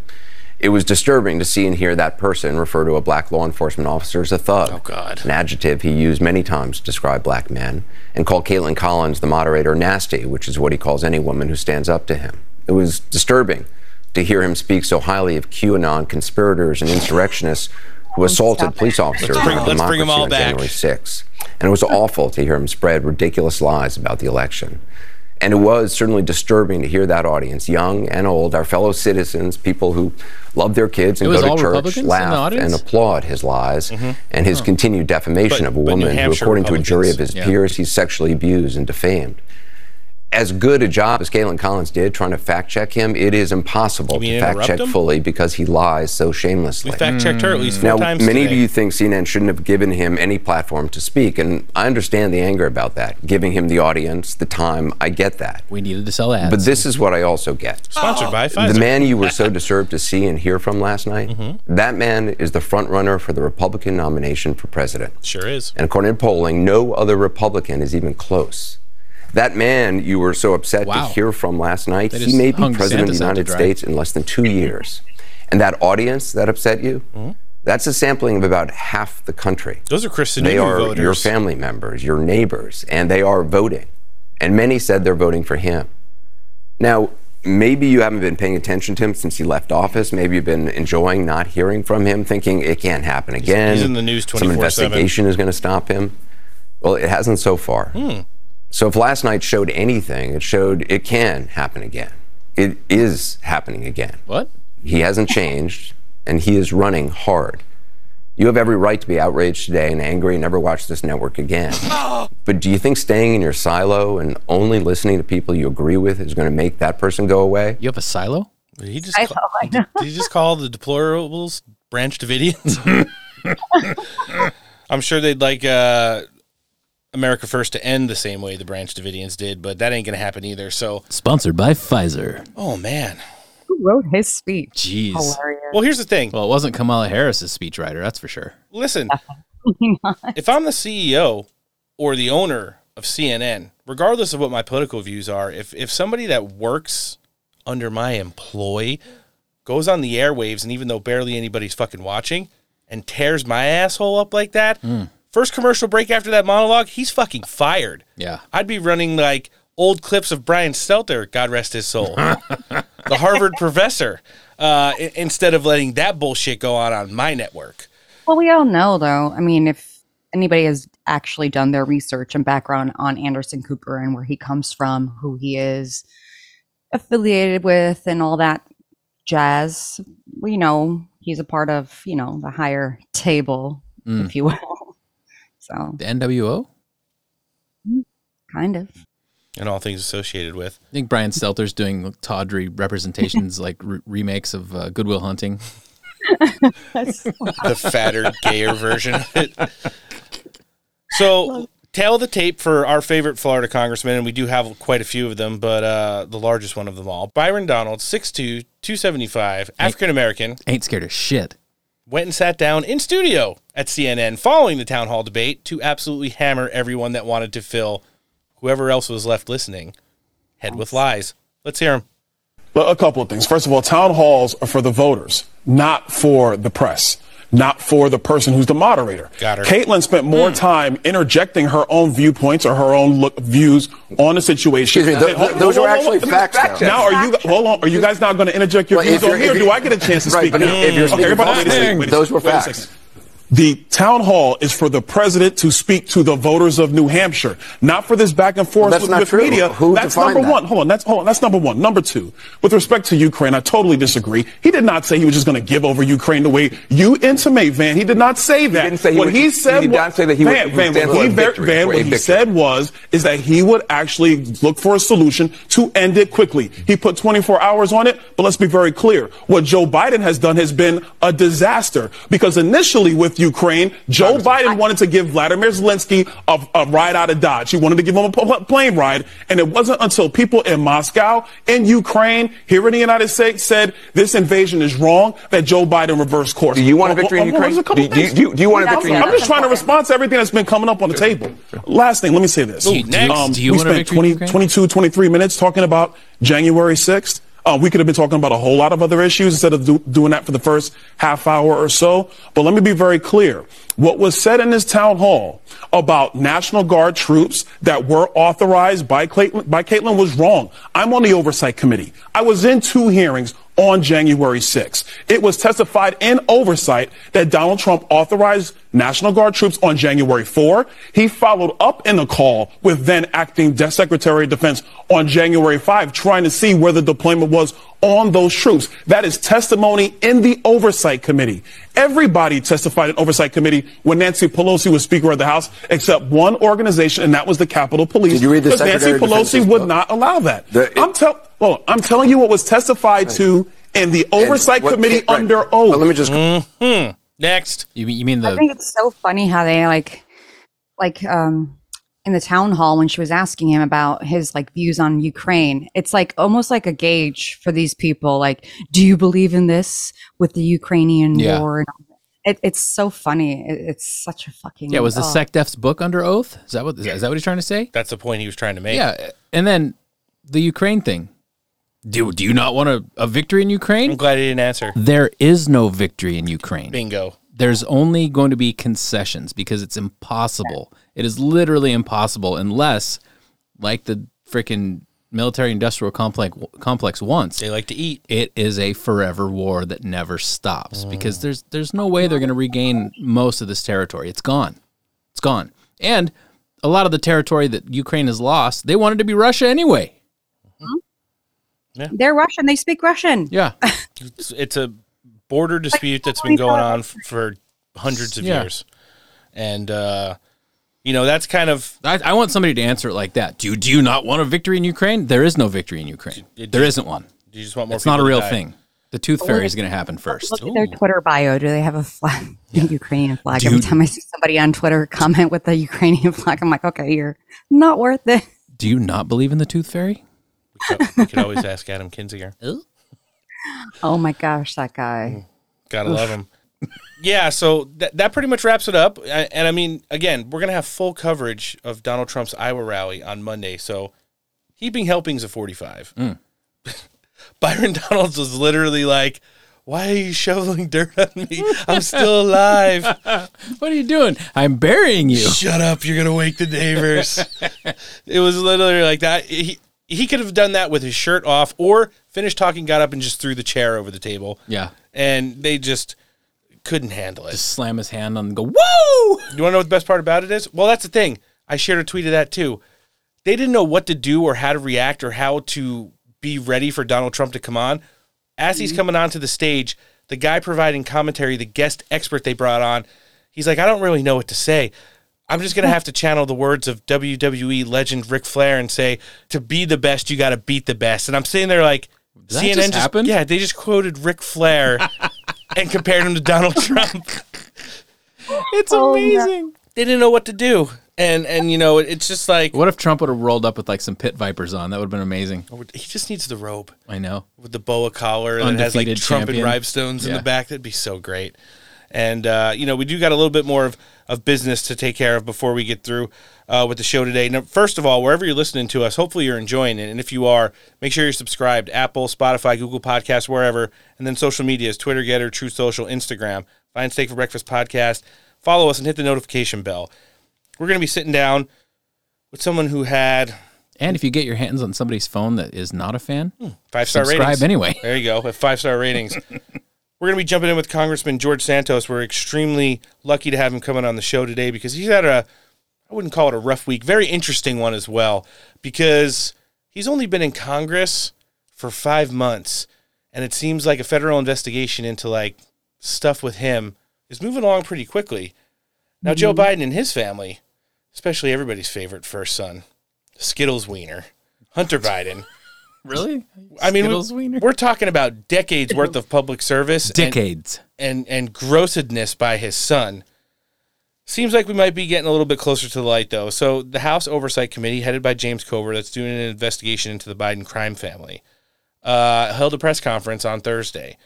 It was disturbing to see and hear that person refer to a black law enforcement officer as a thug. Oh, God. An adjective he used many times to describe black men, and called Kaitlan Collins, the moderator, nasty, which is what he calls any woman who stands up to him. It was disturbing to hear him speak so highly of QAnon conspirators and insurrectionists who oh, assaulted police officers Let's bring- on let's bring 'em democracy all on back. January 6th. And it was awful to hear him spread ridiculous lies about the election. And it was certainly disturbing to hear that audience, young and old, our fellow citizens, people who love their kids and go to church, laugh and applaud his lies and his continued defamation But- of a woman who, according to a jury of his yeah. peers, he's sexually abused and defamed. As good a job as Kaitlan Collins did trying to fact check him, it is impossible to fact check him? fully because he lies so shamelessly. We fact-checked her at least four now, times Many of you think CNN shouldn't have given him any platform to speak, and I understand the anger about that. Giving him the audience, the time, I get that. We needed to sell ads. But this is what I also get. Sponsored by Pfizer. The man you were so disturbed to see and hear from last night, Mm-hmm. that man is the front runner for the Republican nomination for president. Sure is. And according to polling, no other Republican is even close. That man you were so upset Wow. to hear from last night, he may be president of the United. States in less than two years. And that audience that upset you, Mm-hmm. that's a sampling of about half the country. Those are Chris They are voters. your family members, your neighbors, and they are voting. And many said they're voting for him. Now, maybe you haven't been paying attention to him since he left office. Maybe you've been enjoying not hearing from him, thinking it can't happen again. he's in the news Some 24/7. Some investigation is going to stop him. Well, it hasn't so far. Hmm. So if last night showed anything, it showed it can happen again. It is happening again. What? He hasn't changed, and he is running hard. You have every right to be outraged today and angry and never watch this network again. But do you think staying in your silo and only listening to people you agree with is going to make that person go away? You have a silo? Did he just call, did, did he just call the deplorables Branch Davidians? I'm sure they'd like uh, America First to end the same way the Branch Davidians did, but that ain't going to happen either. So, Sponsored by Pfizer. oh man. Who wrote his speech? Jeez. Hilarious. Well, here's the thing. Well, it wasn't Kamala Harris's speechwriter, that's for sure. Listen, if I'm the CEO or the owner of CNN, regardless of what my political views are, if if somebody that works under my employ goes on the airwaves and even though barely anybody's fucking watching and tears my asshole up like that, Hmm. First commercial break after that monologue, he's fucking fired. Yeah. I'd be running like old clips of Brian Stelter, God rest his soul, the Harvard professor, uh, i- instead of letting that bullshit go on on my network. Well, we all know, though. I mean, if anybody has actually done their research and background on Anderson Cooper and where he comes from, who he is affiliated with, and all that jazz, we know he's a part of, you know, the higher table, Mm. if you will. So, The NWO? kind of. and all things associated with. I think Brian Stelter's doing tawdry representations like re- remakes of uh, Goodwill Hunting. the fatter, gayer version of it. So, tell the tape for our favorite Florida congressman, and we do have quite a few of them, but uh, the largest one of them all, Byron Donald, 6'2", 275, African American, Ain't scared of shit. Went and sat down in studio at CNN following the town hall debate to absolutely hammer everyone that wanted to fill whoever else was left listening head with lies. Let's hear him. A couple of things. First of all, town halls are for the voters, not for the press, not for the person who's the moderator. Got her. Kaitlan spent more hmm. time interjecting her own viewpoints or her own look, views on the situation. Excuse me, th- Hold- th- those hold- are hold- actually hold- facts, though. Now, are you hold on? Are you guys not going to interject your Well, views if on here? or do I get a chance to Right, speak? but if- now? if you're Okay, speaking everybody, wait a second, wait a those were wait a facts. The town hall is for the president to speak to the voters of New Hampshire, not for this back and forth Well, that's with, not with media. Who that's number that? one. Hold on. That's hold on. That's number one. Number two. With respect to Ukraine, I totally disagree. He did not say he was just going to give over Ukraine the way you intimate, Van. He did not say that. He didn't say he what would- he he said. did not say that he would- Van, would Van, stand what he, victory, Van, what he said was is that he would actually look for a solution to end it quickly. He put 24 hours on it, but let's be very clear. What Joe Biden has done has been a disaster because initially with Ukraine, Joe Biden wanted to give Vladimir Zelensky a, a ride out of Dodge. He wanted to give him a plane ride, and it wasn't until people in Moscow, in Ukraine, here in the United States said this invasion is wrong that Joe Biden reversed course. Do you want a victory in Well, well, Ukraine? a Do- do you- do you- do you want a victory in Ukraine? I'm just trying to respond to everything that's been coming up on the table. Last thing, let me say this. Do you- do you- do you we want spent victory 20, 22, 23 minutes talking about January 6th. Uh, we could have been talking about a whole lot of other issues instead of do, doing that for the first half hour or so. But let me be very clear. What was said in this town hall about National Guard troops that were authorized by Kaitlan, by Kaitlan was wrong. I'm on the oversight committee. I was in two hearings on January 6th. It was testified in oversight that Donald Trump authorized National Guard troops on January 4. He followed up in the call with then acting De- Secretary of Defense on January 5, trying to see where the deployment was on those troops. That is testimony in the oversight committee. Everybody testified in oversight committee when Nancy Pelosi was Speaker of the House, except one organization, and that was the Capitol Police. Did you read the because Nancy Secretary of Pelosi would not allow that. The- I'm tell well, I'm telling you what was testified to in the oversight what committee ca- right. under oath. But let me just Hmm. Next. You mean, you mean I think it's so funny how they like, like, um, in the town hall when she was asking him about his like views on Ukraine. It's like almost like a gauge for these people. Like, do you believe in this with the Ukrainian Yeah. war? And all that? it, it's so funny. It, it's such a fucking yeah? Was the oh. SecDef's book under oath? Is that what is that, is that what he's trying to say? That's the point he was trying to make. Yeah, and then the Ukraine thing. Do do you not want a, a victory in Ukraine? I'm glad he didn't answer. There is no victory in Ukraine. Bingo. There's only going to be concessions because it's impossible. It is literally impossible unless, like the freaking military industrial complex complex wants, They like to eat. it is a forever war that never Mm. stops because there's there's no way they're going to regain most of this territory. It's gone. It's gone. And a lot of the territory that Ukraine has lost, they wanted to be Russia anyway. They're Russian. They speak Russian. Yeah. It's, it's a border dispute that's been going on for hundreds of Yeah. years. And, uh, you know, that's kind of. I, I want somebody to answer it like that. Do you, do you not want a victory in Ukraine? There is no victory in Ukraine. It There just- isn't one. You just want more It's not a real die. thing. The tooth fairy is going to happen first. Look at their Twitter bio. Do they have a flag, a Ukrainian flag? Do Every you- time I see somebody on Twitter comment with the Ukrainian flag, I'm like, okay, you're not worth it. Do you not believe in the tooth fairy? We could, we could always ask Adam Kinzinger. Oh my gosh, that guy. Gotta Oof. love him. yeah, so that, that pretty much wraps it up. I- And I mean, again, we're going to have full coverage of Donald Trump's Iowa rally on Monday. So heaping helpings of 45. Mm. Byron Donalds was literally like, why are you shoveling dirt on me? I'm still alive. what are you doing? I'm burying you. Shut up. You're going to wake the neighbors. it was literally like that. He, he could have done that with his shirt off or finished talking, got up and just threw the chair over the table. Yeah. And they just couldn't handle it. Just slam his hand on and go, woo! You want to know what the best part about it is? Well, that's the thing. I shared a tweet of that too. They didn't know what to do or how to react or how to be ready for Donald Trump to come on. As he's mm-hmm. coming onto the stage, the guy providing commentary, the guest expert they brought on, he's like, I don't really know what to say. I'm just going to have to channel the words of WWE legend Ric Flair and say, to be the best, you got to beat the best. And I'm sitting there like, Did that just happen? yeah, they just quoted Ric Flair and compared him to Donald Trump. It's Oh, amazing. They didn't know what to do. And, and you know, it's just like, What if Trump would have rolled up with like some pit vipers on? That would have been amazing. Oh, he just needs the robe. I know. with the boa collar that has like Trump champion. and rhinestones in the back. That'd be so great. And uh, you know, we do got a little bit more of, of business to take care of before we get through uh, with the show today. Now, first of all, wherever you're listening to us, hopefully you're enjoying it. And if you are, make sure you're subscribed. Apple, Spotify, Google Podcasts, wherever. And then social media is Twitter, GETTR, Truth Social, Instagram. Find Steak for Breakfast podcast. Follow us and hit the notification bell. We're going to be sitting down with someone who had And if you get your hands on somebody's phone that is not a fan, Five star subscribe ratings. anyway. There you go. With five star ratings. We're going to be jumping in with Congressman George Santos. We're extremely lucky to have him coming on the show today because he's had a, I wouldn't call it a rough week, very interesting one as well, because he's only been in Congress for five months. And it seems like a federal investigation into like stuff with him is moving along pretty quickly. Now, mm-hmm. Joe Biden and his family, especially everybody's favorite first son, Skittles Wiener, Hunter Biden. Really? I mean, we, we're talking about decades worth of public service. and- Decades. And, and, grossedness by his son. Seems like we might be getting a little bit closer to the light, though. So, the House Oversight Committee, headed by James Comer, that's doing an investigation into the Biden crime family, uh, held a press conference on Thursday.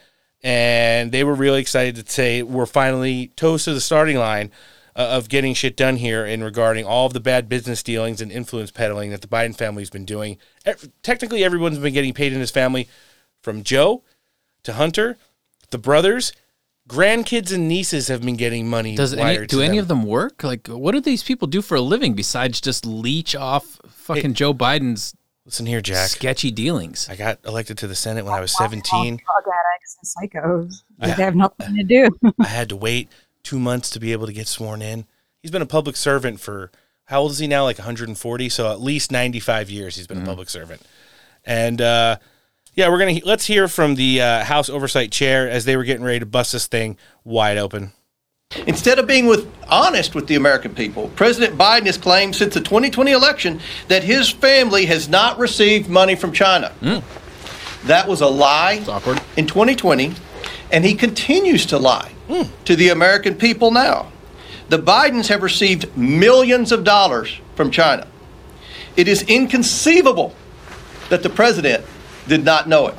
And they were really excited to say we're finally toast to the starting line uh, of getting shit done here in regarding all of the bad business dealings and influence peddling that the Biden family's been doing. E- Technically, everyone's been getting paid in his family from Joe to Hunter, the brothers, grandkids and nieces have been getting money. Does any, do to any them. of them work? Like, what do these people do for a living besides just leech off fucking Joe Biden's Listen here, Jack. sketchy dealings? I got elected to the Senate when I was 17. Drug addicts and psychos. They have nothing to do. I had to wait two months to be able to get sworn in. He's been a public servant for how old is he now? Like 140, so at least 95 years he's been a public servant. And uh, yeah, we're gonna let's hear from the uh, House Oversight Chair as they were getting ready to bust this thing wide open. Instead of being with, honest with the American people, President Biden has claimed since the 2020 election that his family has not received money from China. That was a lie in 2020, and he continues to lie to the American people now. The Bidens have received millions of dollars from China. It is inconceivable that the president did not know it.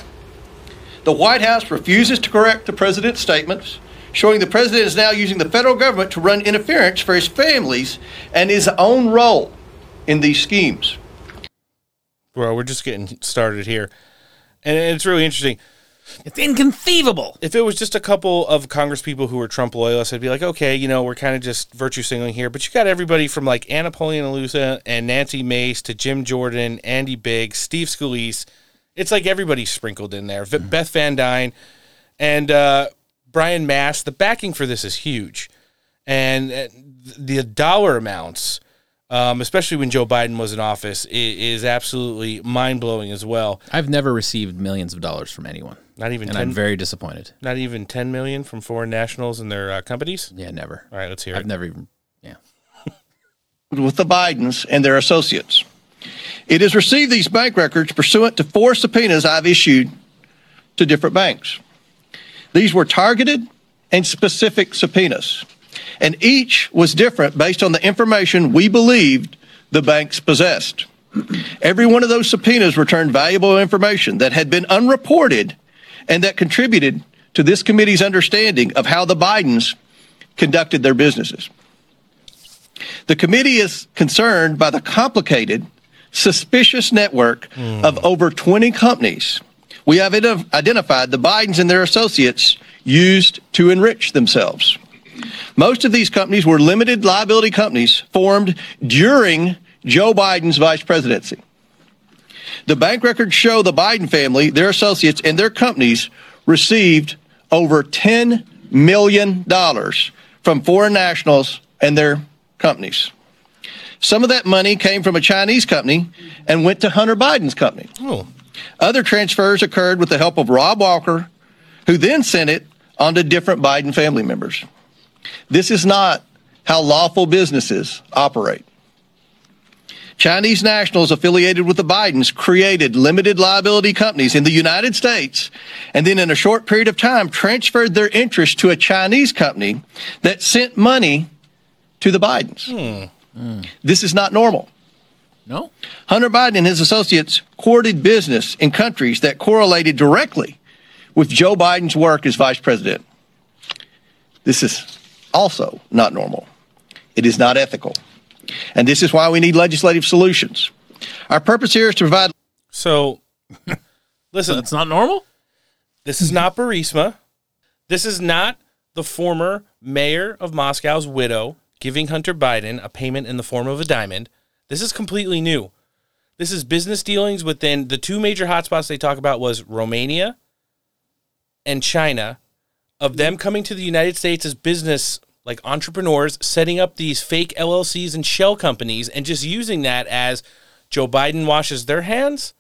The White House refuses to correct the president's statements, showing the president is now using the federal government to run interference for his families and his own role in these schemes. Bro, we're just getting started here. And it's really interesting. It's inconceivable. If it was just a couple of Congress people who were Trump loyalists, I'd be like, okay, you know, we're kind of just virtue signaling here. But you got everybody from like Anna Paulina Luna and Nancy Mace to Jim Jordan, Andy Biggs, Steve Scalise. It's like everybody's sprinkled in there. V- Beth Van Duyne and uh, Brian Mast. The backing for this is huge. And uh, the dollar amounts, um, especially when Joe Biden was in office, is absolutely mind blowing as well. I've never received millions of dollars from anyone. Not even and 10 I'm very disappointed. Not even 10 million from foreign nationals and their uh, companies? Yeah, never. All right, let's hear I've it. never even. Yeah. With the Bidens and their associates. It has received these bank records pursuant to four subpoenas I've issued to different banks. These were targeted and specific subpoenas, and each was different based on the information we believed the banks possessed. Every one of those subpoenas returned valuable information that had been unreported and that contributed to this committee's understanding of how the Bidens conducted their businesses. The committee is concerned by the complicated, suspicious network of hmm. over 20 companies we have identified the Bidens and their associates used to enrich themselves. Most of these companies were limited liability companies formed during Joe Biden's vice presidency. The bank records show the Biden family, their associates, and their companies received over $10 million from foreign nationals and their companies. Some of that money came from a Chinese company and went to Hunter Biden's company. Oh. Other transfers occurred with the help of Rob Walker, who then sent it on to different Biden family members. This is not how lawful businesses operate. Chinese nationals affiliated with the Bidens created limited liability companies in the United States and then in a short period of time transferred their interest to a Chinese company that sent money to the Bidens. Hmm. Hmm. This is not normal. No. Hunter Biden and his associates courted business in countries that correlated directly with Joe Biden's work as vice president. This is also not normal. It is not ethical. And this is why we need legislative solutions. Our purpose here is to provide. So, listen. It's not normal? This is not Burisma. This is not the former mayor of Moscow's widow giving Hunter Biden a payment in the form of a diamond. This is completely new. This is business dealings within the two major hotspots they talk about was Romania and China of them coming to the United States as business like entrepreneurs setting up these fake LLCs and shell companies and just using that as Joe Biden washes their hands.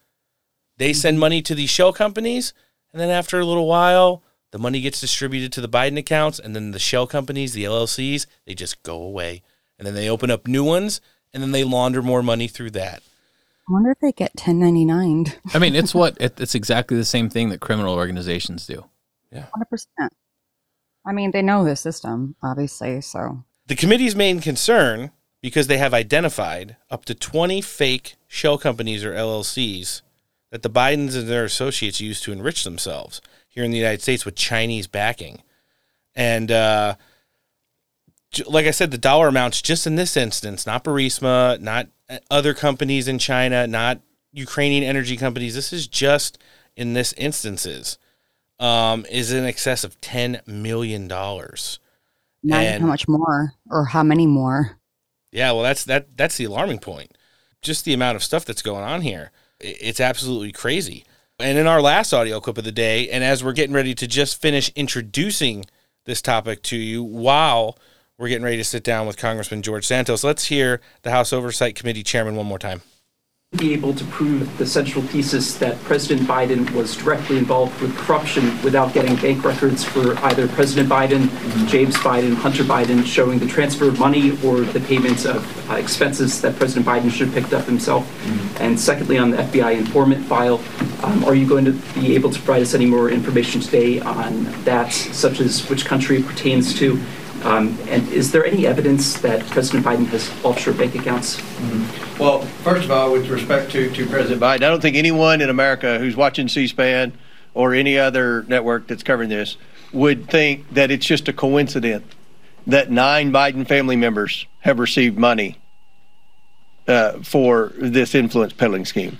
They send mm-hmm. money to these shell companies and then after a little while the money gets distributed to the Biden accounts and then the shell companies, the LLCs, they just go away. And then they open up new ones and then they launder more money through that. I wonder if they get 1099. I mean, it's what it, it's exactly the same thing that criminal organizations do. Yeah. 100%. I mean, they know the system, obviously, so. The committee's main concern, because they have identified up to 20 fake shell companies or LLCs that the Bidens and their associates use to enrich themselves here in the United States with Chinese backing. And uh, like I said, the dollar amounts just in this instance, not Burisma, not uh, other companies in China, not Ukrainian energy companies. This is just in this instances, um, is in excess of $10 million. Not how much more or how many more. Yeah, well, that's that. That's the alarming point. Just the amount of stuff that's going on here. It's absolutely crazy. And in our last audio clip of the day, and as we're getting ready to just finish introducing this topic to you, while we're getting ready to sit down with Congressman George Santos, let's hear the House Oversight Committee chairman one more time. Be able to prove the central thesis that President Biden was directly involved with corruption without getting bank records for either President Biden, James Biden, Hunter Biden, showing the transfer of money or the payments of uh, expenses that President Biden should have picked up himself. And secondly, on the FBI informant file, um, are you going to be able to provide us any more information today on that, such as which country it pertains to? Um, and is there any evidence that President Biden has offshore bank accounts? Well, first of all, with respect to, to President Biden, I don't think anyone in America who's watching C SPAN or any other network that's covering this would think that it's just a coincidence that nine Biden family members have received money uh, for this influence peddling scheme.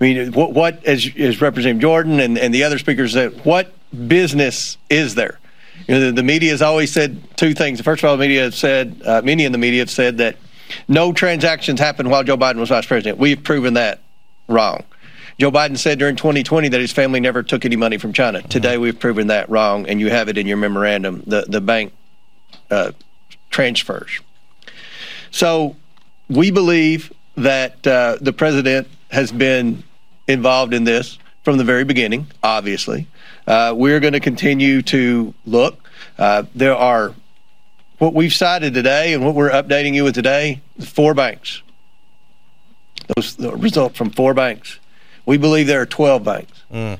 I mean, what, what as, as Representative Jordan and, and the other speakers said, what business is there? You know, the, the media has always said two things. First of all, the media have said, uh, many in the media have said that no transactions happened while Joe Biden was vice president. We've proven that wrong. Joe Biden said during 2020 that his family never took any money from China. Today, we've proven that wrong, and you have it in your memorandum, the, the bank uh, transfers. So we believe that uh, the president has been involved in this from the very beginning, obviously. Uh, we're going to continue to look. Uh, there are what we've cited today and what we're updating you with today four banks. Those result from four banks. We believe there are 12 banks.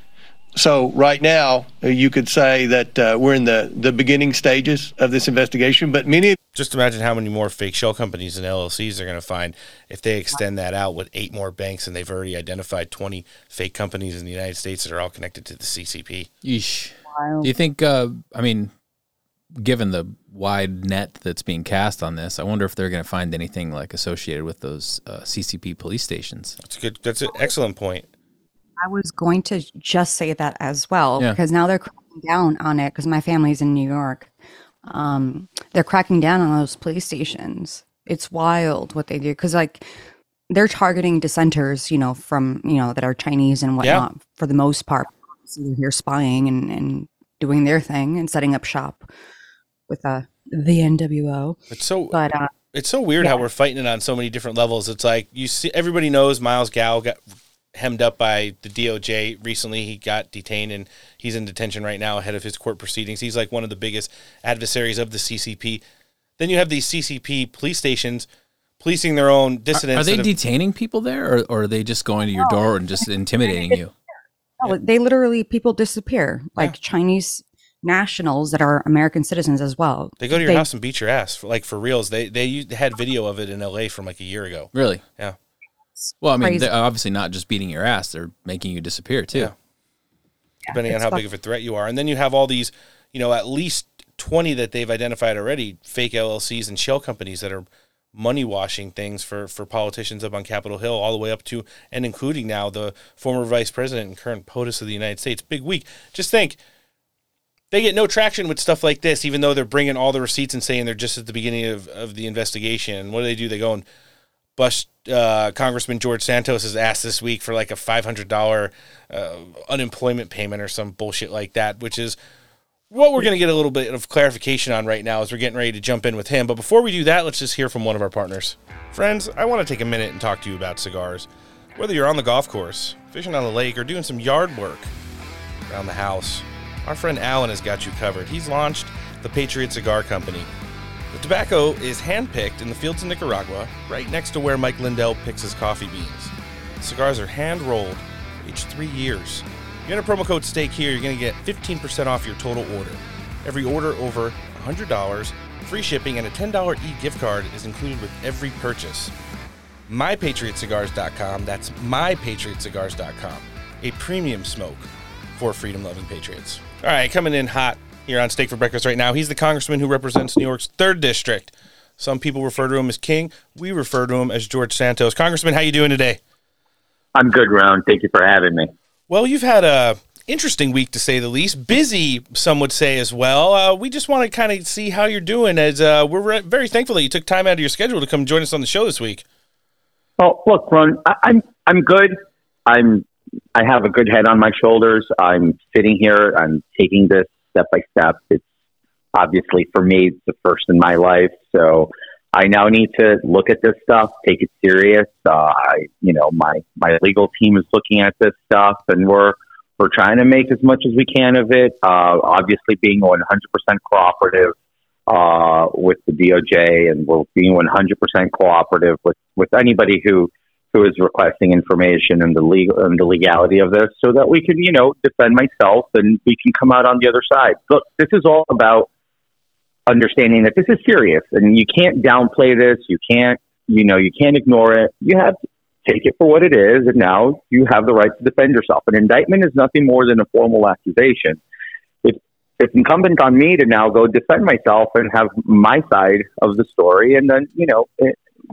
So right now, uh, you could say that uh, we're in the, the beginning stages of this investigation, but many Just imagine how many more fake shell companies and LLCs they're going to find if they extend that out with eight more banks and they've already identified 20 fake companies in the United States that are all connected to the CCP. Yeesh. Do you think? Uh, I mean, given the wide net that's being cast on this, I wonder if they're going to find anything like associated with those uh, CCP police stations. That's a good. That's an excellent point. I was going to just say that as well Yeah. because now they're cracking down on it because my family's in New York. Um, they're cracking down on those police stations. It's wild what they do because like they're targeting dissenters, you know, from you know that are Chinese and whatnot for the most part. So they're here spying and, and doing their thing and setting up shop with uh, the NWO. It's so But uh, it's so weird how we're fighting it on so many different levels. It's like you see everybody knows Miles Guo got hemmed up by the DOJ recently. He got detained and he's in detention right now ahead of his court proceedings. He's like one of the biggest adversaries of the CCP. Then you have these CCP police stations policing their own Are, dissidents. are they that have- detaining people there, or, or are they just going to your door and just intimidating you? Oh, they literally people disappear, like Chinese nationals that are American citizens as well. They go to your house and beat your ass, for, like for reals. They they used, had video of it in L.A. from like a year ago. Really? Yeah. Well, I mean, Crazy. they're obviously not just beating your ass; they're making you disappear too. Yeah. depending on how fuck- big of a threat you are. And then you have all these, you know, at least 20 that they've identified already, fake LLCs and shell companies that are money washing things for, for politicians up on Capitol Hill, all the way up to and including now the former vice president and current POTUS of the United States. Big week. Just think, they get no traction with stuff like this, even though they're bringing all the receipts and saying they're just at the beginning of, of the investigation. And what do they do? They go and bust uh, Congressman George Santos' has asked this week for like a $500 uh, unemployment payment or some bullshit like that, which is what we're going to get a little bit of clarification on right now as we're getting ready to jump in with him. But before we do that, let's just hear from one of our partners. Friends, I want to take a minute and talk to you about cigars. Whether you're on the golf course, fishing on the lake, or doing some yard work around the house, our friend Alan has got you covered. He's launched the Patriot Cigar Company. The tobacco is handpicked in the fields of Nicaragua, right next to where Mike Lindell picks his coffee beans. Cigars are hand rolled, aged three years. You enter promo code STEAK here, you're going to get 15% off your total order. Every order over $100, free shipping, and a $10 e gift card is included with every purchase. MyPatriotCigars.com, that's MyPatriotCigars.com, a premium smoke for freedom loving patriots. All right, coming in hot here on Steak for Breakfast right now. He's the congressman who represents New York's 3rd District. Some people refer to him as King. We refer to him as George Santos. Congressman, how you doing today? I'm good, Ron. Thank you for having me. Well, you've had a interesting week to say the least. Busy, some would say as well. Uh, we just want to kind of see how you're doing. As uh, we're re- very thankful that you took time out of your schedule to come join us on the show this week. Well, look, Ron, I, I'm I'm good. I'm I have a good head on my shoulders. I'm sitting here. I'm taking this step by step. It's obviously for me it's the first in my life, so I now need to look at this stuff, take it serious. Uh, I, you know, my my legal team is looking at this stuff, and we're we're trying to make as much as we can of it. Uh, obviously, being 100% cooperative uh, with the DOJ, and we're being 100% cooperative with with anybody who who is requesting information and the legal and the legality of this, so that we can, you know, defend myself and we can come out on the other side. Look, this is all about understanding that this is serious and you can't downplay this. You can't, you know, you can't ignore it. You have to take it for what it is. And now you have the right to defend yourself. An indictment is nothing more than a formal accusation. It's, it's incumbent on me to now go defend myself and have my side of the story. And then, you know,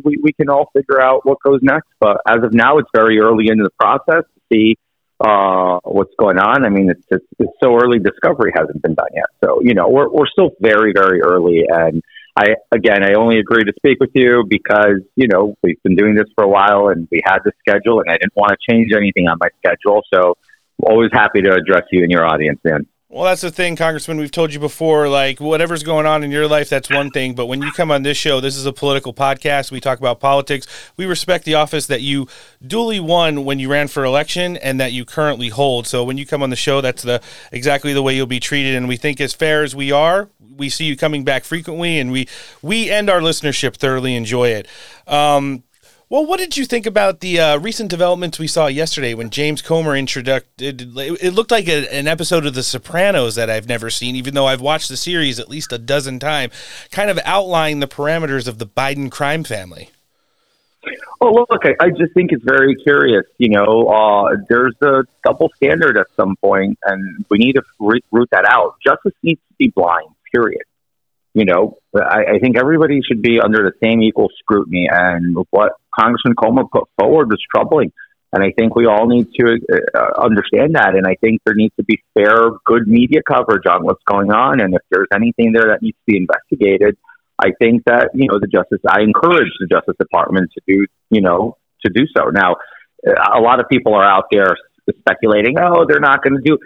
we, we can all figure out what goes next. But as of now, it's very early into the process to see uh, what's going on. I mean, it's, it's, it's so early. Discovery hasn't been done yet, so you know we're we're still very very early. And I again, I only agreed to speak with you because you know we've been doing this for a while and we had the schedule, and I didn't want to change anything on my schedule. So always happy to address you and your audience, man. Well, that's the thing, Congressman. We've told you before, like, whatever's going on in your life, that's one thing. But when you come on this show, this is a political podcast. We talk about politics. We respect the office that you duly won when you ran for election and that you currently hold. So when you come on the show, that's the exactly the way you'll be treated. And we think, as fair as we are, we see you coming back frequently, and we we and our listenership thoroughly enjoy it. Um, Well, what did you think about the uh, recent developments we saw yesterday when James Comer introduced? It, looked like a, an episode of The Sopranos that I've never seen, even though I've watched the series at least a dozen times. Kind of outlining the parameters of the Biden crime family. Well, look, I, I just think it's very curious. You know, uh, there's a double standard at some point, and we need to root root that out. Justice needs to be blind. Period. You know, I, I think everybody should be under the same equal scrutiny, and what Congressman Comer put forward was troubling. And I think we all need to uh, understand that. And I think there needs to be fair, good media coverage on what's going on. And if there's anything there that needs to be investigated, I think that you know the justice. I encourage the Justice Department to do you know to do so. Now, a lot of people are out there speculating, oh, they're not going to do.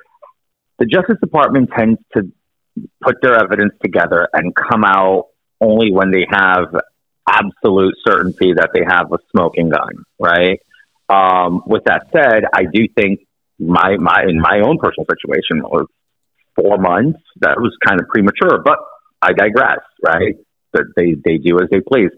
The Justice Department tends to put their evidence together and come out only when they have absolute certainty that they have a smoking gun, right? Um, with that said, I do think my my in my own personal situation was four months. That was kind of premature, but I digress, right? That they they do as they please.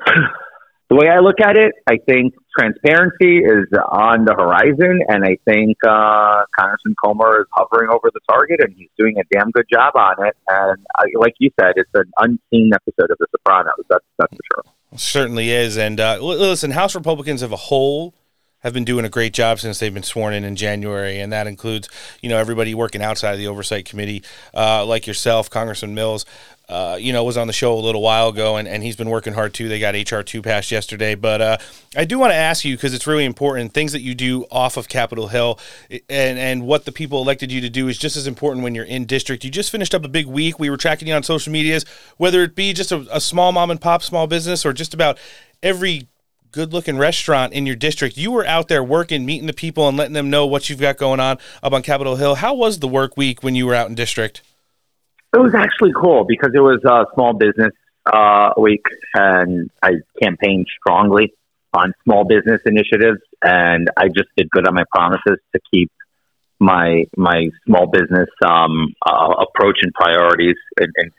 The way I look at it, I think transparency is on the horizon, and I think uh, Congressman Comer is hovering over the target, and he's doing a damn good job on it. And uh, like you said, it's an unseen episode of The Sopranos. That's that's for sure. Certainly is. And uh, listen, House Republicans as a whole have been doing a great job since they've been sworn in in January, and that includes you know everybody working outside of the oversight committee, uh, like yourself, Congressman Mills. Uh, you know, was on the show a little while ago, and, and he's been working hard too. They got HR two passed yesterday, but uh, I do want to ask you because it's really important. Things that you do off of Capitol Hill, and and what the people elected you to do is just as important when you're in district. You just finished up a big week. We were tracking you on social medias, whether it be just a, a small mom and pop small business or just about every good looking restaurant in your district. You were out there working, meeting the people, and letting them know what you've got going on up on Capitol Hill. How was the work week when you were out in district? It was actually cool because it was a small business uh, week, and I campaigned strongly on small business initiatives, and I just did good on my promises to keep my my small business um, uh, approach and priorities in, in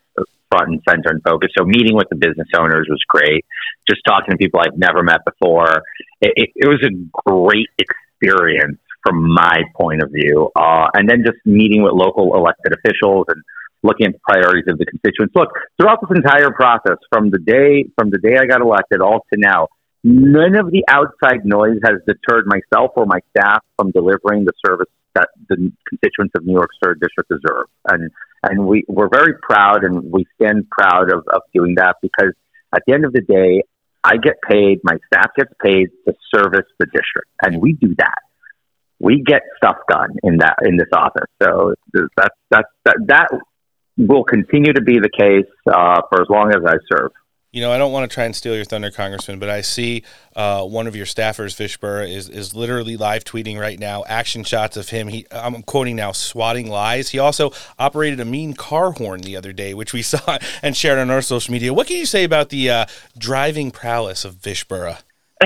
front and center and focus. So meeting with the business owners was great. Just talking to people I've never met before. It, it, it was a great experience from my point of view. Uh, and then just meeting with local elected officials and looking at the priorities of the constituents. Look, throughout this entire process, from the day from the day I got elected all to now, none of the outside noise has deterred myself or my staff from delivering the service that the constituents of New York's Third District deserve. And and we, we're very proud and we stand proud of, of doing that because at the end of the day, I get paid, my staff gets paid to service the district, and we do that. We get stuff done in that in this office. So that's that's that that will continue to be the case uh, for as long as I serve. You know, I don't want to try and steal your thunder, Congressman, but I see uh, one of your staffers, Vish Burra, is is literally live tweeting right now action shots of him. He, I'm quoting now, swatting lies. He also operated a mean car horn the other day, which we saw and shared on our social media. What can you say about the uh, driving prowess of Vish Burra?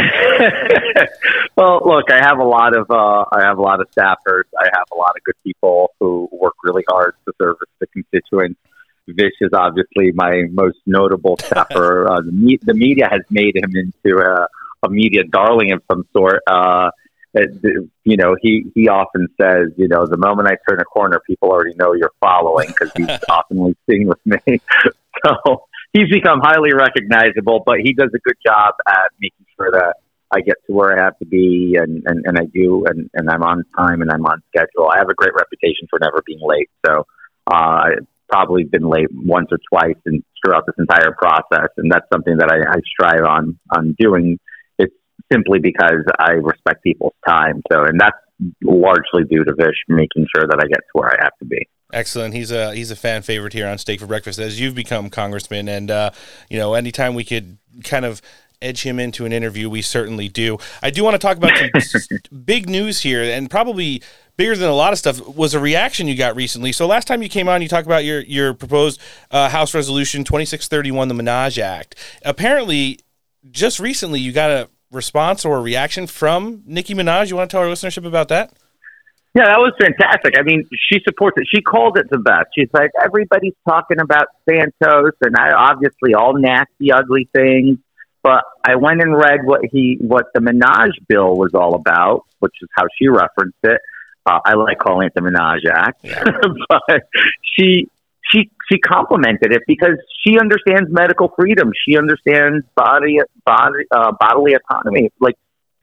well, look, I have a lot of uh, I have a lot of staffers. I have a lot of good people who work really hard to service the constituents Vish is obviously my most notable staffer. uh, the, me- the, media has made him into a, a media darling of some sort. Uh, you know, he, he often says, you know, the moment I turn a corner, people already know you're following because he's often seen with me. so he's become highly recognizable, but he does a good job at making sure that I get to where I have to be and, and, and I do, and, and I'm on time and I'm on schedule. I have a great reputation for never being late. So, uh, I've probably been late once or twice and throughout this entire process, and that's something that I, I strive on on doing. It's simply because I respect people's time. So, and that's largely due to Vish making sure that I get to where I have to be. Excellent. He's a he's a fan favorite here on Steak for Breakfast as you've become congressman, and uh, you know anytime we could kind of edge him into an interview, we certainly do. I do want to talk about some big news here, and probably bigger than a lot of stuff was a reaction you got recently. So last time you came on, you talked about your your proposed uh, House Resolution 2631, the Minaj Act. Apparently, just recently you got a response or a reaction from Nicki Minaj. You want to tell our listenership about that? Yeah, that was fantastic. I mean, she supports it. She called it the best. She's like, everybody's talking about Santos and I obviously all nasty, ugly things. But I went and read what he what the Minaj bill was all about, which is how she referenced it. Uh, I like calling it the Minaj Act, but she she she complimented it because she understands medical freedom. She understands body body uh, bodily autonomy. Like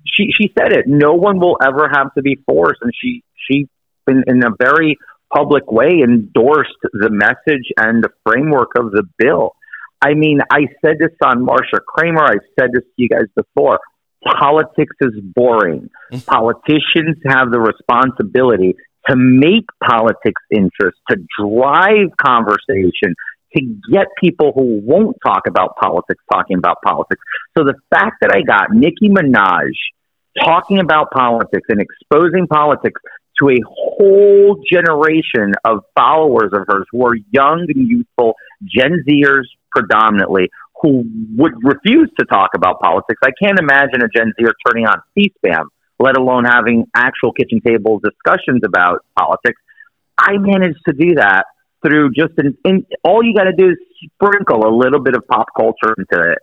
she she said it. No one will ever have to be forced, and she she in, in a very public way endorsed the message and the framework of the bill. I mean, I said this on Marsha Kramer. I've said this to you guys before. Politics is boring. Mm-hmm. Politicians have the responsibility to make politics interest, to drive conversation, to get people who won't talk about politics talking about politics. So the fact that I got Nicki Minaj talking about politics and exposing politics to a whole generation of followers of hers who are young and youthful, Gen Zers predominantly, who would refuse to talk about politics. I can't imagine a Gen Zer turning on C-SPAN, let alone having actual kitchen table discussions about politics. I managed to do that through just an, in, all you got to do is sprinkle a little bit of pop culture into it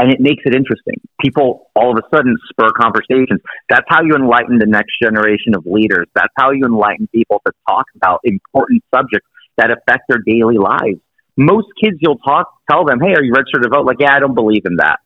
and it makes it interesting. People all of a sudden spur conversations. That's how you enlighten the next generation of leaders. That's how you enlighten people to talk about important subjects that affect their daily lives. Most kids, you'll talk, tell them, "Hey, are you registered to vote?" Like, yeah, I don't believe in that.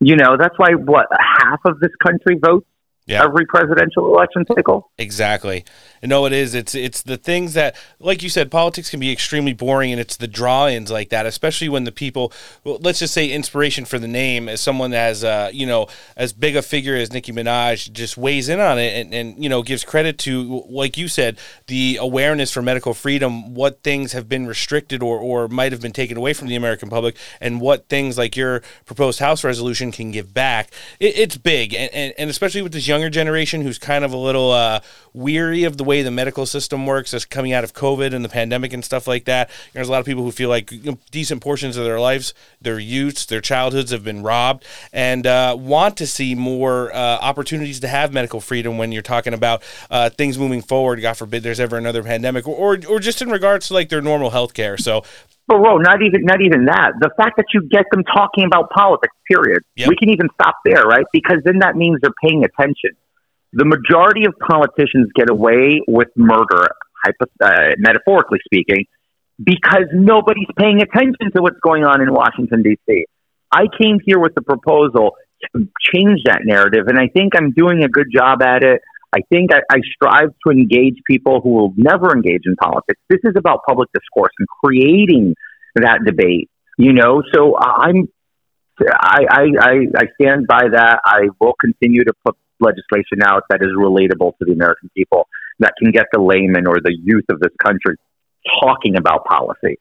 You know, that's why what half of this country votes Yeah. every presidential election cycle. Exactly. No, it is. It's it's the things that, like you said, politics can be extremely boring, and it's the draw-ins like that, especially when the people, well, let's just say, inspiration for the name, as someone as uh, you know, as big a figure as Nicki Minaj, just weighs in on it, and, and you know, gives credit to, like you said, the awareness for medical freedom, what things have been restricted or or might have been taken away from the American public, and what things like your proposed House resolution can give back. It, it's big, and, and and especially with this younger generation who's kind of a little uh, weary of the way the medical system works as coming out of COVID and the pandemic and stuff like that. There's a lot of people who feel like you know, decent portions of their lives, their youths, their childhoods have been robbed and uh, want to see more uh, opportunities to have medical freedom when you're talking about uh, things moving forward. God forbid there's ever another pandemic or, or, or just in regards to like their normal health care. So, But Ro, not even not even that. The fact that you get them talking about politics, period. We can even stop there, right? Because then that means they're paying attention. The majority of politicians get away with murder, hypo, uh, metaphorically speaking, because nobody's paying attention to what's going on in Washington D.C. I came here with a proposal to change that narrative, and I think I'm doing a good job at it. I think I, I strive to engage people who will never engage in politics. This is about public discourse and creating that debate. You know, so uh, I'm I, I, I, I stand by that. I will continue to put legislation out that is relatable to the American people, that can get the layman or the youth of this country talking about policy.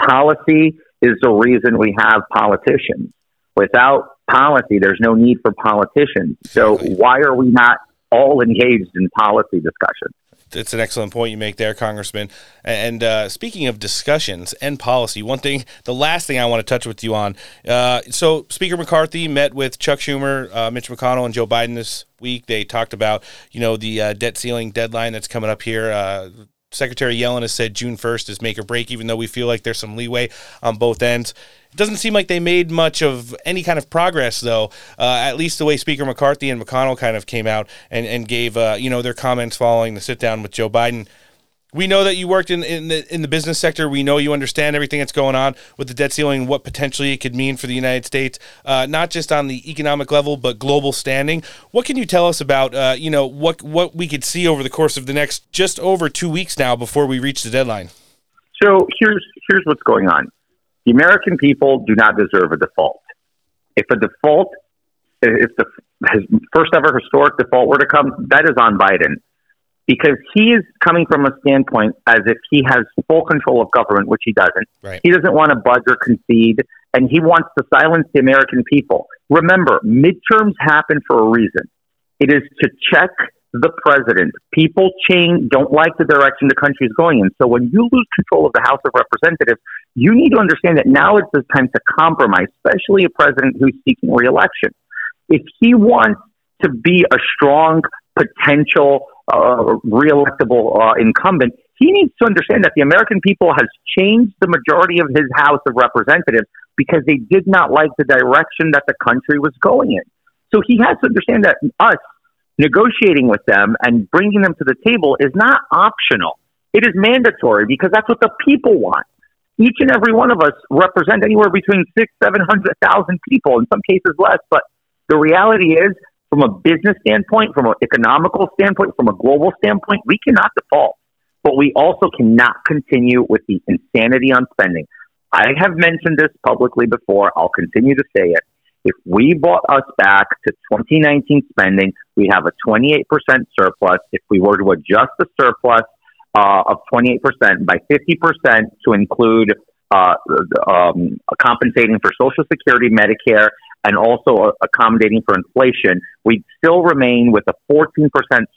Policy is the reason we have politicians. Without policy, there's no need for politicians. So why are we not all engaged in policy discussion? it's an excellent point you make there, Congressman. And uh, speaking of discussions and policy, one thing, the last thing I want to touch with you on. Uh, so, Speaker McCarthy met with Chuck Schumer, uh, Mitch McConnell, and Joe Biden this week. They talked about, you know, the uh, debt ceiling deadline that's coming up here. Secretary Yellen has said June 1st is make or break, even though we feel like there's some leeway on both ends. It doesn't seem like they made much of any kind of progress, though. Uh, at least the way Speaker McCarthy and McConnell kind of came out and and gave uh, you know their comments following the sit down with Joe Biden. We know that you worked in, in the in the business sector. We know you understand everything that's going on with the debt ceiling, what potentially it could mean for the United States, uh, not just on the economic level, but global standing. What can you tell us about uh, you know what what we could see over the course of the next just over two weeks now before we reach the deadline? So here's here's what's going on. The American people do not deserve a default. If a default, if the first ever historic default were to come, that is on Biden, because he is coming from a standpoint as if he has full control of government, which he doesn't. Right. He doesn't want to budge or concede, and he wants to silence the American people. Remember, midterms happen for a reason. It is to check the president. People change, don't like the direction the country is going in. So when you lose control of the House of Representatives, you need to understand that now is the time to compromise, especially a president who's seeking reelection. If he wants to be a strong potential uh, reelectable uh, incumbent, he needs to understand that the American people has changed the majority of his House of Representatives because they did not like the direction that the country was going in. So he has to understand that us negotiating with them and bringing them to the table is not optional. It is mandatory because that's what the people want. Each and every one of us represent anywhere between six, seven hundred thousand people, in some cases less. But the reality is, from a business standpoint, from an economical standpoint, from a global standpoint, we cannot default. But we also cannot continue with the insanity on spending. I have mentioned this publicly before. I'll continue to say it. If we brought us back to 2019 spending, we have a 28% surplus. If we were to adjust the surplus uh, of 28% by 50% to include uh, um, compensating for Social Security, Medicare, and also accommodating for inflation, we still remain with a 14%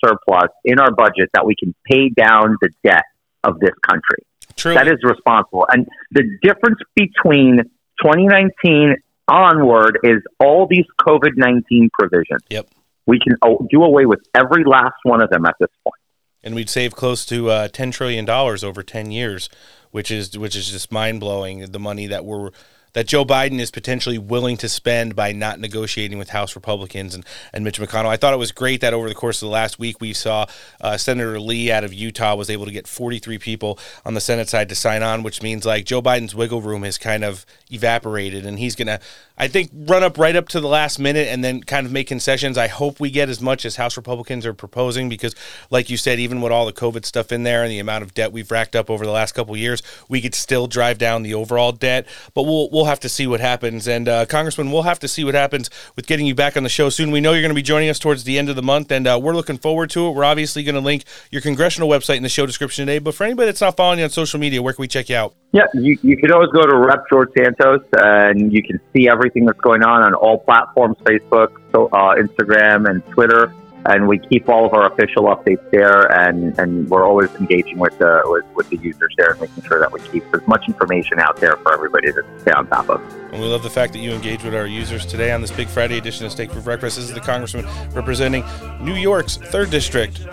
surplus in our budget that we can pay down the debt of this country. True. That is responsible. And the difference between 2019 onward is all these COVID 19 provisions. Yep. We can oh, do away with every last one of them at this point. and we'd save close to uh, ten trillion dollars over ten years, which is which is just mind blowing. The money that we're that Joe Biden is potentially willing to spend by not negotiating with House Republicans and, and Mitch McConnell. I thought it was great that over the course of the last week we saw uh, Senator Lee out of Utah was able to get 43 people on the Senate side to sign on, which means like Joe Biden's wiggle room has kind of evaporated, and he's gonna, I think, run up right up to the last minute and then kind of make concessions. I hope we get as much as House Republicans are proposing because, like you said, even with all the COVID stuff in there and the amount of debt we've racked up over the last couple years, we could still drive down the overall debt. But we'll we'll have to see what happens. And uh, Congressman, we'll have to see what happens with getting you back on the show soon. We know you're going to be joining us towards the end of the month, and uh, we're looking forward to it. We're obviously going to link your congressional website in the show description today. But for anybody that's not following you on social media, where can we check you out? Yeah, you, you can always go to Rep George Santos and you can see everything that's going on on all platforms Facebook, so, uh, Instagram, and Twitter. And we keep all of our official updates there, and, and we're always engaging with the with, with the users there and making sure that we keep as much information out there for everybody to stay on top of. And we love the fact that you engage with our users today on this Big Friday edition of Steak for Breakfast. This is the Congressman representing New York's 3rd District.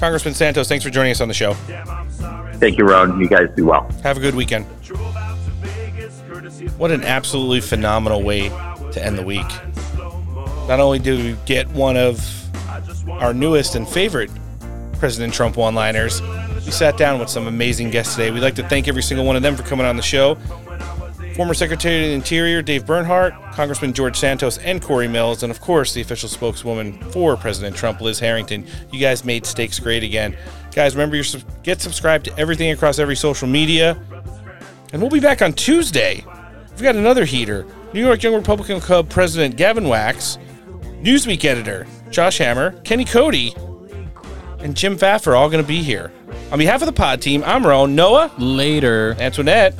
Congressman Santos, thanks for joining us on the show. Thank you, Ron. You guys do well. Have a good weekend. What an absolutely phenomenal way to end the week. Not only do we get one of our newest and favorite President Trump one liners, we sat down with some amazing guests today. We'd like to thank every single one of them for coming on the show. Former Secretary of the Interior Dave Bernhardt, Congressman George Santos, and Cory Mills, and of course the official spokeswoman for President Trump, Liz Harrington. You guys made steaks great again. Guys, remember, you get subscribed to everything across every social media. And we'll be back on Tuesday. We've got another heater. New York Young Republican Club President Gavin Wax, Newsweek editor Josh Hammer, Kenny Cody, and Jim Pfaff are all going to be here. On behalf of the pod team, I'm Roan. Noah. Later. Antoinette.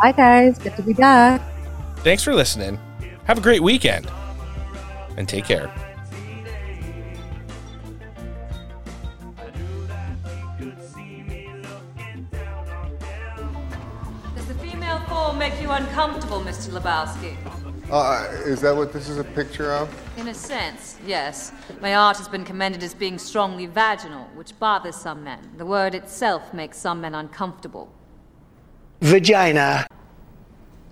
Bye, guys. Good to be back. Thanks for listening. Have a great weekend. And take care. Does the female form make you uncomfortable, Mr. Lebowski? Uh, is that what this is a picture of? In a sense, yes. My art has been commended as being strongly vaginal, which bothers some men. The word itself makes some men uncomfortable. Vagina.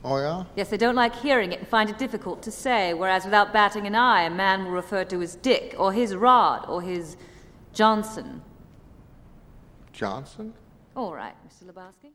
Oh, yeah? Yes, they don't like hearing it and find it difficult to say, whereas without batting an eye, a man will refer to his dick, or his rod, or his Johnson. Johnson? All right, Mr. Lebowski.